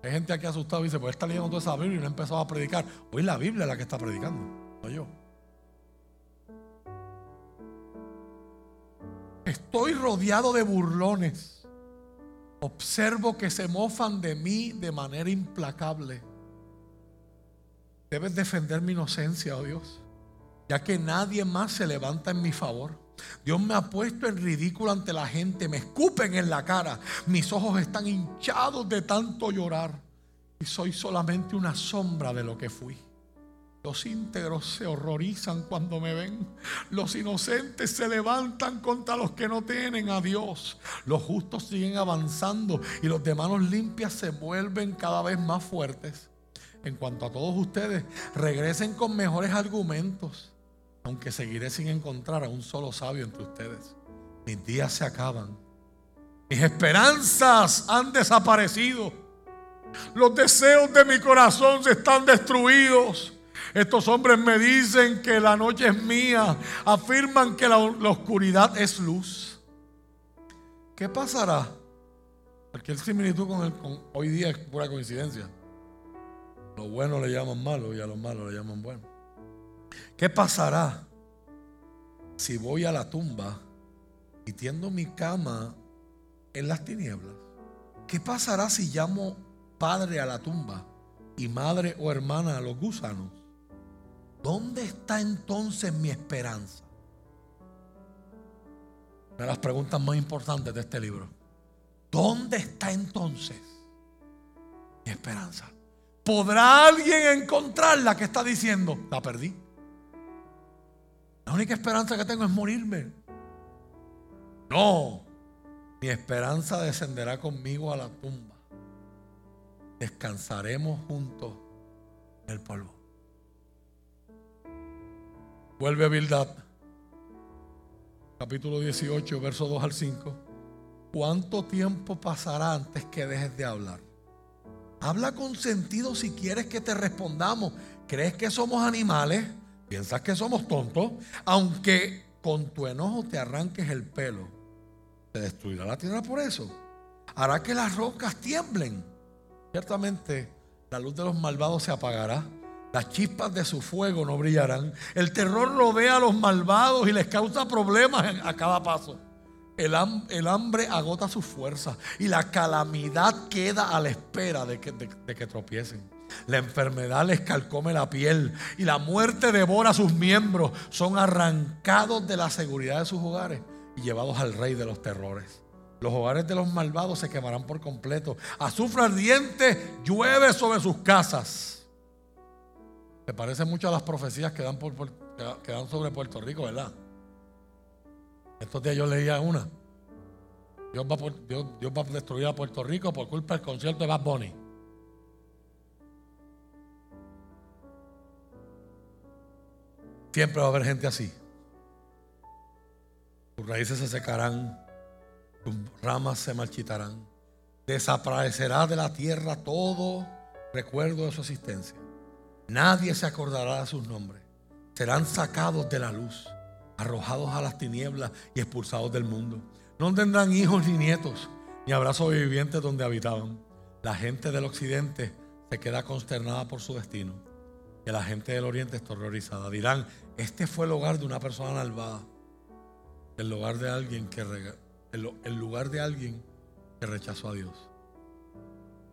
Hay gente aquí asustada y dice, pues está leyendo toda esa Biblia y no ha empezado a predicar. Hoy la Biblia es la que está predicando, no yo. Estoy rodeado de burlones. Observo que se mofan de mí de manera implacable. Debes defender mi inocencia, oh Dios, ya que nadie más se levanta en mi favor. Dios me ha puesto en ridículo ante la gente, me escupen en la cara, mis ojos están hinchados de tanto llorar y soy solamente una sombra de lo que fui. Los íntegros se horrorizan cuando me ven. Los inocentes se levantan contra los que no tienen a Dios. Los justos siguen avanzando y los de manos limpias se vuelven cada vez más fuertes. En cuanto a todos ustedes, regresen con mejores argumentos, aunque seguiré sin encontrar a un solo sabio entre ustedes. Mis días se acaban. Mis esperanzas han desaparecido. Los deseos de mi corazón se están destruidos. Estos hombres me dicen que la noche es mía. Afirman que la, oscuridad es luz. ¿Qué pasará Cualquier similitud con, el, con hoy día es pura coincidencia. Lo bueno le llaman malo y a lo malo le llaman bueno. ¿Qué pasará si voy a la tumba y tiendo mi cama en las tinieblas? ¿Qué pasará si llamo padre a la tumba y madre o hermana a los gusanos? ¿Dónde está entonces mi esperanza? Una de las preguntas más importantes de este libro. ¿Dónde está entonces mi esperanza? ¿Podrá alguien encontrarla que está diciendo, la perdí? La única esperanza que tengo es morirme. No, mi esperanza descenderá conmigo a la tumba. Descansaremos juntos en el polvo. Vuelve a Bildad, capítulo 18, verso 2 al 5. ¿Cuánto tiempo pasará antes que dejes de hablar? Habla con sentido si quieres que te respondamos. ¿Crees que somos animales? ¿Piensas que somos tontos? Aunque con tu enojo te arranques el pelo, ¿te destruirá la tierra por eso? ¿Hará que las rocas tiemblen? Ciertamente la luz de los malvados se apagará. Las chispas de su fuego no brillarán. El terror rodea a los malvados y les causa problemas a cada paso. El, hambre agota sus fuerzas y la calamidad queda a la espera de que, tropiecen. La enfermedad les calcome la piel y la muerte devora sus miembros. Son arrancados de la seguridad de sus hogares y llevados al rey de los terrores. Los hogares de los malvados se quemarán por completo. Azufre ardiente llueve sobre sus casas. Me parece mucho a las profecías que dan, por, sobre Puerto Rico, ¿verdad? Estos días yo leía una. Dios va, va a destruir a Puerto Rico por culpa del concierto de Bad Bunny. Siempre va a haber gente así. Sus raíces se secarán, sus ramas se marchitarán. Desaparecerá de la tierra todo recuerdo de su existencia. Nadie se acordará de sus nombres. Serán sacados de la luz arrojados a las tinieblas y expulsados del mundo. No tendrán hijos ni nietos, ni habrá sobrevivientes donde habitaban. La gente del occidente se queda consternada por su destino. Y la gente del oriente está horrorizada. Dirán, este fue el hogar de una persona malvada. El lugar de alguien que el lugar de alguien que rechazó a Dios.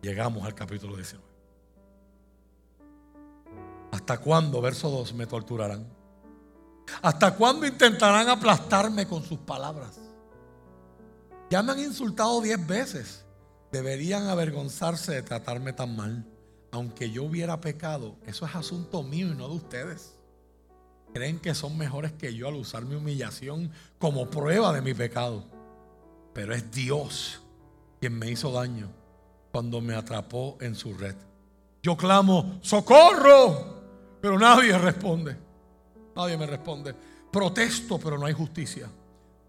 Llegamos al capítulo 19. ¿Hasta cuándo, verso 2, me torturarán? ¿Hasta cuándo intentarán aplastarme con sus palabras? Ya me han insultado diez veces. Deberían avergonzarse de tratarme tan mal. Aunque yo hubiera pecado, eso es asunto mío y no de ustedes. Creen que son mejores que yo al usar mi humillación como prueba de mi pecado. Pero es Dios quien me hizo daño cuando me atrapó en su red. Yo clamo, socorro, pero nadie responde. Nadie me responde. Protesto, pero no hay justicia.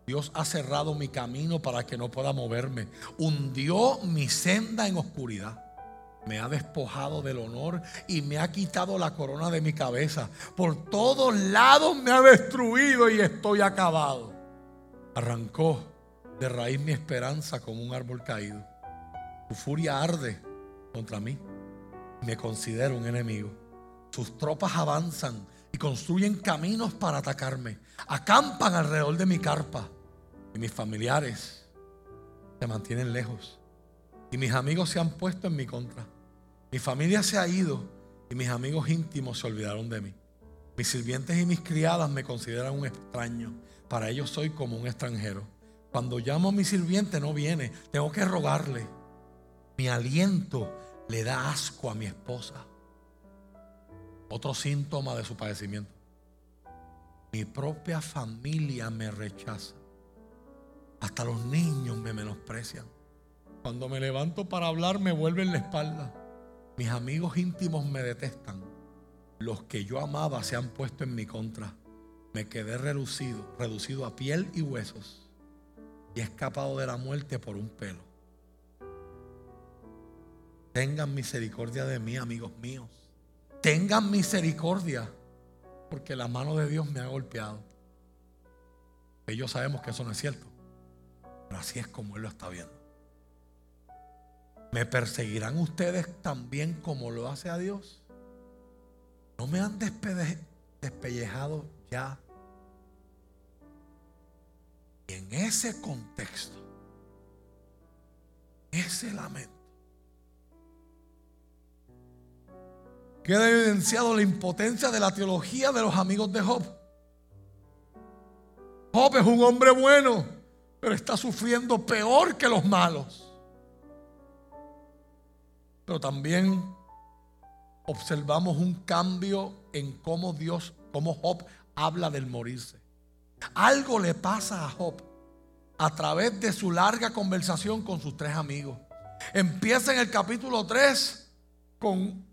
Dios ha cerrado mi camino para que no pueda moverme. Hundió mi senda en oscuridad. Me ha despojado del honor y me ha quitado la corona de mi cabeza. Por todos lados me ha destruido y estoy acabado. Arrancó de raíz mi esperanza como un árbol caído. Su furia arde contra mí. Me considero un enemigo. Sus tropas avanzan construyen caminos para atacarme. Acampan alrededor de mi carpa. Y mis familiares se mantienen lejos. Y mis amigos se han puesto en mi contra. Mi familia se ha ido y mis amigos íntimos se olvidaron de mí. Mis sirvientes y mis criadas me consideran un extraño. Para ellos soy como un extranjero. Cuando llamo a mi sirviente no viene. Tengo que rogarle. Mi aliento le da asco a mi esposa. Otro síntoma de su padecimiento. Mi propia familia me rechaza. Hasta los niños me menosprecian. Cuando me levanto para hablar me vuelven la espalda. Mis amigos íntimos me detestan. Los que yo amaba se han puesto en mi contra. Me quedé reducido, reducido a piel y huesos. Y he escapado de la muerte por un pelo. Tengan misericordia de mí, amigos míos tengan misericordia, porque la mano de Dios me ha golpeado. Ellos sabemos que eso no es cierto, pero así es como Él lo está viendo. ¿Me perseguirán ustedes también como lo hace a Dios? ¿No me han despellejado ya? Y en ese contexto, ese lamento, queda evidenciado la impotencia de la teología de los amigos de Job. Job es un hombre bueno, pero está sufriendo peor que los malos. Pero también observamos un cambio en cómo Dios, cómo Job habla del morirse. Algo le pasa a Job a través de su larga conversación con sus tres amigos. Empieza en el capítulo 3 con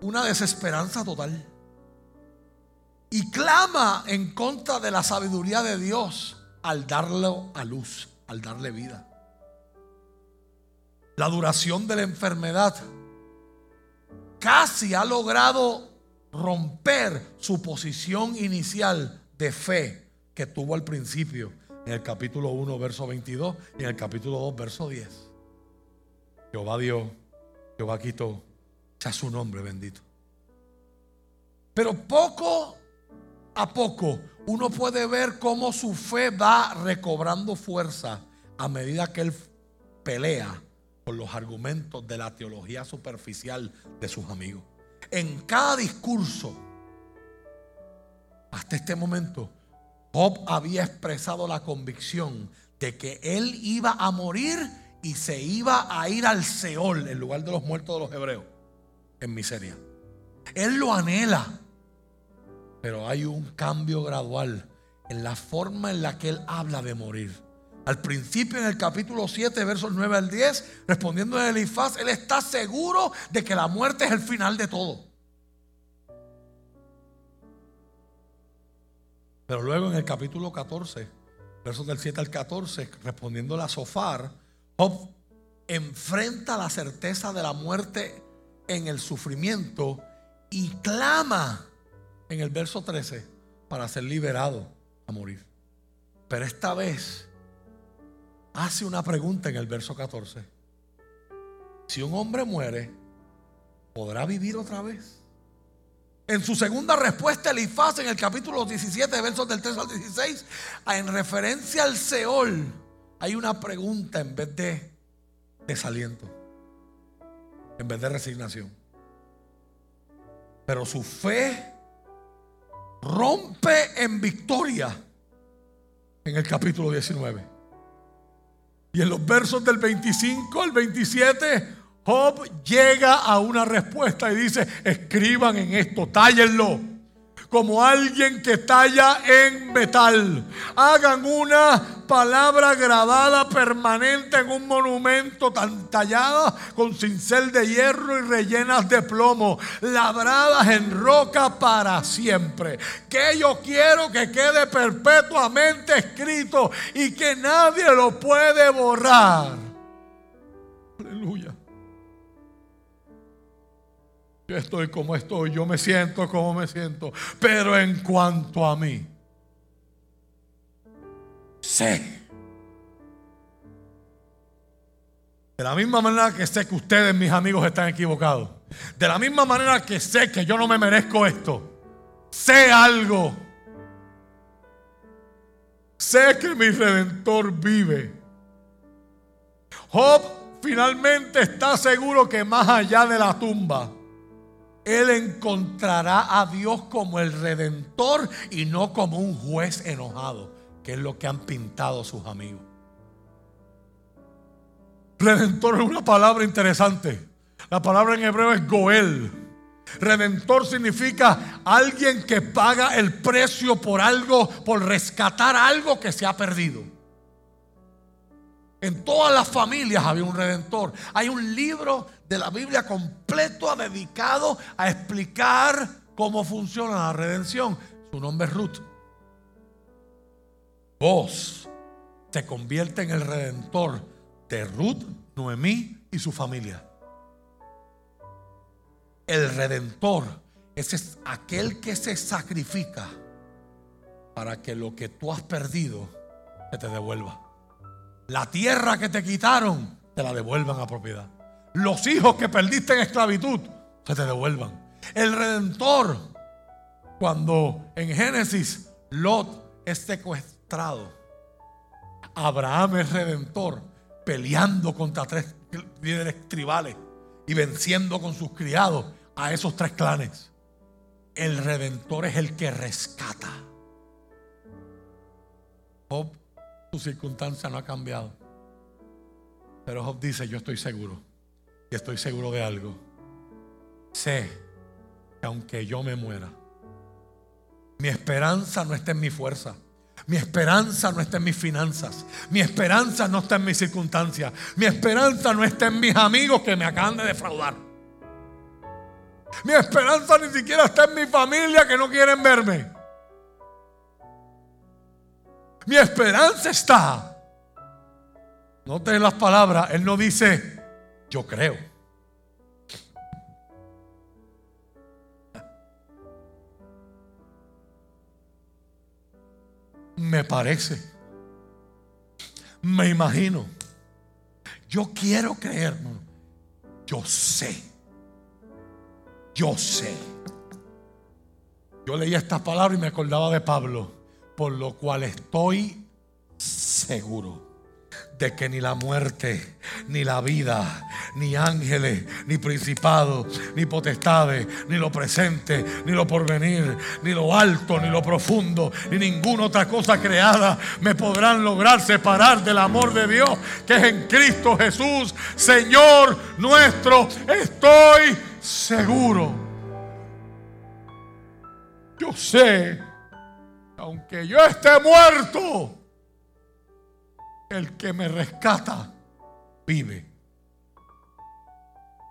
una desesperanza total. Y clama en contra de la sabiduría de Dios al darle a luz, al darle vida. La duración de la enfermedad casi ha logrado romper su posición inicial de fe que tuvo al principio en el capítulo 1, verso 22 y en el capítulo 2, verso 10. Jehová dio, Jehová quitó, sea su nombre bendito. Pero poco a poco uno puede ver cómo su fe va recobrando fuerza a medida que él pelea con los argumentos de la teología superficial de sus amigos. En cada discurso, hasta este momento, Job había expresado la convicción de que él iba a morir y se iba a ir al Seol, el lugar de los muertos de los hebreos, en miseria. Él lo anhela, pero hay un cambio gradual en la forma en la que él habla de morir. Al principio en el capítulo 7, versos 9 al 10, respondiendo a Elifaz, él está seguro de que la muerte es el final de todo. Pero luego en el capítulo 14, versos del 7 al 14, respondiendo a Sofar, Job enfrenta la certeza de la muerte en el sufrimiento y clama en el verso 13 para ser liberado a morir. Pero esta vez hace una pregunta en el verso 14. Si un hombre muere, ¿podrá vivir otra vez? En su segunda respuesta, Elifaz en el capítulo 17, versos del 3 al 16, en referencia al Seol, hay una pregunta en vez de desaliento, en vez de resignación. Pero su fe rompe en victoria en el capítulo 19. Y en los versos del 25 al 27, Job llega a una respuesta y dice, escriban en esto, tállenlo como alguien que talla en metal. Hagan una palabra grabada permanente en un monumento tan tallada con cincel de hierro y rellenas de plomo, labradas en roca para siempre. Que yo quiero que quede perpetuamente escrito y que nadie lo puede borrar. Aleluya. Yo estoy como estoy, yo me siento como me siento. Pero en cuanto a mí, sé. De la misma manera que sé que ustedes, mis amigos, están equivocados. De la misma manera que sé que yo no me merezco esto. Sé algo. Sé que mi redentor vive. Job finalmente está seguro que más allá de la tumba él encontrará a Dios como el redentor y no como un juez enojado, que es lo que han pintado sus amigos. Redentor es una palabra interesante. La palabra en hebreo es Goel. Redentor significa alguien que paga el precio por algo, por rescatar algo que se ha perdido. En todas las familias había un redentor. Hay un libro de la Biblia completo dedicado a explicar cómo funciona la redención. Su nombre es Ruth. Vos se convierte en el redentor de Ruth, Noemí y su familia. El redentor es aquel que se sacrifica para que lo que tú has perdido se te devuelva la tierra que te quitaron, te la devuelvan a propiedad. Los hijos que perdiste en esclavitud se te devuelvan. El redentor, cuando en Génesis Lot es secuestrado, Abraham es redentor, peleando contra tres líderes tribales y venciendo con sus criados a esos tres clanes. El redentor es el que rescata. Job, su circunstancia no ha cambiado. Pero Job dice, yo estoy seguro. Y estoy seguro de algo. Sé que aunque yo me muera, mi esperanza no está en mi fuerza. Mi esperanza no está en mis finanzas. Mi esperanza no está en mis circunstancias. Mi esperanza no está en mis amigos que me acaban de defraudar. Mi esperanza ni siquiera está en mi familia que no quieren verme. Mi esperanza está. Noten las palabras. Él no dice, yo creo. Me parece. Me imagino. Yo quiero creer. Yo sé. Yo sé. Yo leía estas palabras y me acordaba de Pablo. Por lo cual estoy seguro de que ni la muerte, ni la vida, ni ángeles, ni principados, ni potestades, ni lo presente, ni lo porvenir, ni lo alto, ni lo profundo, ni ninguna otra cosa creada me podrán lograr separar del amor de Dios que es en Cristo Jesús, Señor nuestro. Estoy seguro. Yo sé, aunque yo esté muerto, el que me rescata vive.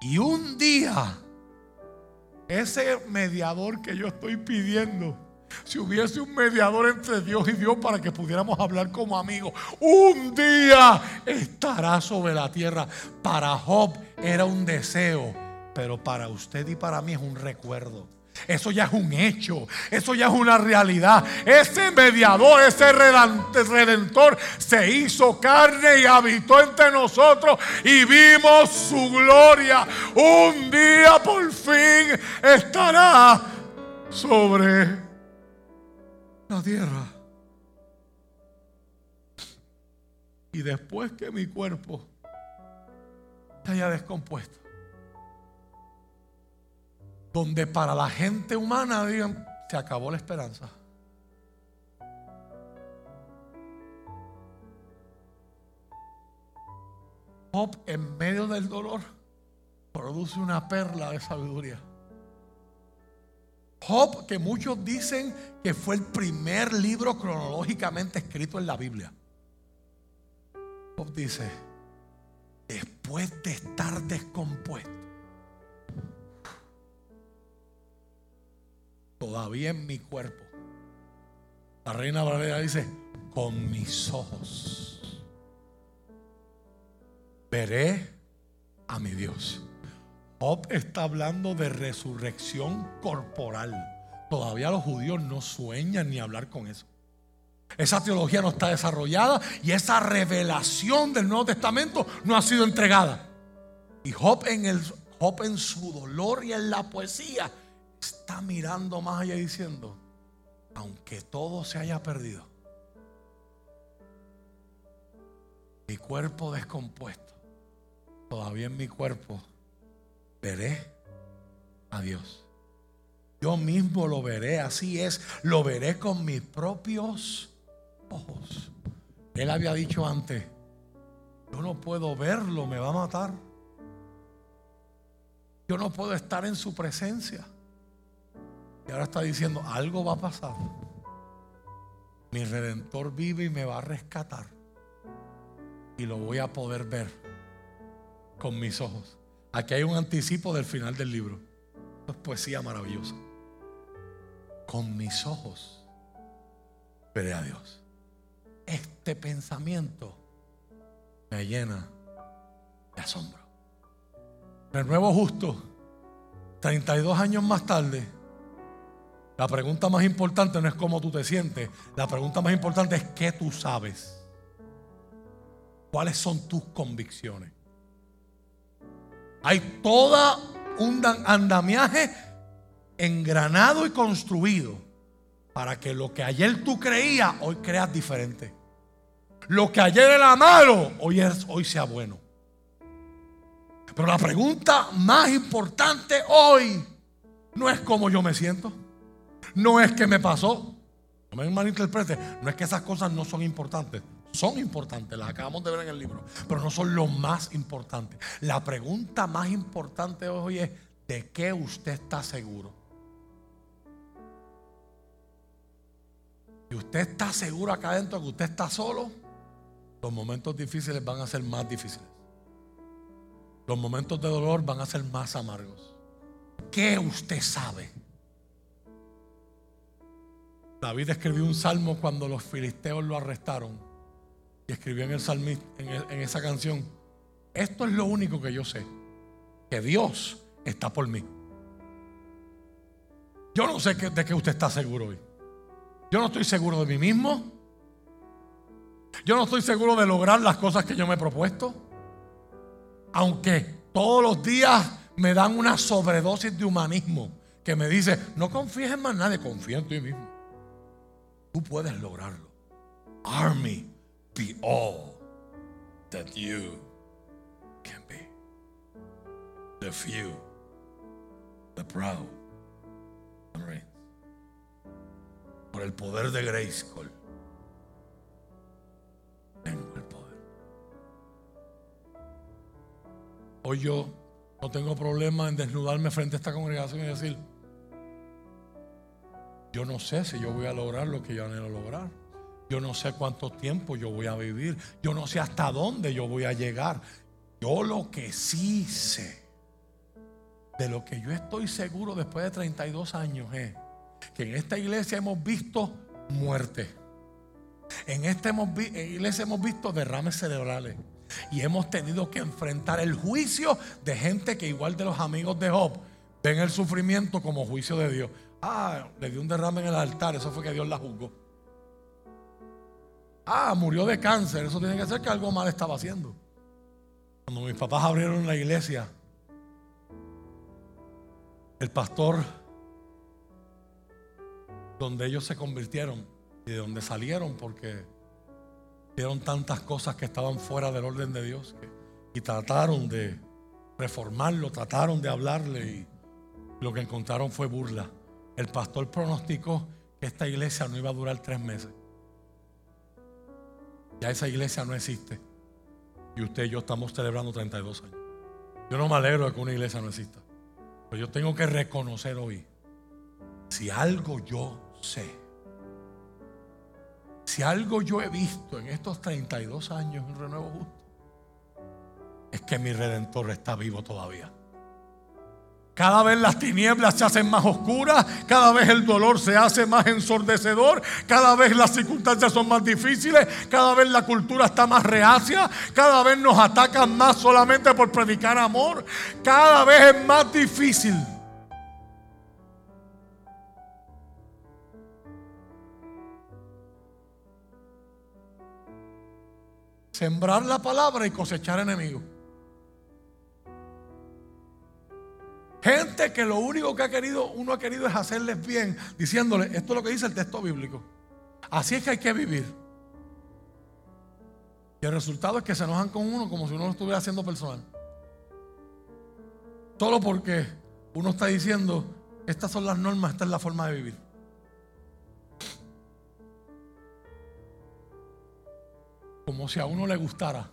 Y un día, ese mediador que yo estoy pidiendo, si hubiese un mediador entre Dios y Dios para que pudiéramos hablar como amigos, un día estará sobre la tierra. Para Job era un deseo, pero para usted y para mí es un recuerdo. Eso ya es un hecho, eso ya es una realidad. Ese mediador, ese redentor se hizo carne y habitó entre nosotros y vimos su gloria. Un día por fin estará sobre la tierra. Y después que mi cuerpo se haya descompuesto donde para la gente humana digan, se acabó la esperanza. Job en medio del dolor produce una perla de sabiduría. Job, que muchos dicen que fue el primer libro cronológicamente escrito en la Biblia. Job dice, después de estar descompuesto, todavía en mi cuerpo. La reina Valera dice, con mis ojos veré a mi Dios. Job está hablando de resurrección corporal. Todavía los judíos no sueñan ni hablar con eso. Esa teología no está desarrollada y esa revelación del Nuevo Testamento no ha sido entregada. Y Job en, el, Job en su dolor y en la poesía está mirando más allá diciendo, aunque todo se haya perdido, mi cuerpo descompuesto, todavía en mi cuerpo veré a Dios. Yo mismo lo veré, así es, lo veré con mis propios ojos. Él había dicho antes, yo no puedo verlo, me va a matar. Yo no puedo estar en su presencia. Y ahora está diciendo, algo va a pasar. Mi redentor vive y me va a rescatar. Y lo voy a poder ver con mis ojos. Aquí hay un anticipo del final del libro. es poesía maravillosa. Con mis ojos veré a Dios. Este pensamiento me llena de asombro. El nuevo justo, 32 años más tarde, la pregunta más importante no es cómo tú te sientes. La pregunta más importante es qué tú sabes. ¿Cuáles son tus convicciones? Hay todo un andamiaje engranado y construido para que lo que ayer tú creías, hoy creas diferente. Lo que ayer era malo, hoy, hoy sea bueno. Pero la pregunta más importante hoy no es cómo yo me siento. No es que me pasó. No me malinterprete. No es que esas cosas no son importantes. Son importantes, las acabamos de ver en el libro. Pero no son lo más importante. La pregunta más importante hoy es: ¿de qué usted está seguro? Y usted está seguro acá adentro que usted está solo, los momentos difíciles van a ser más difíciles. Los momentos de dolor van a ser más amargos. ¿Qué usted sabe? David escribió un salmo cuando los filisteos lo arrestaron. Y escribió en, el en, esa canción, esto es lo único que yo sé, que Dios está por mí. Yo no sé de qué usted está seguro hoy. Yo no estoy seguro de mí mismo. Yo no estoy seguro de lograr las cosas que yo me he propuesto. Aunque todos los días me dan una sobredosis de humanismo que me dice, no confíes en más nadie, confía en ti mismo. Puedes lograrlo. Army, be all that you can be. The few, the proud, the por el poder de Grayskull, tengo el poder. Hoy yo no tengo problema en desnudarme frente a esta congregación y decir, yo no sé si yo voy a lograr lo que yo anhelo lograr. Yo no sé cuánto tiempo yo voy a vivir. Yo no sé hasta dónde yo voy a llegar. Yo lo que sí sé, de lo que yo estoy seguro después de 32 años es que en esta iglesia hemos visto muerte. En esta iglesia hemos visto derrames cerebrales. Y hemos tenido que enfrentar el juicio de gente que igual de los amigos de Job ven el sufrimiento como juicio de Dios. Ah, le dio un derrame en el altar, eso fue que Dios la juzgó. Ah, murió de cáncer, eso tiene que ser que algo mal estaba haciendo. Cuando mis papás abrieron la iglesia, el pastor donde ellos se convirtieron y de donde salieron porque vieron tantas cosas que estaban fuera del orden de Dios y trataron de reformarlo, trataron de hablarle y lo que encontraron fue burla. El pastor pronosticó que esta iglesia no iba a durar tres meses. Ya esa iglesia no existe. Y usted y yo estamos celebrando 32 años. Yo no me alegro de que una iglesia no exista. Pero yo tengo que reconocer hoy, si algo yo sé. Si algo yo he visto en estos 32 años en Renuevo Justo, es que mi redentor está vivo todavía. Cada vez las tinieblas se hacen más oscuras, cada vez el dolor se hace más ensordecedor, cada vez las circunstancias son más difíciles, cada vez la cultura está más reacia, cada vez nos atacan más solamente por predicar amor, cada vez es más difícil. Sembrar la palabra y cosechar enemigos. Gente que lo único que ha querido, uno ha querido es hacerles bien, diciéndole, esto es lo que dice el texto bíblico. Así es que hay que vivir. Y el resultado es que se enojan con uno como si uno lo estuviera haciendo personal. Solo porque uno está diciendo, estas son las normas, esta es la forma de vivir. como si a uno le gustara,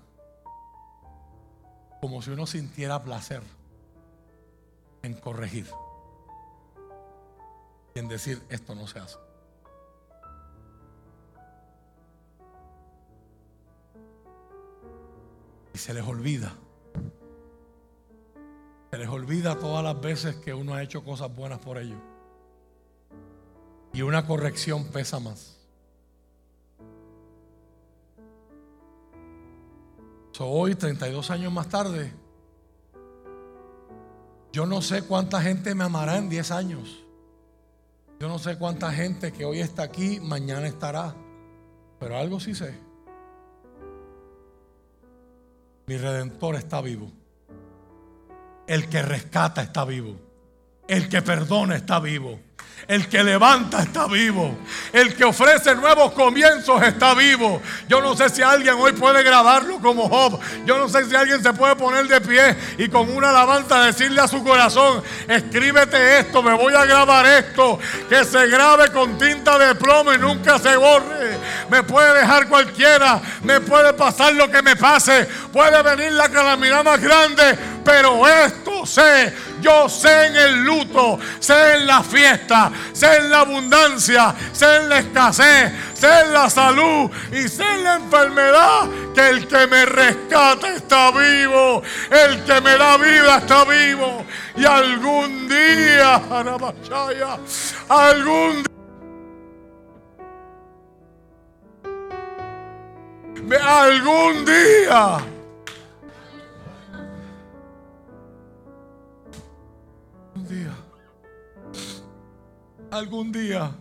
como si uno sintiera placer en corregir y en decir esto no se hace. Y se les olvida. Se les olvida todas las veces que uno ha hecho cosas buenas por ellos. Y una corrección pesa más. hoy, 32 años más tarde, yo no sé cuánta gente me amará en 10 años. Yo no sé cuánta gente que hoy está aquí, mañana estará. Pero algo sí sé. Mi redentor está vivo. El que rescata está vivo. El que perdona está vivo. El que levanta está vivo. El que ofrece nuevos comienzos está vivo. Yo no sé si alguien hoy puede grabarlo como Job. Yo no sé si alguien se puede poner de pie y con una alabanza decirle a su corazón, escríbete esto, me voy a grabar esto, que se grabe con tinta de plomo y nunca se borre. Me puede dejar cualquiera, me puede pasar lo que me pase, puede venir la calamidad más grande, pero esto sé yo sé en el luto, sé en la fiesta, sé en la abundancia, sé en la escasez, sé en la salud y sé en la enfermedad que el que me rescata está vivo, el que me da vida está vivo. Y algún día, algún día, algún día algún día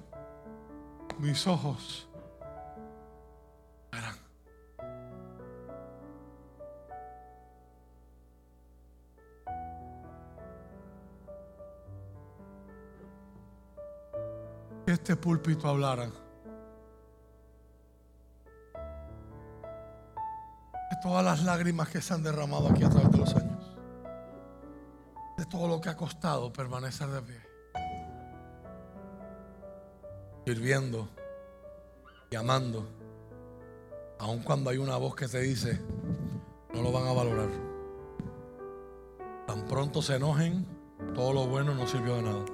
mis ojos verán. Que este púlpito hablara. De todas las lágrimas que se han derramado aquí a través de los años. De todo lo que ha costado permanecer de pie sirviendo y amando, aun cuando hay una voz que te dice, no lo van a valorar. Tan pronto se enojen, todo lo bueno no sirvió de nada.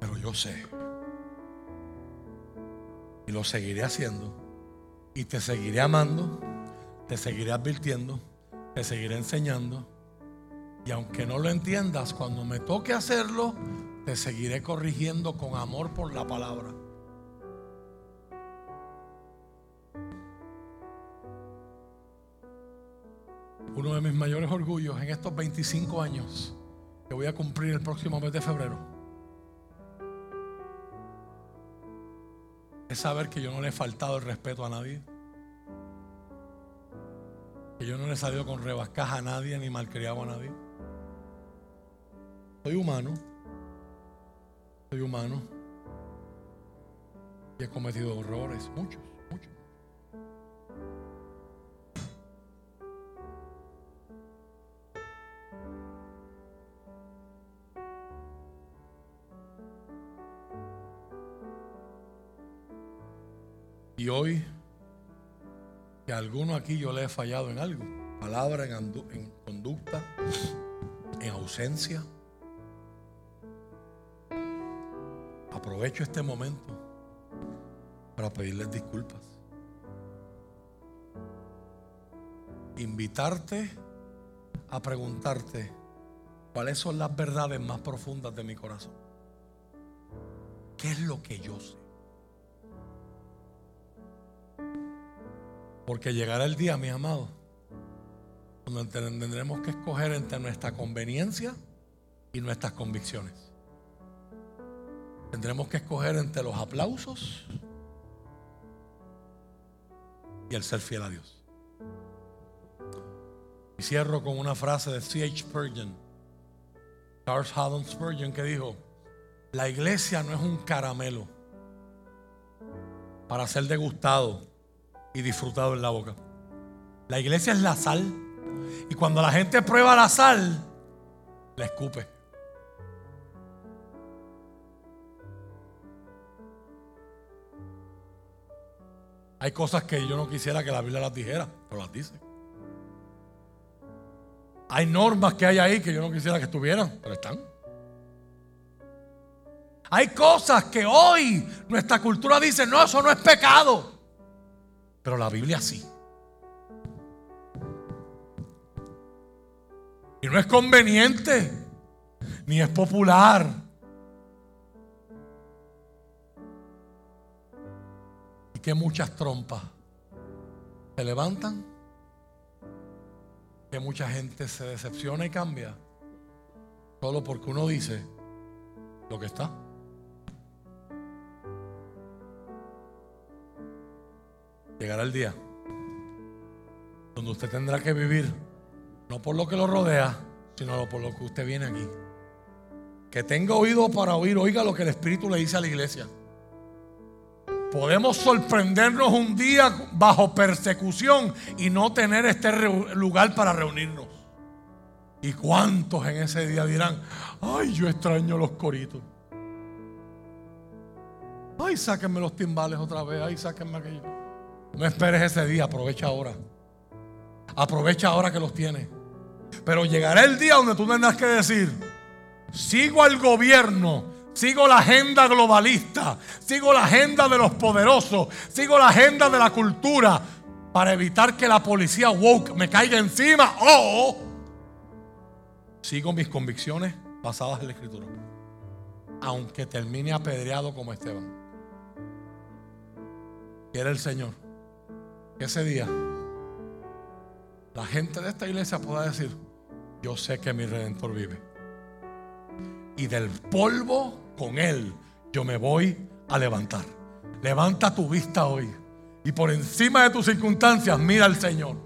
Pero yo sé, y lo seguiré haciendo, y te seguiré amando, te seguiré advirtiendo, te seguiré enseñando, y aunque no lo entiendas, cuando me toque hacerlo, te seguiré corrigiendo con amor por la palabra. Uno de mis mayores orgullos en estos 25 años que voy a cumplir el próximo mes de febrero es saber que yo no le he faltado el respeto a nadie. Que yo no le he salido con rebascas a nadie ni malcriado a nadie. Soy humano. Soy humano. Y he cometido errores, muchos, muchos. Y hoy, que alguno aquí yo le he fallado en algo, palabra, en conducta, en ausencia. Aprovecho este momento para pedirles disculpas. Invitarte a preguntarte cuáles son las verdades más profundas de mi corazón. ¿Qué es lo que yo sé? Porque llegará el día, mi amado, donde tendremos que escoger entre nuestra conveniencia y nuestras convicciones. Tendremos que escoger entre los aplausos y el ser fiel a Dios. Y cierro con una frase de C.H. Spurgeon, Charles Haddon Spurgeon, que dijo: La iglesia no es un caramelo para ser degustado y disfrutado en la boca. La iglesia es la sal. Y cuando la gente prueba la sal, la escupe. Hay cosas que yo no quisiera que la Biblia las dijera, pero las dice. Hay normas que hay ahí que yo no quisiera que estuvieran, pero están. Hay cosas que hoy nuestra cultura dice, no, eso no es pecado. Pero la Biblia sí. Y no es conveniente, ni es popular. Que muchas trompas se levantan, que mucha gente se decepciona y cambia, solo porque uno dice lo que está. Llegará el día donde usted tendrá que vivir No por lo que lo rodea, sino por lo que usted viene aquí. Que tenga oído para oír, oiga lo que el Espíritu le dice a la iglesia. Podemos sorprendernos un día bajo persecución y no tener este lugar para reunirnos. ¿Y cuántos en ese día dirán, ay, yo extraño los coritos? Ay, sáquenme los timbales otra vez, ay, sáquenme aquello. No esperes ese día, aprovecha ahora. Aprovecha ahora que los tienes. Pero llegará el día donde tú tendrás que decir, sigo al gobierno, sigo la agenda globalista, sigo la agenda de los poderosos, sigo la agenda de la cultura para evitar que la policía woke me caiga encima o sigo mis convicciones basadas en la escritura. Aunque termine apedreado como Esteban. Quiere el Señor que ese día la gente de esta iglesia pueda decir, yo sé que mi redentor vive. Y del polvo con él yo me voy a levantar. Levanta tu vista hoy. Y por encima de tus circunstancias, mira al Señor.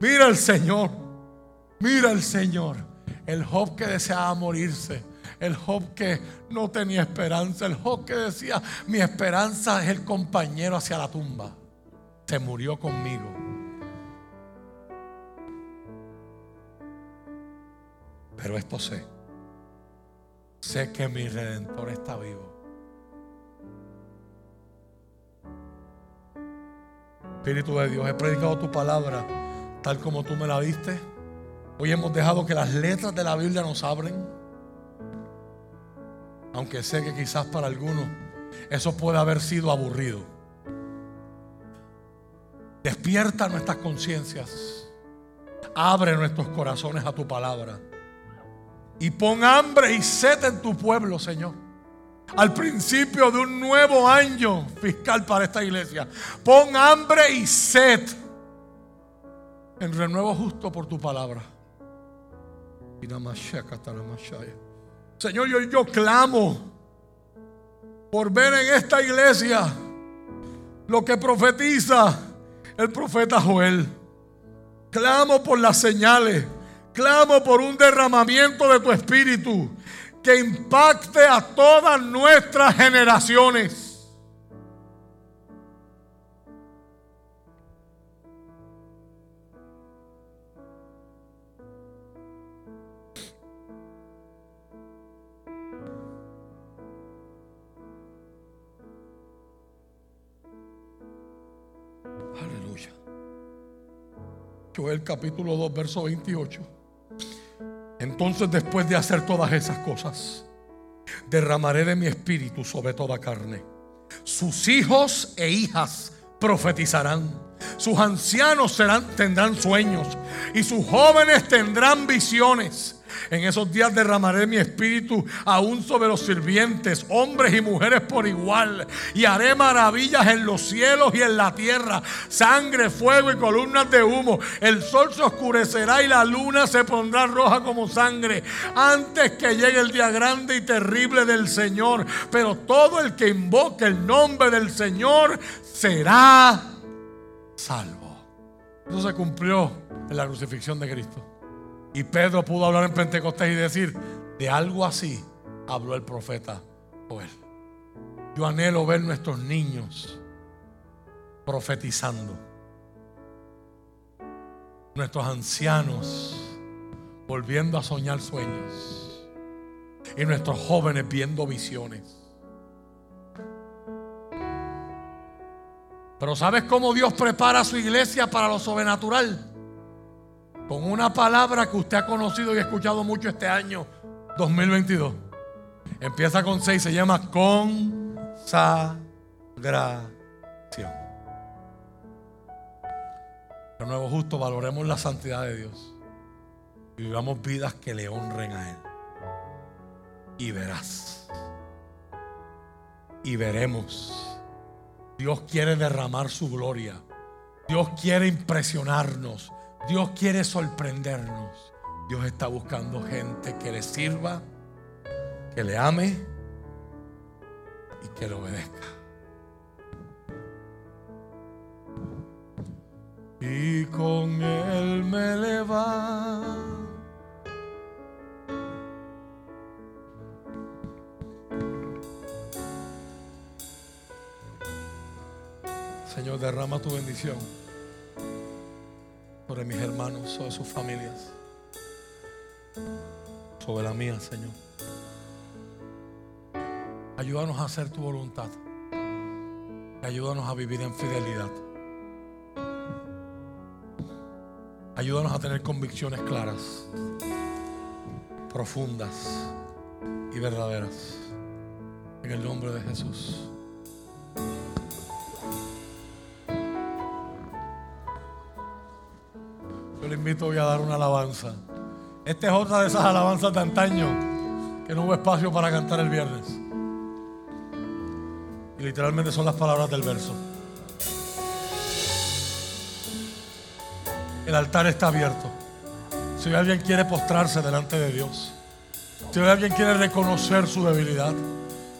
Mira al Señor. Mira al Señor. El Job que deseaba morirse. El Job que no tenía esperanza. El Job que decía, mi esperanza es el compañero hacia la tumba. Se murió conmigo. Pero esto sé. Sé que mi redentor está vivo. Espíritu de Dios, he predicado tu palabra tal como tú me la diste. Hoy hemos dejado que las letras de la Biblia nos abren. Aunque sé que quizás para algunos eso puede haber sido aburrido. Despierta nuestras conciencias. Abre nuestros corazones a tu palabra. Y pon hambre y sed en tu pueblo, Señor. Al principio de un nuevo año fiscal para esta iglesia. Pon hambre y sed en renuevo justo por tu palabra. Señor, yo, yo clamo por ver en esta iglesia lo que profetiza el profeta Joel. Clamo por las señales Clamo por un derramamiento de tu espíritu que impacte a todas nuestras generaciones. Aleluya. Joel capítulo 2, verso 28. Entonces después de hacer todas esas cosas, derramaré de mi espíritu sobre toda carne. Sus hijos e hijas profetizarán. Sus ancianos serán, tendrán sueños y sus jóvenes tendrán visiones. En esos días derramaré mi espíritu aún sobre los sirvientes, hombres y mujeres por igual. Y haré maravillas en los cielos y en la tierra. Sangre, fuego y columnas de humo. El sol se oscurecerá y la luna se pondrá roja como sangre. Antes que llegue el día grande y terrible del Señor. Pero todo el que invoque el nombre del Señor será salvo. Eso se cumplió en la crucifixión de Cristo. Y Pedro pudo hablar en Pentecostés y decir, de algo así habló el profeta Joel. Yo anhelo ver nuestros niños profetizando. Nuestros ancianos volviendo a soñar sueños. Y nuestros jóvenes viendo visiones. Pero ¿sabes cómo Dios prepara a su iglesia para lo sobrenatural? Con una palabra que usted ha conocido y escuchado mucho este año 2022. Empieza con seis, se llama consagración. De nuevo, justo valoremos la santidad de Dios y vivamos vidas que le honren a Él. Y verás, y veremos. Dios quiere derramar su gloria. Dios quiere impresionarnos. Dios quiere sorprendernos. Dios está buscando gente que le sirva, que le ame y que le obedezca. y con él me levanto. Señor, derrama tu bendición sobre mis hermanos, sobre sus familias, sobre la mía, Señor. Ayúdanos a hacer tu voluntad. Ayúdanos a vivir en fidelidad. Ayúdanos a tener convicciones claras, profundas y verdaderas. En el nombre de Jesús. Le invito hoy a dar una alabanza. Esta es otra de esas alabanzas de antaño que no hubo espacio para cantar el viernes. Y literalmente son las palabras del verso. El altar está abierto. Si alguien quiere postrarse delante de Dios, si alguien quiere reconocer su debilidad,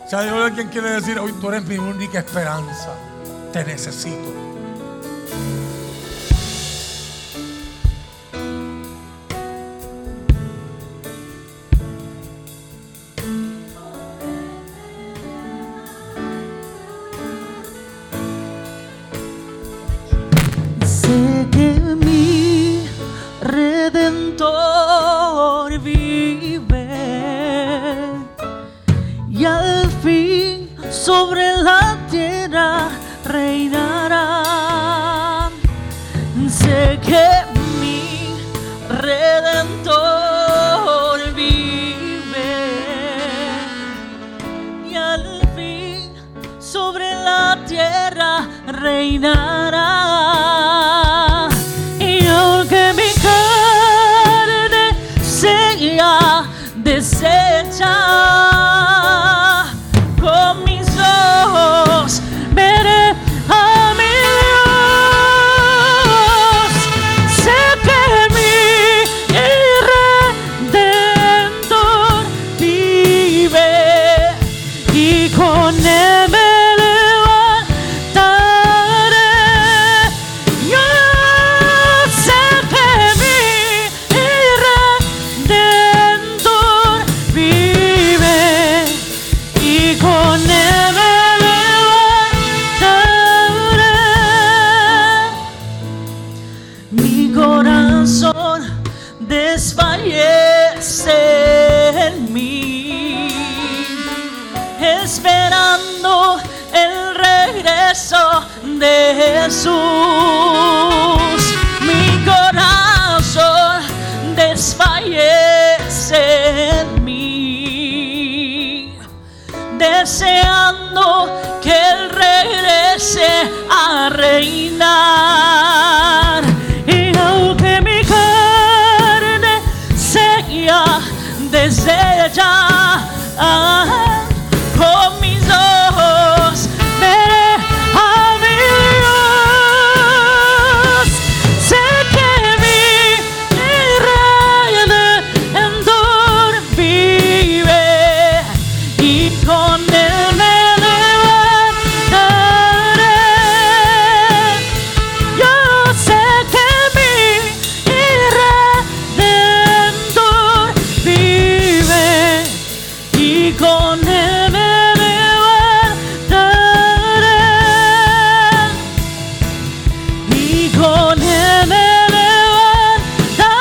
si alguien quiere decir, hoy tú eres mi única esperanza, te necesito.